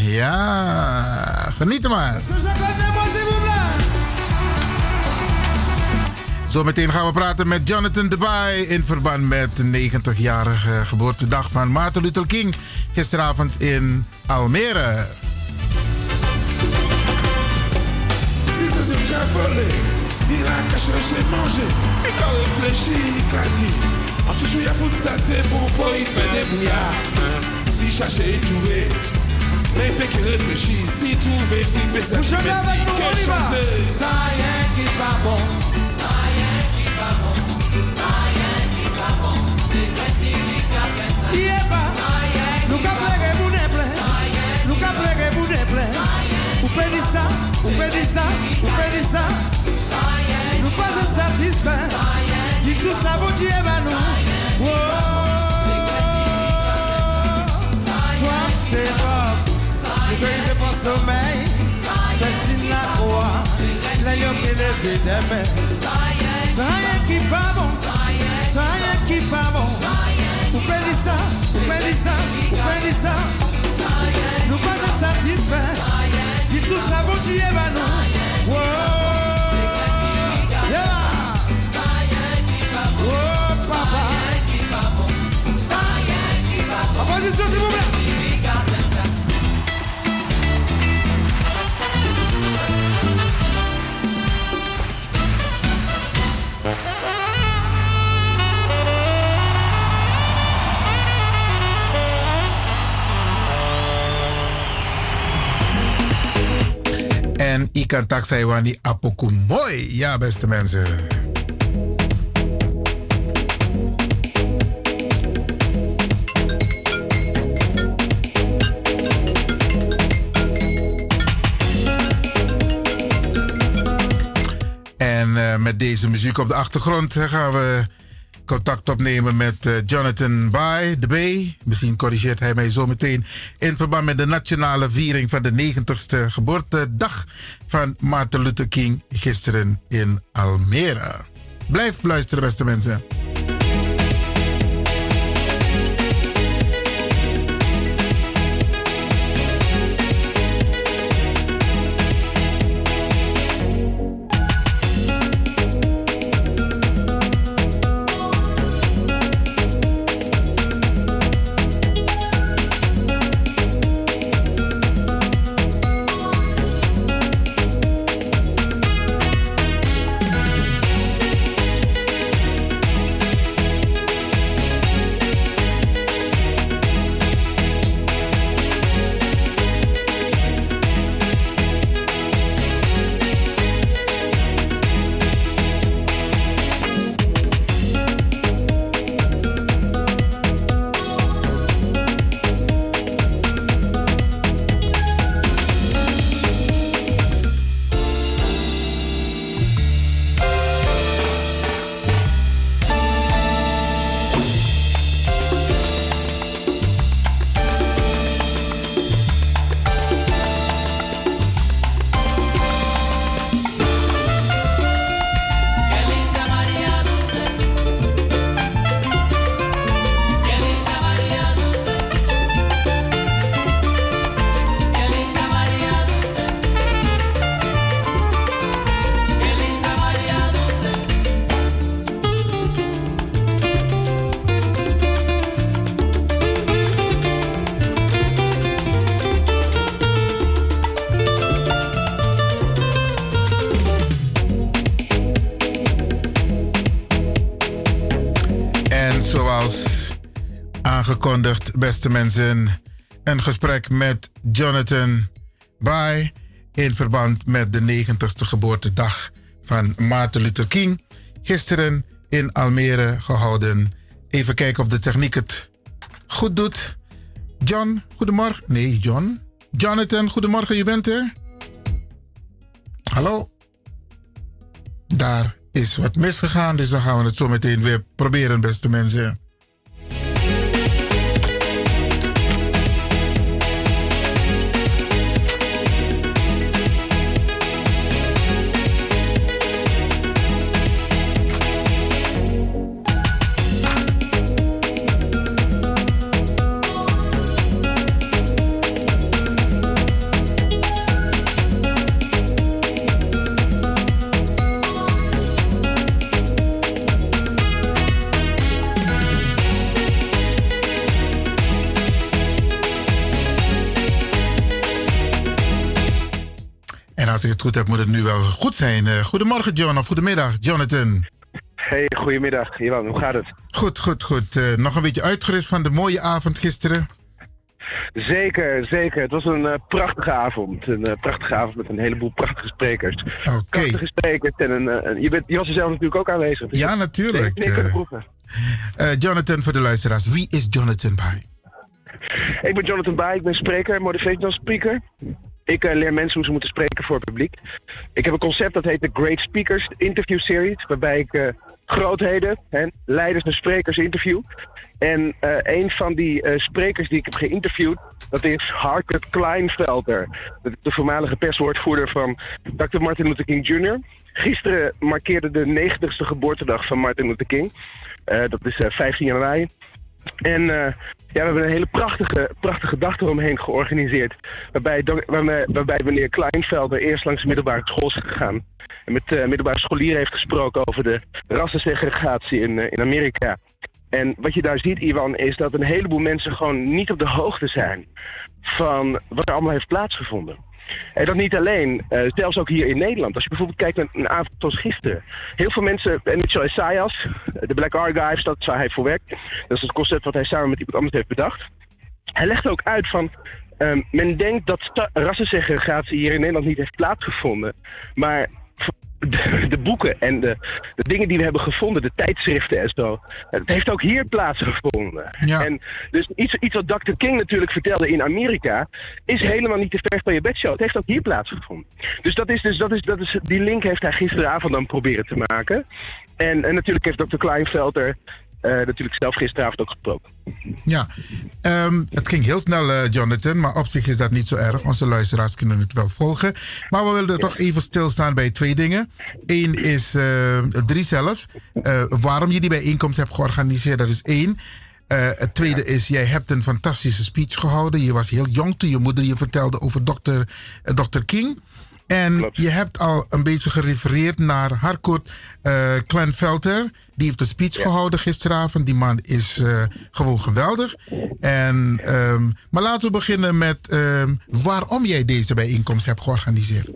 Ja, geniet maar. Zometeen gaan we praten met Jonathan Debay in verband met de 90-jarige geboortedag van Martin Luther King gisteravond in Almere. Volé. Il. si chercher et trouver. Que réfléchir, si trouver, flipper, ça que. Ça y est qui pas bon, ça y est qui pas bon, ça y est qui pas bon. C'est vrai qu'il y a ça. Ça y est. Nous qu'appelons vous n'est plein. Nous qu'appelons vous. Vous prenez ça, vous prenez ça, vous prenez ça. Nous pas satisfaits. Dis tout ça, vous dites. Eh ben, sommeil, c'est la croix, la yoke est demain. Ça y est qui pas bon, ça y est qui pas bon. Vous perdez ça, vous perdez ça, vous perdez ça. Nous pas satisfaits, dit tout ça bon tu es eh banon. Ben wow, yeah. Oh papa, ça y est qui pas bon. Opposition s'il vous plaît. En ik kan wani apoku mooi. Ja, beste mensen. En eh, met deze muziek op de achtergrond gaan we contact opnemen met eh, Jonathan Bay, de B. Misschien corrigeert hij mij zo meteen. In verband met de nationale viering van de 90ste geboortedag van Martin Luther King gisteren in Almere. Blijf luisteren, beste mensen. Beste mensen, een gesprek met Jonathan Bay in verband met de 90ste geboortedag van Martin Luther King. Gisteren in Almere gehouden. Even kijken of de techniek het goed doet. John, goedemorgen. Nee, John. Jonathan, goedemorgen, je bent er? Hallo? Daar is wat misgegaan, dus dan gaan we het zo meteen weer proberen, beste mensen. Als ik het goed heb, moet het nu wel goed zijn. Eh, goedemorgen, John, of goedemiddag, Jonathan. Hey, goedemiddag. Ivan, hoe gaat het? Goed, goed, goed. Eh, nog een beetje uitgerust van de mooie avond gisteren. Zeker, zeker. Het was een eh, prachtige avond. Een prachtige avond met een heleboel prachtige sprekers. Prachtige sprekers. En een, je, bent, je was er zelf natuurlijk ook aanwezig. dus Ja, natuurlijk. Jonathan, voor de luisteraars. Wie is Jonathan Pai? Ik ben Jonathan Baai, ik ben spreker, motivational speaker. Ik eh, leer mensen hoe ze moeten spreken voor het publiek. Ik heb een concept dat heet de Great Speakers Interview Series, waarbij ik eh, grootheden, hè, leiders en sprekers interview. En eh, een van die sprekers die ik heb geïnterviewd, dat is Harkert Kleinfelder, de, voormalige perswoordvoerder van Dr. Martin Luther King Jr. Gisteren markeerde de 90ste geboortedag van Martin Luther King. Dat is eh, 15 januari. En eh, ja, we hebben een hele prachtige, prachtige dag eromheen georganiseerd. Waarbij, waarbij, waarbij meneer Kleinvelder eerst langs de middelbare school is gegaan. En met eh, middelbare scholieren heeft gesproken over de rassensegregatie in, eh, in Amerika. En wat je daar ziet, Iwan, is dat een heleboel mensen gewoon niet op de hoogte zijn van wat er allemaal heeft plaatsgevonden. En dat niet alleen, eh, zelfs ook hier in Nederland. Als je bijvoorbeeld kijkt naar een avond zoals gisteren. Heel veel mensen, en Mitchell Isaias, de Black Archives, dat waar hij voor werkt. Dat is het concept wat hij samen met iemand anders heeft bedacht. Hij legt ook uit van, ehm, men denkt dat rassensegregatie hier in Nederland niet heeft plaatsgevonden. Maar de, de boeken en de, de dingen die we hebben gevonden, de tijdschriften en zo, het heeft ook hier plaatsgevonden. En dus iets, iets wat Dr. King natuurlijk vertelde in Amerika, is helemaal niet te ver van je bedshow. Het heeft ook hier plaatsgevonden. Dus dat is, dus dat is, dat is, die link heeft hij gisteravond dan proberen te maken. En, en natuurlijk heeft Dr. Kleinfelder eh, natuurlijk zelf gisteravond ook gesproken. Ja, ehm, het ging heel snel, eh, Jonathan, maar op zich is dat niet zo erg. Onze luisteraars kunnen het wel volgen. Maar we willen toch even stilstaan bij twee dingen. Eén is, eh, drie zelfs, waarom je die bijeenkomst hebt georganiseerd, dat is één. Het tweede is, jij hebt een fantastische speech gehouden. Je was heel jong toen je moeder je vertelde over eh, Dr. King. En je hebt al een beetje gerefereerd naar Harcourt uh, Klenvelter. Die heeft een speech gehouden gisteravond. Die man is eh, gewoon geweldig. En, ehm, maar laten we beginnen met ehm, waarom jij deze bijeenkomst hebt georganiseerd.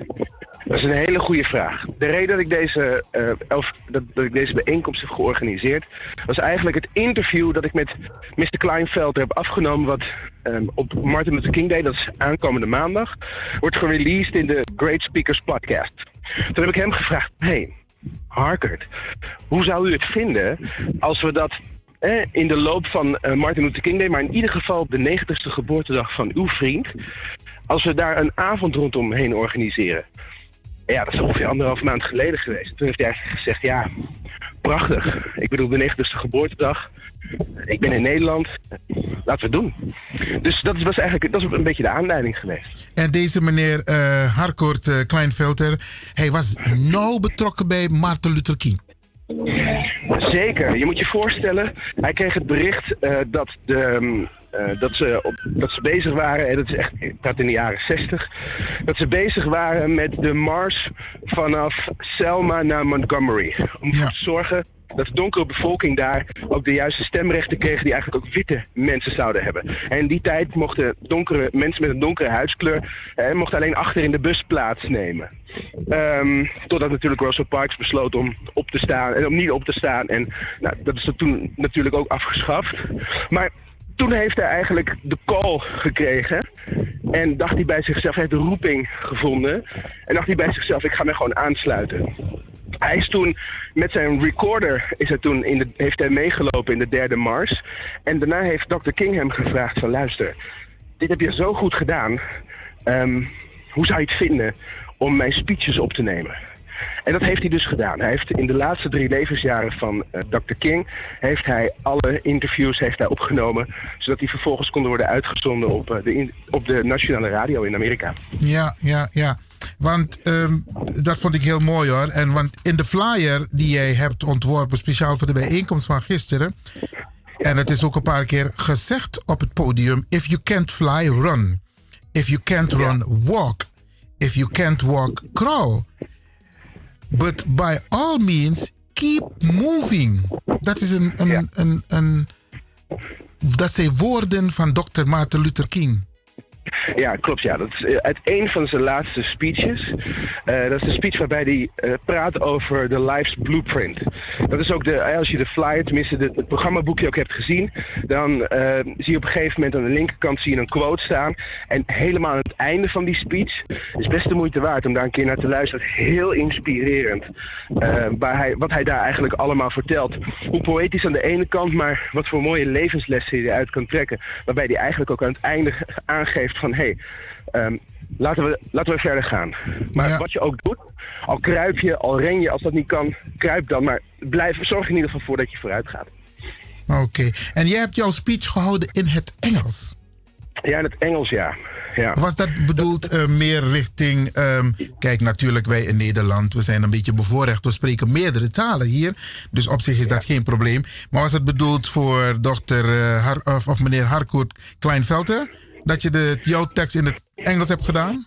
Dat is een hele goede vraag. De reden dat ik deze, of dat, ik deze bijeenkomst heb georganiseerd, was eigenlijk het interview dat ik met Mr. Kleinveld heb afgenomen, wat ehm, op Martin Luther King Day, dat is aankomende maandag, wordt gereleased in de Great Speakers Podcast. Toen heb ik hem gevraagd, hey, Harkert, hoe zou u het vinden als we dat eh, in de loop van eh, Martin Luther King Day, maar in ieder geval op de 90ste geboortedag van uw vriend, als we daar een avond rondom heen organiseren? Ja, dat is ongeveer anderhalf maand geleden geweest. Toen heeft hij eigenlijk gezegd, ja, prachtig. Ik bedoel, de 90ste geboortedag. Ik ben in Nederland. Laten we het doen. Dus dat was eigenlijk dat is een beetje de aanleiding geweest. En deze meneer uh, Harcourt uh, Kleinvelter, hij was nauw betrokken bij Martin Luther King. Zeker. Je moet je voorstellen, hij kreeg het bericht uh, dat, de, uh, dat, ze op, dat ze bezig waren, en dat is echt dat in de jaren 60, dat ze bezig waren met de mars vanaf Selma naar Montgomery. Om te zorgen dat de donkere bevolking daar ook de juiste stemrechten kreeg die eigenlijk ook witte mensen zouden hebben. En in die tijd mochten donkere mensen met een donkere huidskleur eh, mochten alleen achter in de bus plaatsnemen. Um, totdat natuurlijk Rosa Parks besloot om op te staan en om niet op te staan. En nou, dat is toen natuurlijk ook afgeschaft. Maar toen heeft hij eigenlijk de call gekregen. En dacht hij bij zichzelf, hij heeft de roeping gevonden. En dacht hij bij zichzelf, ik ga me gewoon aansluiten. Hij is toen met zijn recorder is hij toen in de, heeft hij meegelopen in de derde mars. En daarna heeft Dr. King hem gevraagd van luister, dit heb je zo goed gedaan. Um, hoe zou je het vinden om mijn speeches op te nemen? En dat heeft hij dus gedaan. Hij heeft in de laatste drie levensjaren van uh, Dr. King heeft hij alle interviews heeft hij opgenomen, zodat die vervolgens konden worden uitgezonden op, uh, de, in, op de nationale radio in Amerika. Ja, ja, ja. Want um, dat vond ik heel mooi hoor. En want in de flyer die jij hebt ontworpen, speciaal voor de bijeenkomst van gisteren. En het is ook een paar keer gezegd op het podium: If you can't fly, run. If you can't run, walk. If you can't walk, crawl. But by all means, keep moving. Dat is een. een, ja. een, een dat zijn woorden van Dr. Martin Luther King. Ja, klopt. Ja. Dat is eh, uit een van zijn laatste speeches. Eh, dat is de speech waarbij hij eh, praat over de Life's Blueprint. Dat is ook de, als je de flyer, tenminste de, het programmaboekje ook hebt gezien, dan zie je op een gegeven moment aan de linkerkant zie je een quote staan. En helemaal aan het einde van die speech is best de moeite waard om daar een keer naar te luisteren. Heel inspirerend. waar hij, wat hij daar eigenlijk allemaal vertelt. Hoe poëtisch aan de ene kant, maar wat voor mooie levenslessen je eruit kan trekken. Waarbij hij eigenlijk ook aan het einde aangeeft van hé, hey, ehm, laten, we, laten we verder gaan. Maar wat je ook doet, al kruip je, al ren je, als dat niet kan, kruip dan. Maar blijf, zorg in ieder geval voor dat je vooruit gaat. Oké. En jij hebt jouw speech gehouden in het Engels. Ja, in het Engels ja. ja. Was dat bedoeld eh, meer richting... ehm, kijk, natuurlijk wij in Nederland, we zijn een beetje bevoorrecht. We spreken meerdere talen hier. Dus op zich is dat geen probleem. Maar was het bedoeld voor dochter eh, Har- of, of meneer Harcourt Kleinvelter? Dat je de, jouw tekst in het Engels hebt gedaan?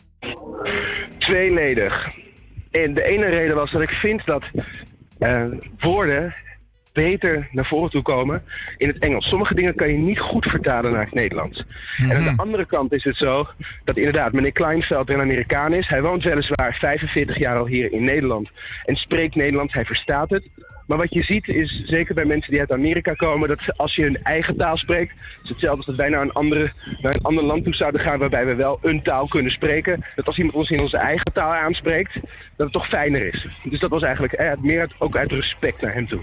Tweeledig. En de ene reden was dat ik vind dat eh, woorden beter naar voren toe komen in het Engels. Sommige dingen kan je niet goed vertalen naar het Nederlands. En aan de andere kant is het zo dat inderdaad meneer Kleinveld een Amerikaan is. Hij woont weliswaar 45 jaar al hier in Nederland en spreekt Nederlands. Hij verstaat het. Maar wat je ziet is, zeker bij mensen die uit Amerika komen, dat als je hun eigen taal spreekt, is hetzelfde als dat wij naar een, andere, naar een ander land toe zouden gaan waarbij we wel een taal kunnen spreken. Dat als iemand ons in onze eigen taal aanspreekt, dat het toch fijner is. Dus dat was eigenlijk eh, meer uit- ook uit respect naar hem toe.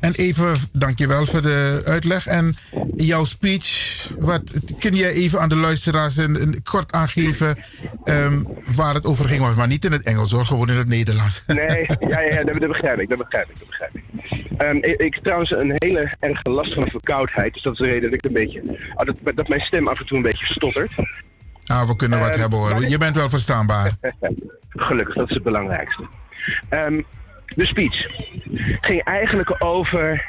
En even, dankjewel voor de uitleg. En jouw speech, wat, kun jij even aan de luisteraars een, een kort aangeven ehm, waar het over ging? Maar niet in het Engels hoor, gewoon in het Nederlands. Nee, ja, ja, dat, dat begrijp ik, dat begrijp ik, dat begrijp ik. Ehm, ik, trouwens een hele erge last van verkoudheid, dus dat is de reden dat ik een beetje, ah, dat, dat mijn stem af en toe een beetje stottert. Ah, we kunnen wat Ehm, hebben hoor. Je bent wel verstaanbaar. Gelukkig, dat is het belangrijkste. Ehm, de speech ging eigenlijk over.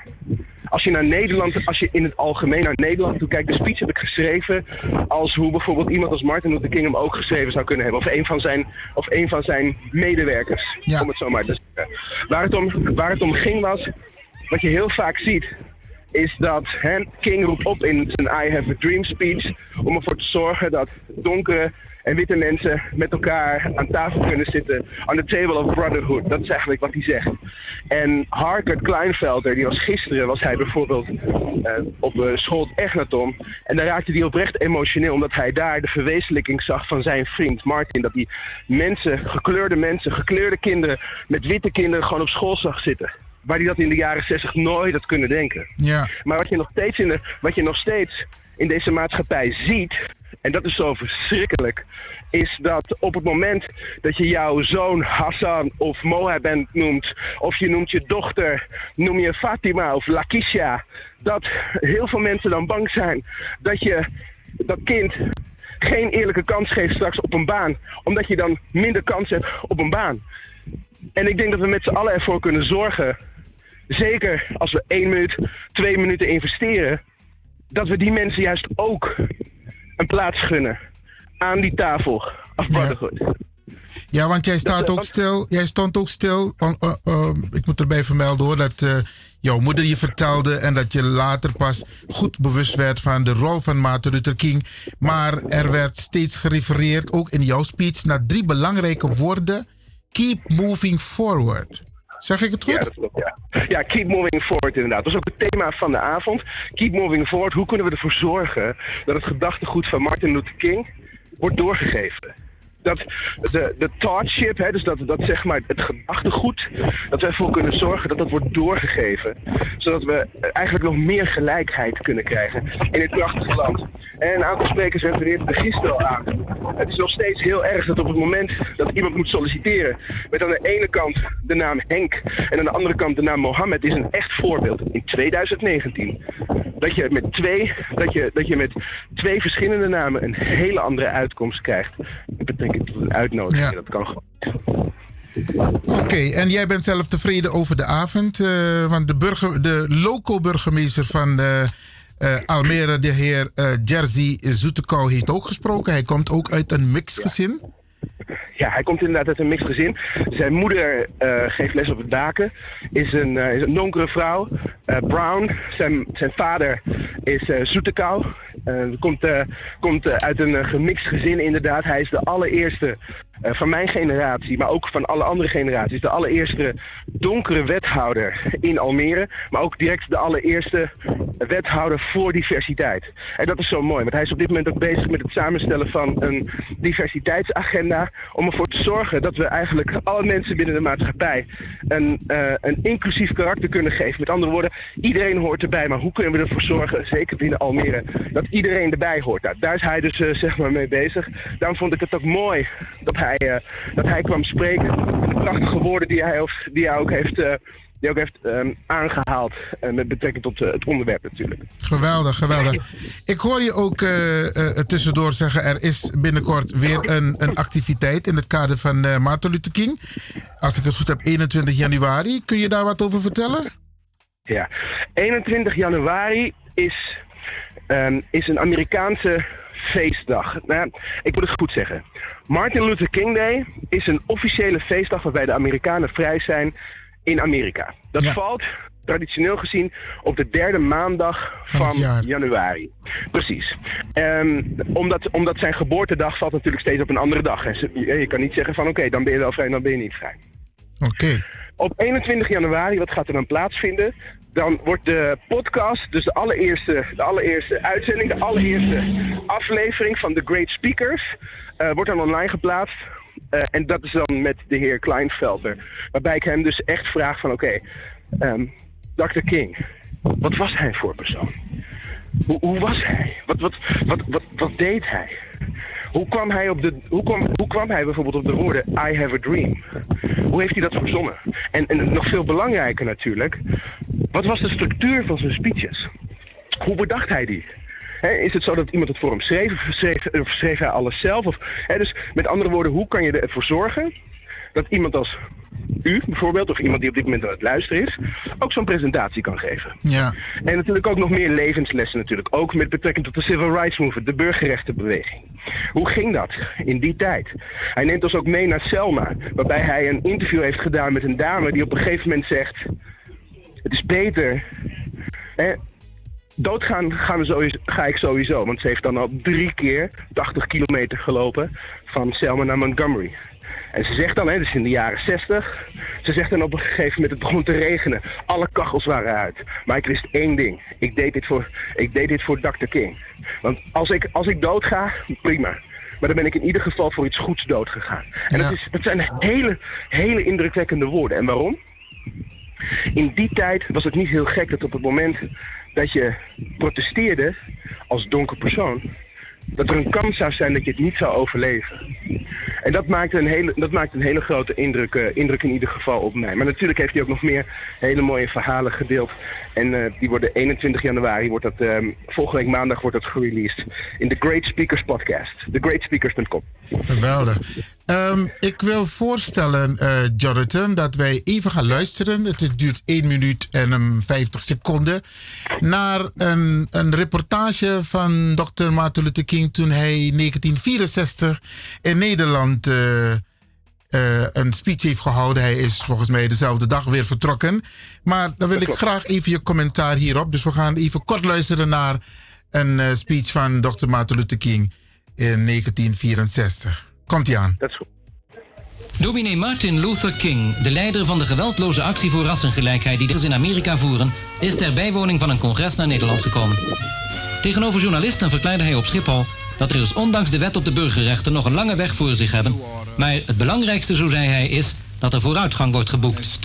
Als je naar Nederland, als je in het algemeen naar Nederland toe kijkt, de speech heb ik geschreven als hoe bijvoorbeeld iemand als Martin Luther King hem ook geschreven zou kunnen hebben. Of een van zijn, of een van zijn medewerkers, om het zo maar te zeggen. Waar het, om, waar het om ging was, wat je heel vaak ziet, is dat hè, King roept op in zijn I Have a Dream speech om ervoor te zorgen dat donkere en witte mensen met elkaar aan tafel kunnen zitten. On the table of brotherhood. Dat is eigenlijk wat hij zegt. En Harker Kleinvelder, die was gisteren, was hij bijvoorbeeld eh, op eh, school Egnaton. En daar raakte hij oprecht emotioneel, omdat hij daar de verwezenlijking zag van zijn vriend Martin. Dat hij mensen, gekleurde mensen, gekleurde kinderen met witte kinderen gewoon op school zag zitten. Waar hij dat in de jaren 60 nooit had kunnen denken. Ja. Maar wat je nog steeds in, de, wat je nog steeds in deze maatschappij ziet, en dat is zo verschrikkelijk, is dat op het moment dat je jouw zoon Hassan of Mohammed noemt, of je noemt je dochter, noem je Fatima of Lakisha, dat heel veel mensen dan bang zijn dat je dat kind geen eerlijke kans geeft straks op een baan, omdat je dan minder kans hebt op een baan. En ik denk dat we met z'n allen ervoor kunnen zorgen zeker als we één minuut, twee minuten investeren, dat we die mensen juist ook een plaats gunnen aan die tafel brotherhood. Ja, want jij staat ook stil. Jij stond ook stil. on- uh, uh, ik moet erbij vermelden hoor dat eh, jouw moeder je vertelde en dat je later pas goed bewust werd van de rol van Martin Luther King. Maar er werd steeds gerefereerd, ook in jouw speech, naar drie belangrijke woorden. Keep moving forward. Zeg ik het goed? Ja, dat klopt, ja. ja, keep moving forward inderdaad. Dat is ook het thema van de avond. Keep moving forward. Hoe kunnen we ervoor zorgen dat het gedachtegoed van Martin Luther King wordt doorgegeven? Dat de, de thoughtship, hè, dus dat, dat zeg maar het gedachtegoed, dat we ervoor kunnen zorgen dat dat wordt doorgegeven. Zodat we eigenlijk nog meer gelijkheid kunnen krijgen in dit prachtige land. En een aantal sprekers refereerden er gisteren al aan. Het is nog steeds heel erg dat op het moment dat iemand moet solliciteren, met aan de ene kant de naam Henk en aan de andere kant de naam Mohammed, is een echt voorbeeld in 2019. Dat je met twee, dat je, dat je met twee verschillende namen een hele andere uitkomst krijgt. Betrekking uitnodiging. Dat kan gewoon. Oké, en jij bent zelf tevreden over de avond. eh, want de, burger, de loco-burgemeester van eh, eh, Almere, de heer eh, Jerzy Zoetekou, heeft ook gesproken. Hij komt ook uit een mixgezin. Ja, hij komt inderdaad uit een mixed gezin. Zijn moeder eh, geeft les op het daken, is een, eh, is een donkere vrouw. Eh, Brown, zijn, zijn vader is zoete kou. Komt komt uit een gemixt gezin inderdaad. Hij is de allereerste van mijn generatie, maar ook van alle andere generaties, de allereerste donkere wethouder in Almere. Maar ook direct de allereerste wethouder voor diversiteit. En dat is zo mooi, want hij is op dit moment ook bezig met het samenstellen van een diversiteitsagenda. Om ervoor te zorgen dat we eigenlijk alle mensen binnen de maatschappij een, eh, een inclusief karakter kunnen geven. Met andere woorden, iedereen hoort erbij. Maar hoe kunnen we ervoor zorgen, zeker binnen Almere, dat iedereen erbij hoort? Nou, daar is hij dus eh, zeg maar mee bezig. Daarom vond ik het ook mooi dat hij, eh, dat hij kwam spreken. En de prachtige woorden die hij, of- die hij ook heeft, eh, die ook heeft ehm, aangehaald. eh, met betrekking tot het onderwerp natuurlijk. Geweldig, geweldig. Ik hoor je ook tussendoor zeggen, er is binnenkort weer een, een activiteit in het kader van Martin Luther King. Als ik het goed heb, 21 januari. Kun je daar wat over vertellen? Ja, 21 januari is, ehm, is een Amerikaanse feestdag. Nou, ik moet het goed zeggen. Martin Luther King Day is een officiële feestdag waarbij de Amerikanen vrij zijn in Amerika. Dat valt traditioneel gezien op de derde maandag van januari. Precies. Ehm, omdat, omdat zijn geboortedag valt natuurlijk steeds op een andere dag. En ze- je, je kan niet zeggen van oké, dan ben je wel vrij en dan ben je niet vrij. Oké. Op 21 januari, wat gaat er dan plaatsvinden? Dan wordt de podcast, dus de allereerste, de allereerste uitzending, de allereerste aflevering van The Great Speakers, eh, wordt dan online geplaatst. Eh, en dat is dan met de heer Kleinfelter. Waarbij ik hem dus echt vraag van oké, ehm, Dr. King, wat was hij voor persoon? Hoe, hoe was hij? Wat, wat, wat, wat, wat deed hij? Hoe kwam hij, op de, hoe, kwam, hoe kwam hij bijvoorbeeld op de woorden I have a dream? Hoe heeft hij dat verzonnen? En, en nog veel belangrijker natuurlijk, wat was de structuur van zijn speeches? Hoe bedacht hij die? Is het zo dat iemand het voor hem schreef of schreef, of schreef hij alles zelf? Of, dus met andere woorden, hoe kan je ervoor zorgen dat iemand als u bijvoorbeeld, of iemand die op dit moment aan het luisteren is, ook zo'n presentatie kan geven? Ja. En natuurlijk ook nog meer levenslessen natuurlijk. Ook met betrekking tot de Civil Rights Movement, de burgerrechtenbeweging. Hoe ging dat in die tijd? Hij neemt ons ook mee naar Selma, waarbij hij een interview heeft gedaan met een dame die op een gegeven moment zegt... Het is beter... Hè, doodgaan gaan we sowieso, ga ik sowieso, want ze heeft dan al drie keer 80 kilometer gelopen van Selma naar Montgomery. En ze zegt dan, hè, dus in de jaren 60, ze zegt dan op een gegeven moment, het begon te regenen. Alle kachels waren uit. Maar ik wist één ding. Ik deed dit voor, ik deed dit voor Dr. King. Want als ik, als ik doodga, prima. Maar dan ben ik in ieder geval voor iets goeds doodgegaan. En dat, is, dat zijn hele, hele indrukwekkende woorden. En waarom? In die tijd was het niet heel gek dat op het moment dat je protesteerde als donker persoon, dat er een kans zou zijn dat je het niet zou overleven. En dat maakt een hele, dat maakt een hele grote indruk, eh, indruk in ieder geval op mij. Maar natuurlijk heeft hij ook nog meer hele mooie verhalen gedeeld. En eh, die worden 21 januari, wordt dat, ehm, volgende week maandag wordt dat gereleased in de Great Speakers podcast. TheGreatSpeakers.com. Geweldig. Ehm, ik wil voorstellen, eh, Jonathan, dat wij even gaan luisteren. Het duurt 1 minuut en um, 50 seconden. Naar een, een reportage van Dr. Martin toen hij in 1964 in Nederland eh, eh, een speech heeft gehouden. Hij is volgens mij dezelfde dag weer vertrokken. Maar dan wil ik graag even je commentaar hierop. Dus we gaan even kort luisteren naar een eh, speech van Dr. Martin Luther King in 1964. Komt ie aan. Dat is goed. Dominee Martin Luther King, de leider van de geweldloze actie voor rassengelijkheid die in Amerika voeren, is ter bijwoning van een congres naar Nederland gekomen. Tegenover journalisten verklaarde hij op Schiphol dat er is ondanks de wet op de burgerrechten nog een lange weg voor zich hebben. Maar het belangrijkste, zo zei hij, is dat er vooruitgang wordt geboekt.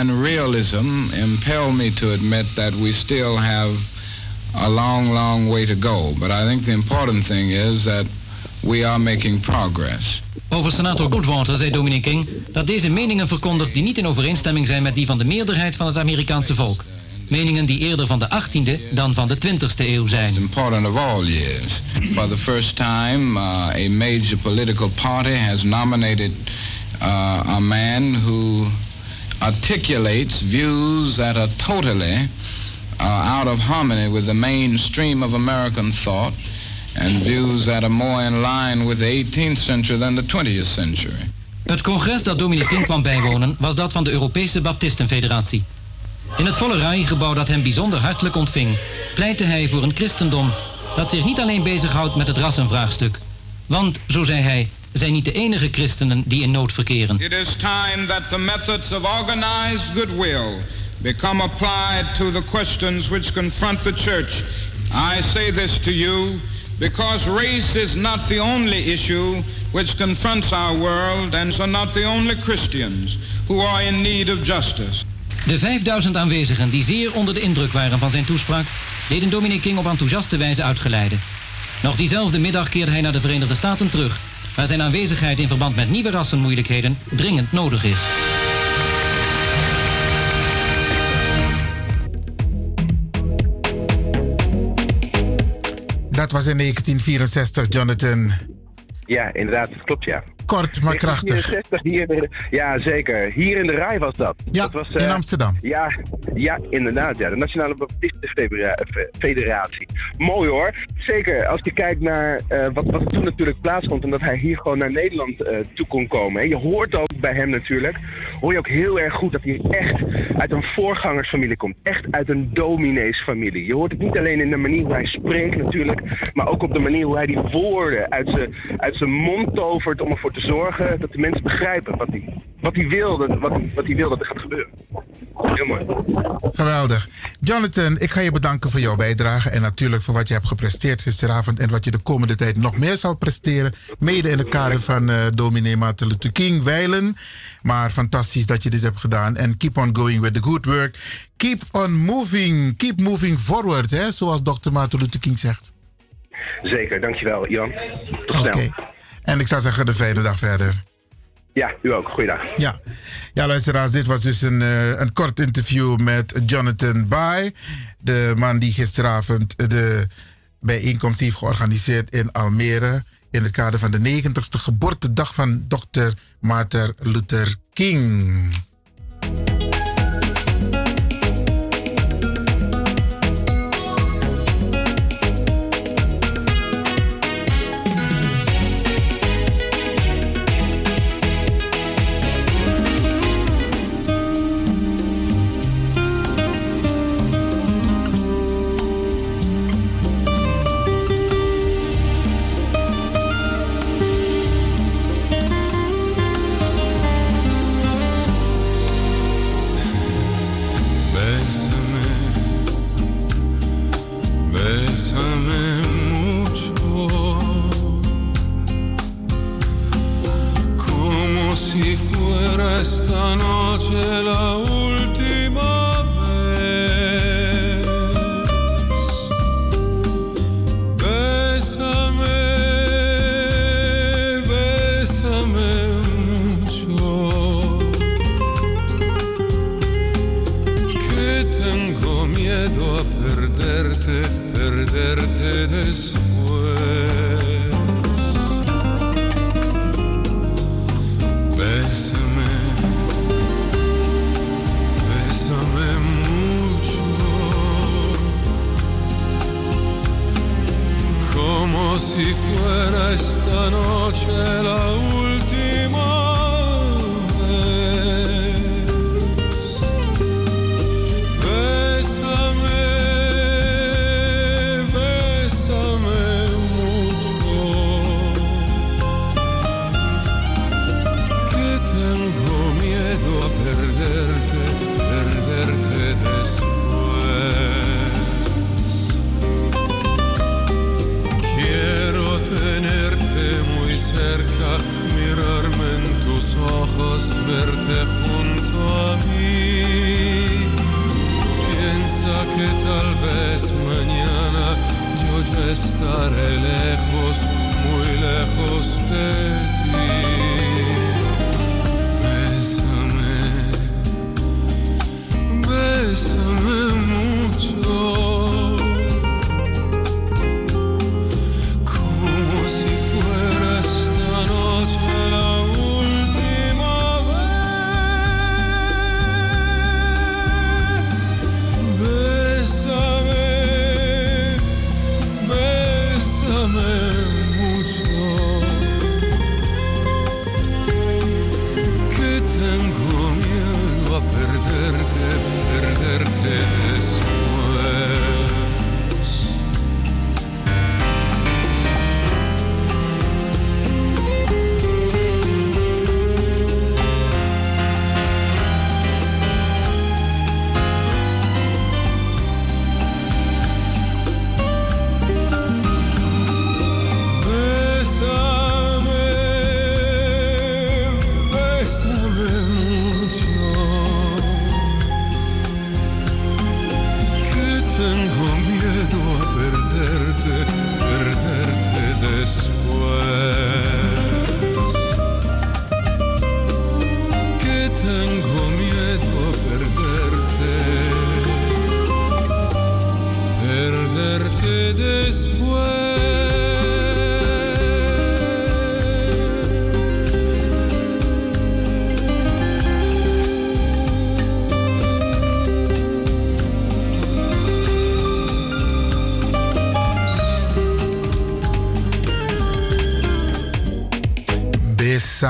And realism impel me to admit that we still have a long, long way to go. But I think the important thing is that we are making progress. Over senator Goldwater zei Dominic King dat deze meningen verkondigt die niet in overeenstemming zijn met die van de meerderheid van het Amerikaanse volk. Meningen die eerder van de 18e dan van de 20e eeuw zijn. Important of all years. For the first time, uh, a major political party has nominated uh, a man who articulates views that are totally uh, out of harmony with the mainstream of American thought and views that are more in line with the 18th century than the 20th century. Het congres dat Dominic King kwam bijwonen was dat van de Europese Baptistenfederatie. In het volle RAI-gebouw dat hem bijzonder hartelijk ontving, pleitte hij voor een christendom dat zich niet alleen bezighoudt met het rassenvraagstuk. Want, zo zei hij, zijn niet de enige christenen die in nood verkeren. It is time that the methods of organized goodwill become applied to the questions which confront the church. I say this to you because race is not the only issue which confronts our world and so not the only Christians who are in need of justice. De 5000 aanwezigen die zeer onder de indruk waren van zijn toespraak, deden Dominic King op enthousiaste wijze uitgeleiden. Nog diezelfde middag keerde hij naar de Verenigde Staten terug, waar zijn aanwezigheid in verband met nieuwe rassenmoeilijkheden dringend nodig is. Dat was in 1964, Jonathan. Ja, inderdaad, dat klopt ja. Kort, maar krachtig. 1964 Hier ja, zeker. Hier in de rij was dat. Ja, dat was, in eh, Amsterdam. Ja, ja, inderdaad. Ja. De Nationale Baptistenfederatie. Mooi hoor. Zeker als je kijkt naar eh, wat, wat toen natuurlijk plaatsvond... en dat hij hier gewoon naar Nederland eh, toe kon komen. Je hoort ook bij hem natuurlijk... hoor je ook heel erg goed dat hij echt uit een voorgangersfamilie komt. Echt uit een domineesfamilie. Je hoort het niet alleen in de manier hoe hij spreekt natuurlijk... maar ook op de manier hoe hij die woorden uit zijn uit zijn mond tovert... om ervoor te zorgen dat de mensen begrijpen wat hij, wat wil, dat, wat, hij- wat hij wil dat er gaat gebeuren. Heel mooi. Geweldig. Jonathan, ik ga je bedanken voor jouw bijdrage en natuurlijk voor wat je hebt gepresteerd gisteravond en wat je de komende tijd nog meer zal presteren. Mede in het kader van eh dominee Martin Luther King, Weilen. Maar fantastisch dat je dit hebt gedaan. En keep on going with the good work. Keep on moving. Keep moving forward, hè, zoals Dr. Martin Luther King zegt. Zeker, dankjewel Jan. Tot snel. En ik zou zeggen, de fijne dag verder. Ja, u ook. Goeiedag. Ja. ja, luisteraars, dit was dus een, eh, een kort interview met Jonathan Bai. De man die gisteravond de bijeenkomst heeft georganiseerd in Almere. In het kader van de 90ste geboortedag van Dr. Martin Luther King.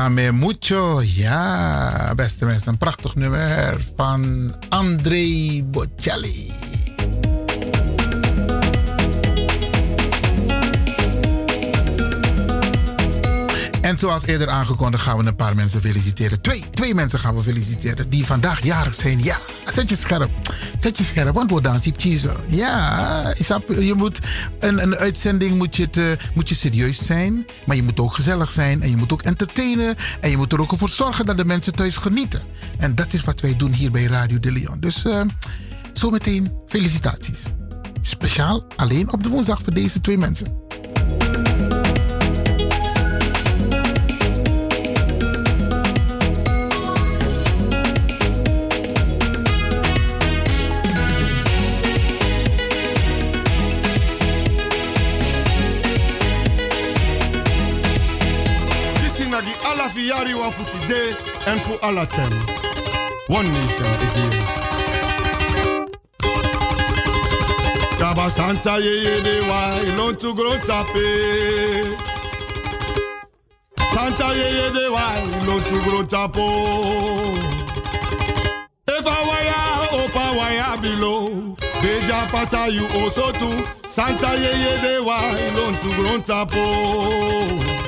Besame mucho. Ja, beste mensen, een prachtig nummer van André Bocelli. En zoals eerder aangekondigd gaan we een paar mensen feliciteren. Twee, twee mensen gaan we feliciteren die vandaag jarig zijn. Ja, zet je scherp. Zet je scherp, want we dansen kiezen. Ja, je moet een, een uitzending moet je, te, moet je serieus zijn. Maar je moet ook gezellig zijn. En je moet ook entertainen. En je moet er ook voor zorgen dat de mensen thuis genieten. En dat is wat wij doen hier bij Radio de Leon. Dus uh, zometeen felicitaties. Speciaal alleen op de woensdag voor deze twee mensen. Wa futi de en fu ala tem. One nation again. Kaba Santa ye ye de wa ilon tu gro tape. Santa ye ye de wa ilon tu gro tapo. If I waya opa waya below. Beja pasa you also too. Santa ye ye de wa ilon tu gro tapo.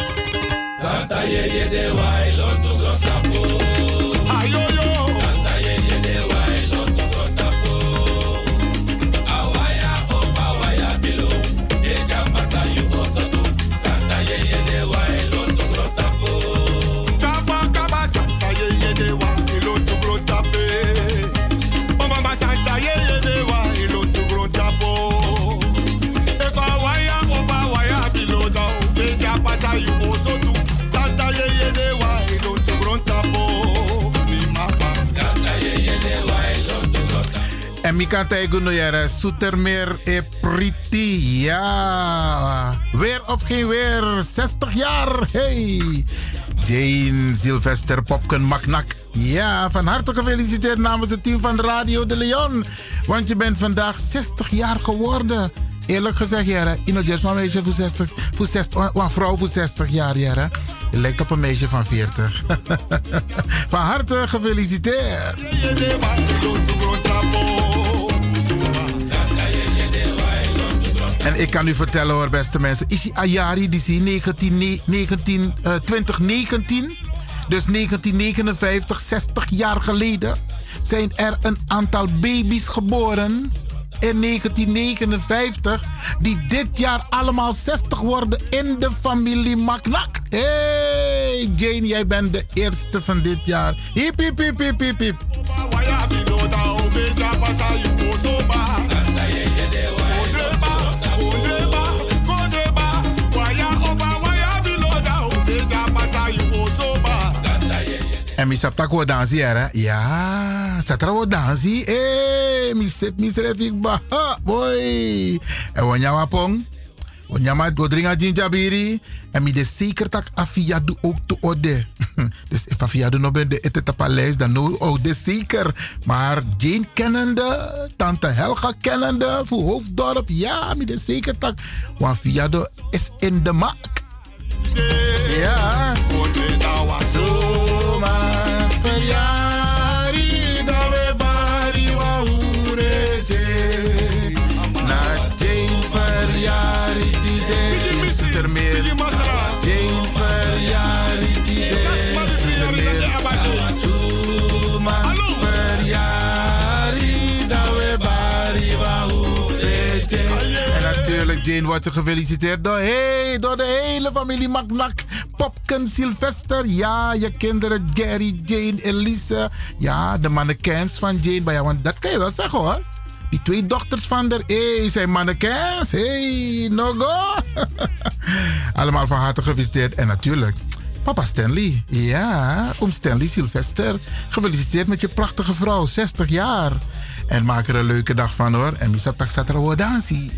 Santa yeye de wai lotu grotapo. Ayoyo. Santa yeye de wai lotu grotapo. Awaya opa waya bilo. Eja pasa also do. Santa yeye de wai lotu grotapo. Kaba kaba Santa yeye de wa ilon tu gro tape. Mama Santa yeye En Mika Tijguno Jere, Soetermeer e Priti. Ja, weer of geen weer, 60 jaar. Hey. Jane Sylvester Popken Maknak. Ja, van harte gefeliciteerd namens het team van Radio de Leon. Want je bent vandaag 60 jaar geworden. Eerlijk gezegd, Jere, Ino Jess, maar meisje voor 60, voor 60, een vrouw voor 60 jaar, Jere. Je lijkt op een meisje van 40. van harte gefeliciteerd. En ik kan u vertellen hoor, beste mensen. Isi Ayari, die zie 19, 19, uh, 2019. Dus 1959, 60 jaar geleden. Zijn er een aantal baby's geboren. In 1959. Die dit jaar allemaal 60 worden in de familie Maknak. Hey Jane, jij bent de eerste van dit jaar. Hip hip hip hip hip hip. En mi sap tak wo dansi era. Ja, satra wo dansi. Eh, mi set mi srefik ba. Boy. En wanyama pong. Wanyama go dringa jinjabiri. En mi de zeker tak afia ook te ode. dus if afia no ben de ete tapaleis, dan no ook zeker. Maar Jane kennende, tante Helga kennende, voor Hoofddorp. Ja, mi de zeker tak. Want is in de maak. Ja. Zomaar wordt je gefeliciteerd door, hey, door de hele familie Maknak. Popken, Sylvester, ja, je kinderen Gary, Jane, Elise. Ja, de mannekens van Jane. Maar want dat kan je wel zeggen hoor. Die twee dochters van der. Hey, zijn mannekens. Hey, no go. Allemaal van harte gefeliciteerd. En natuurlijk, papa Stanley. Ja, om Stanley Sylvester. Gefeliciteerd met je prachtige vrouw, 60 jaar. En maak er een leuke dag van hoor. En misap tak satra dansie.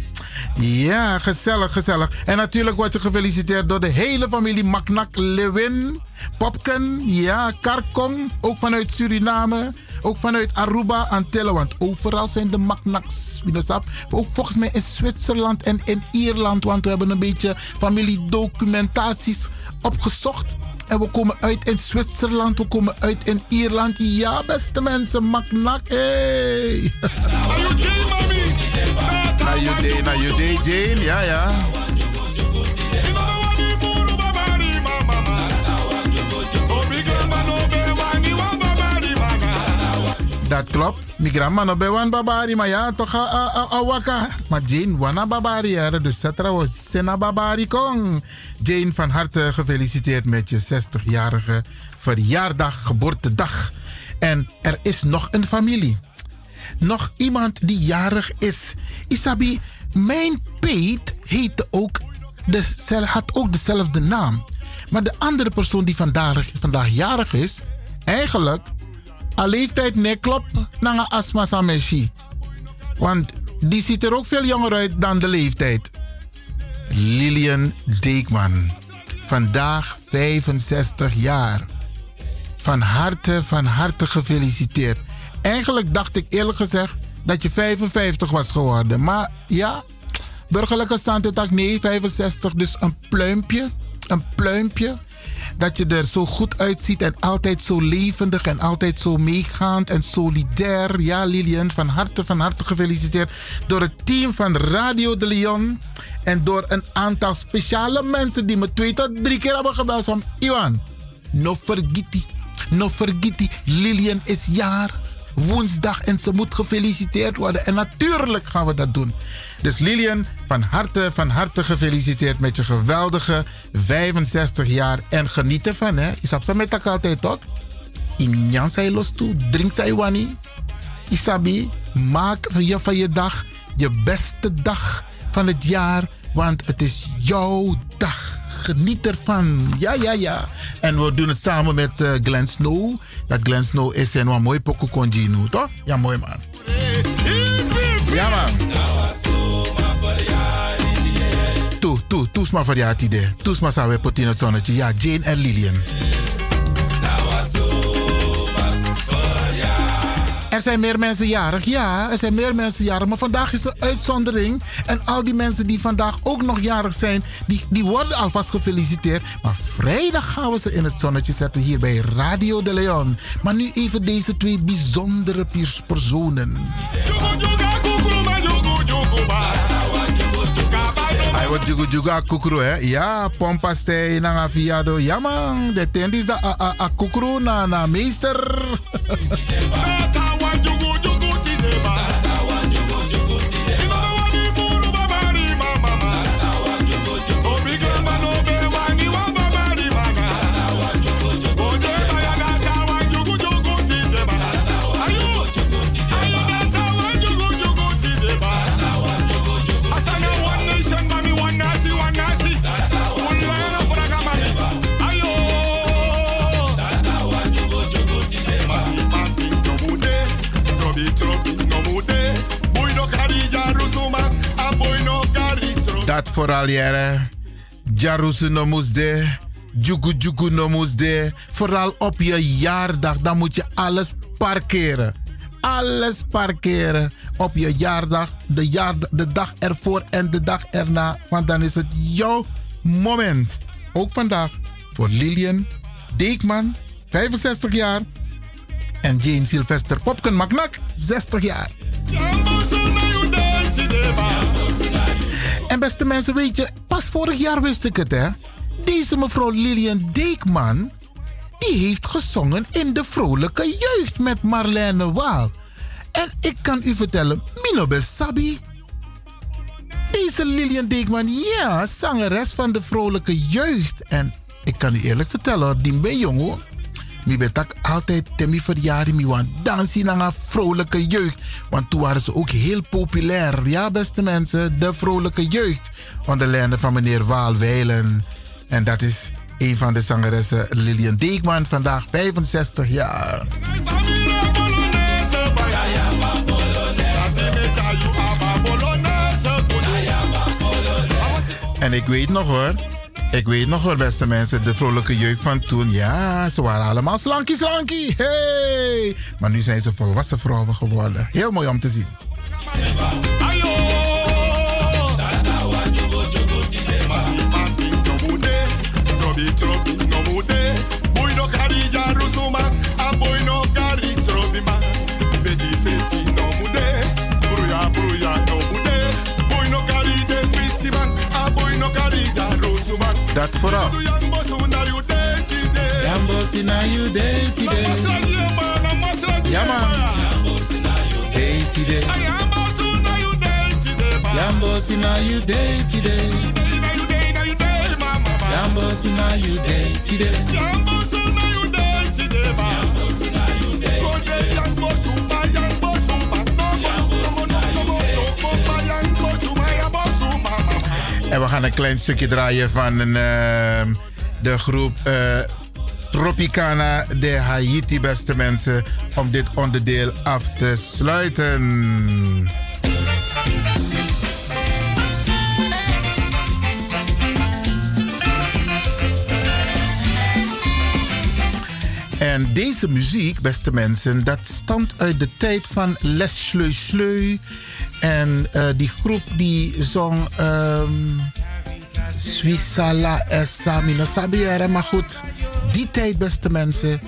Ja, gezellig, gezellig. En natuurlijk word je gefeliciteerd door de hele familie Maknak Lewin. Popken, ja, Karkong, ook vanuit Suriname. Ook vanuit Aruba, Antillen, want overal zijn de Maknaks. Ook volgens mij in Zwitserland en in Ierland, want we hebben een beetje familiedocumentaties opgezocht. En we komen uit in Zwitserland, we komen uit in Ierland. Ja, beste mensen, Maknak, hey. Na you day, na you day, Jane, ja, ja. Dat klopt. Mi grandma no bewan babari, maar ja, toch a, a, a waka. Maar Jane wana babari, hè. Dus setra was sena babari kong. Jane, van harte gefeliciteerd met je 60-jarige verjaardag, geboortedag. En er is nog een familie. Nog iemand die jarig is. Isabi, mijn peet heette ook de, had ook dezelfde naam. Maar de andere persoon die vandaag, vandaag jarig is, eigenlijk a leeftijd nee klopt naar astma sameshi. Want die ziet er ook veel jonger uit dan de leeftijd. Lilian Deekman. Vandaag 65 jaar. Van harte, van harte gefeliciteerd. Eigenlijk dacht ik eerlijk gezegd dat je 55 was geworden. Maar ja, burgerlijke stand nee, 65. Dus een pluimpje. Een pluimpje dat je er zo goed uitziet en altijd zo levendig en altijd zo meegaand en solidair. Ja, Lilian, van harte, van harte gefeliciteerd door het team van Radio de Leon. En door een aantal speciale mensen die me twee tot drie keer hebben gebeld van Iwan, no vergiti, no vergiti, Lilian is jaar woensdag en ze moet gefeliciteerd worden. En natuurlijk gaan we dat doen. Dus Lilian, van harte, van harte gefeliciteerd met je geweldige 65 jaar. En geniet ervan, hè. Isap met elkaar altijd, toch? Injan zij los toe, drink zij. Isabi, maak je, van je dag je beste dag van het jaar. Want het is jouw dag. Geniet ervan. Ja, ja, ja. En we doen het samen met uh, Glenn Snow. Dat Glenn Snow is en wat mooi pokoe toch? Ja, mooi man. Ja, man. Toe, toe, toes maar voor jou idee. Toes maar samen pot in het zonnetje. Ja, Jane en Lilian. Er zijn meer mensen jarig, ja, er zijn meer mensen jarig. Maar vandaag is een uitzondering. En al die mensen die vandaag ook nog jarig zijn, die, die worden alvast gefeliciteerd. Maar vrijdag gaan we ze in het zonnetje zetten hier bij Radio de Leon. Maar nu even deze twee bijzondere personen. Wordt jugu jugu kukru, hè? Ja, pompa stay na afiado. Ja man, de tent is de a kukru na na meester. Dat vooral jaren. Jarusu no moesde. Jugu jugu no moesde. Vooral op je jaardag. Dan moet je alles parkeren. Alles parkeren op je jaardag. De, de dag ervoor en de dag erna. Want dan is het jouw moment. Ook vandaag voor Lilian Deekman, 65 jaar. En Jane Sylvester Popken Maknak, 60 jaar. En beste mensen, weet je, pas vorig jaar wist ik het, hè. Deze mevrouw Lilian Deekman, die heeft gezongen in de vrolijke jeugd met Marlene Waal. En ik kan u vertellen, Mino Sabi. Deze Lilian Deekman, ja, zangeres van de vrolijke jeugd. En ik kan u eerlijk vertellen, die ben jong hoor. Mi betak altijd temi verjari mi want dansen naar een vrolijke jeugd. Want toen waren ze ook heel populair. Ja, beste mensen, de vrolijke jeugd. Onder leiding van meneer Waalwijlen. En dat is een van de zangeressen Lilian Deekman, vandaag 65 jaar. En ik weet nog hoor, ik weet nog hoor beste mensen, de vrolijke jeugd van toen. Ja, ze waren allemaal slankie slankie. Hey! Maar nu zijn ze volwassen vrouwen geworden. Heel mooi om te zien. trobi day today. Ja man. Day today. Yambo suna you day today Yambo sina you day today. Yambo sina you day today. Yambo suna you day today ma Yambo suna you day today En we gaan een klein stukje draaien van een, ehm, de groep eh, Tropicana de Haiti, beste mensen, om dit onderdeel af te sluiten. En deze muziek, beste mensen, dat stamt uit de tijd van Les Sleu Sleu. En eh, die groep die zong um, Swisala Esami no Sabiere. Maar goed, die tijd, beste mensen,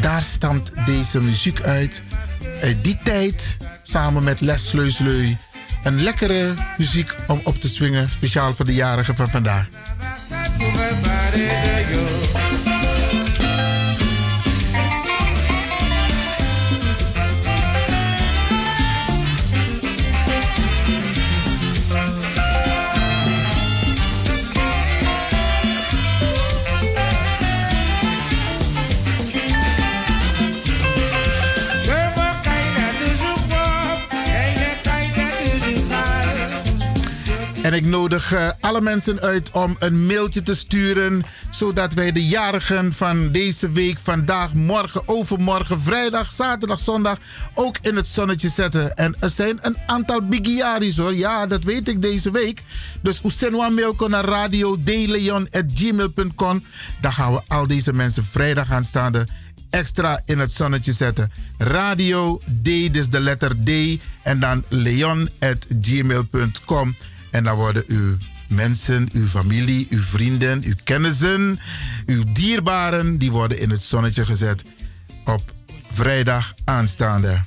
daar stamt deze muziek uit. Uit die tijd, samen met Les Sleu Sleu. Een lekkere muziek om op te swingen, speciaal voor de jarigen van vandaag. En ik nodig eh, alle mensen uit om een mailtje te sturen. Zodat wij de jarigen van deze week, vandaag, morgen, overmorgen, vrijdag, zaterdag, zondag ook in het zonnetje zetten. En er zijn een aantal bigiaris hoor. Ja, dat weet ik deze week. Dus Oesenwa mail naar radio gmail.com. Dan gaan we al deze mensen vrijdag aanstaande extra in het zonnetje zetten. Radio D, dus de letter D. En dan leon.gmail.com. En dan worden uw mensen, uw familie, uw vrienden, uw kennissen, uw dierbaren, die worden in het zonnetje gezet op vrijdag aanstaande.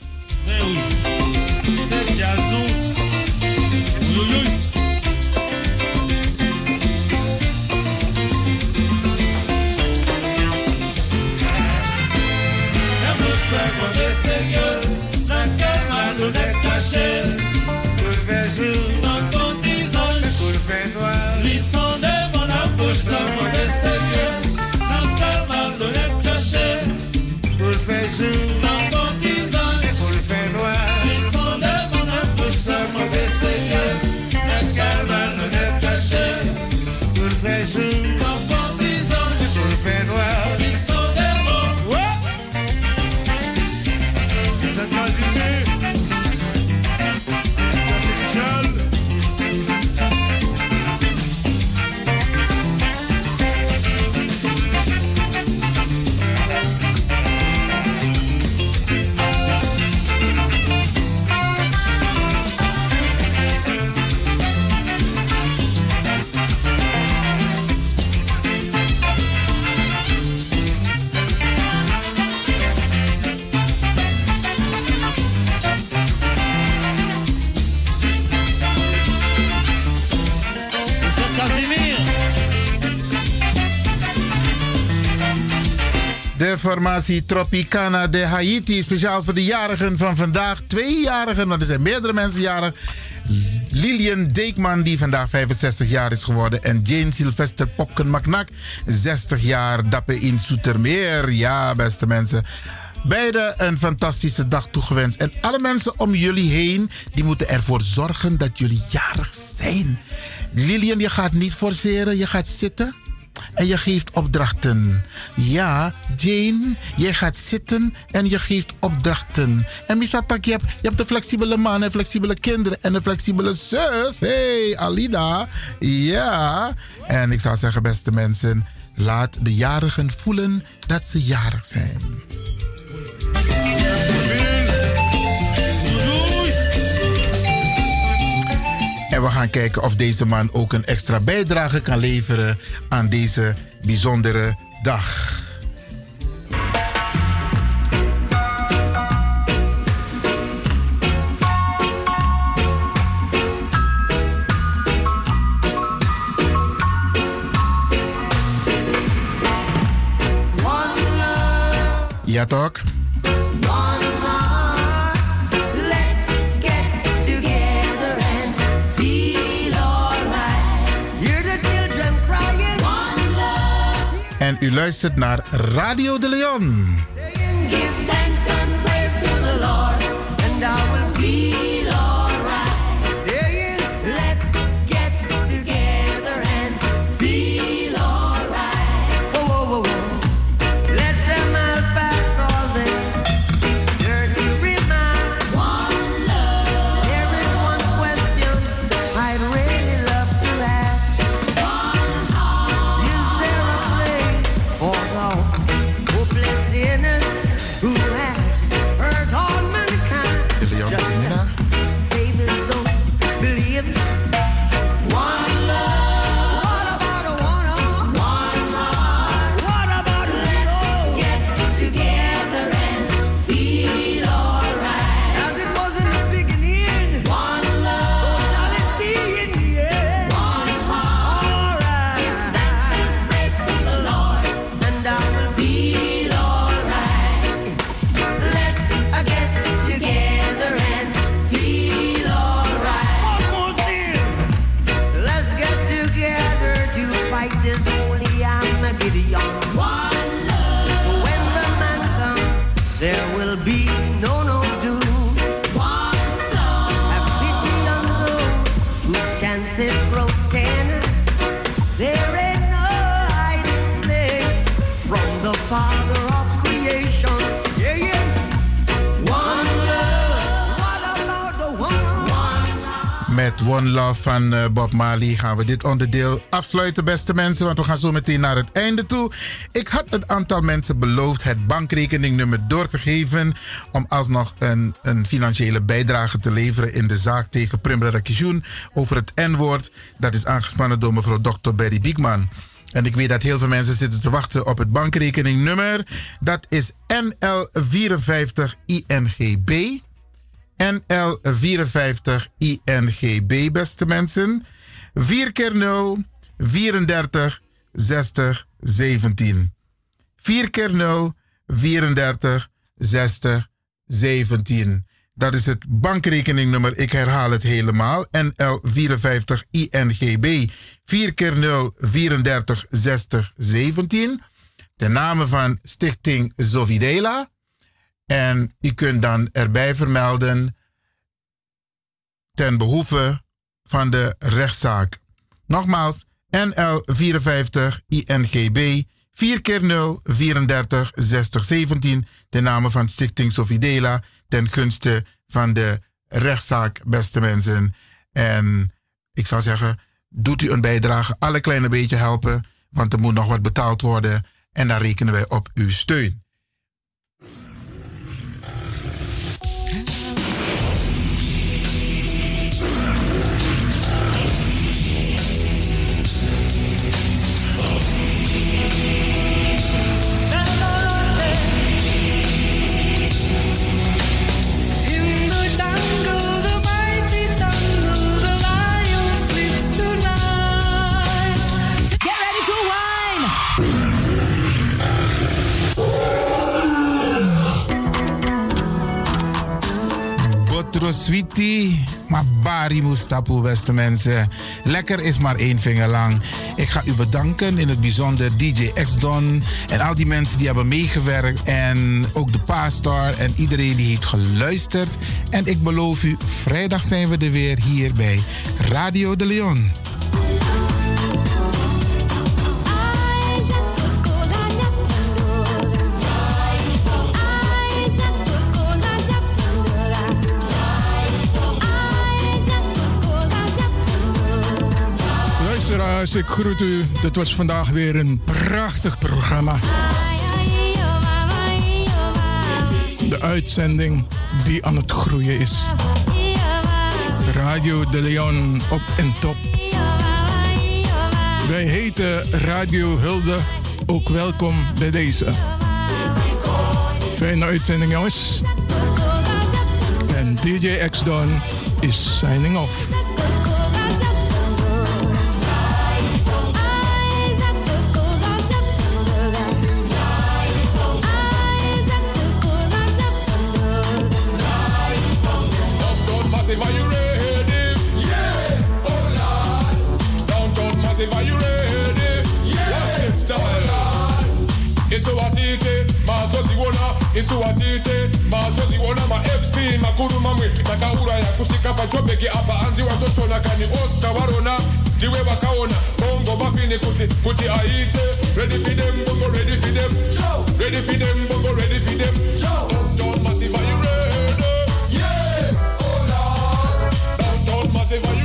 De formatie Tropicana de Haiti, speciaal voor de jarigen van vandaag. Tweejarigen, want er zijn meerdere mensen jarig. Lilian Deekman, die vandaag 65 jaar is geworden. En Jane Sylvester Popken Macnak, 60 jaar. Dappen in Soetermeer. Ja, beste mensen. Beide een fantastische dag toegewenst. En alle mensen om jullie heen, die moeten ervoor zorgen dat jullie jarig zijn. Lilian, je gaat niet forceren, je gaat zitten. En je geeft opdrachten. Ja, Jane, jij gaat zitten en je geeft opdrachten. En Misatak, je hebt, je hebt een flexibele man en flexibele kinderen en een flexibele zus. hey, Alida. Ja. En ik zou zeggen, beste mensen, laat de jarigen voelen dat ze jarig zijn. En we gaan kijken of deze man ook een extra bijdrage kan leveren aan deze bijzondere dag. Ja, toch? En u luistert naar Radio de Leon. Met One Love van eh, Bob Marley gaan we dit onderdeel afsluiten, beste mensen. Want we gaan zo meteen naar het einde toe. Ik had het aantal mensen beloofd het bankrekeningnummer door te geven. Om alsnog een, een financiële bijdrage te leveren in de zaak tegen Primra Rakisjoen over het N-woord. Dat is aangespannen door mevrouw Dr. Berry Biekman. En ik weet dat heel veel mensen zitten te wachten op het bankrekeningnummer. Dat is NL54INGB. NL54INGB, beste mensen. 4 keer 0, 34, 60, 17. 4 keer 0, 34, 60, 17. Dat is het bankrekeningnummer. Ik herhaal het helemaal. NL54INGB. 4 keer 0, 34, 60, 17. De namen van Stichting Zovidela. En u kunt dan erbij vermelden ten behoeve van de rechtszaak. Nogmaals, NL54 INGB 4 keer 0 34 60 17. De namen van Stichting Sofidela ten gunste van de rechtszaak, beste mensen. En ik zou zeggen, doet u een bijdrage, alle kleine beetje helpen, want er moet nog wat betaald worden en daar rekenen wij op uw steun. Sweetie, maar Bari beste mensen. Lekker is maar één vinger lang. Ik ga u bedanken, in het bijzonder DJ X-Don en al die mensen die hebben meegewerkt. En ook de pastor en iedereen die heeft geluisterd. En ik beloof u, vrijdag zijn we er weer hier bij Radio de Leon. Luisteraars, ik groet u. Dit was vandaag weer een prachtig programma. De uitzending die aan het groeien is. Radio de Leon op en top. Wij heten Radio Hulde ook welkom bij deze. Fijne uitzending jongens. En DJ X-Don is signing off. Massive, are you ready? Yeah, what's this style? isuwatite mazoziona isuwatite mazoziona ma-fc makuru mamwe takaura yakusvika pachobheki apa. Anzi watotona kani oscar varona ndiwe vakaona bongo mafini kuti kuti aite ready for them bongo ready for them. Ready for them bongo ready for them. Downtown massive are you ready? Yeah. Oh lord downtown massive are you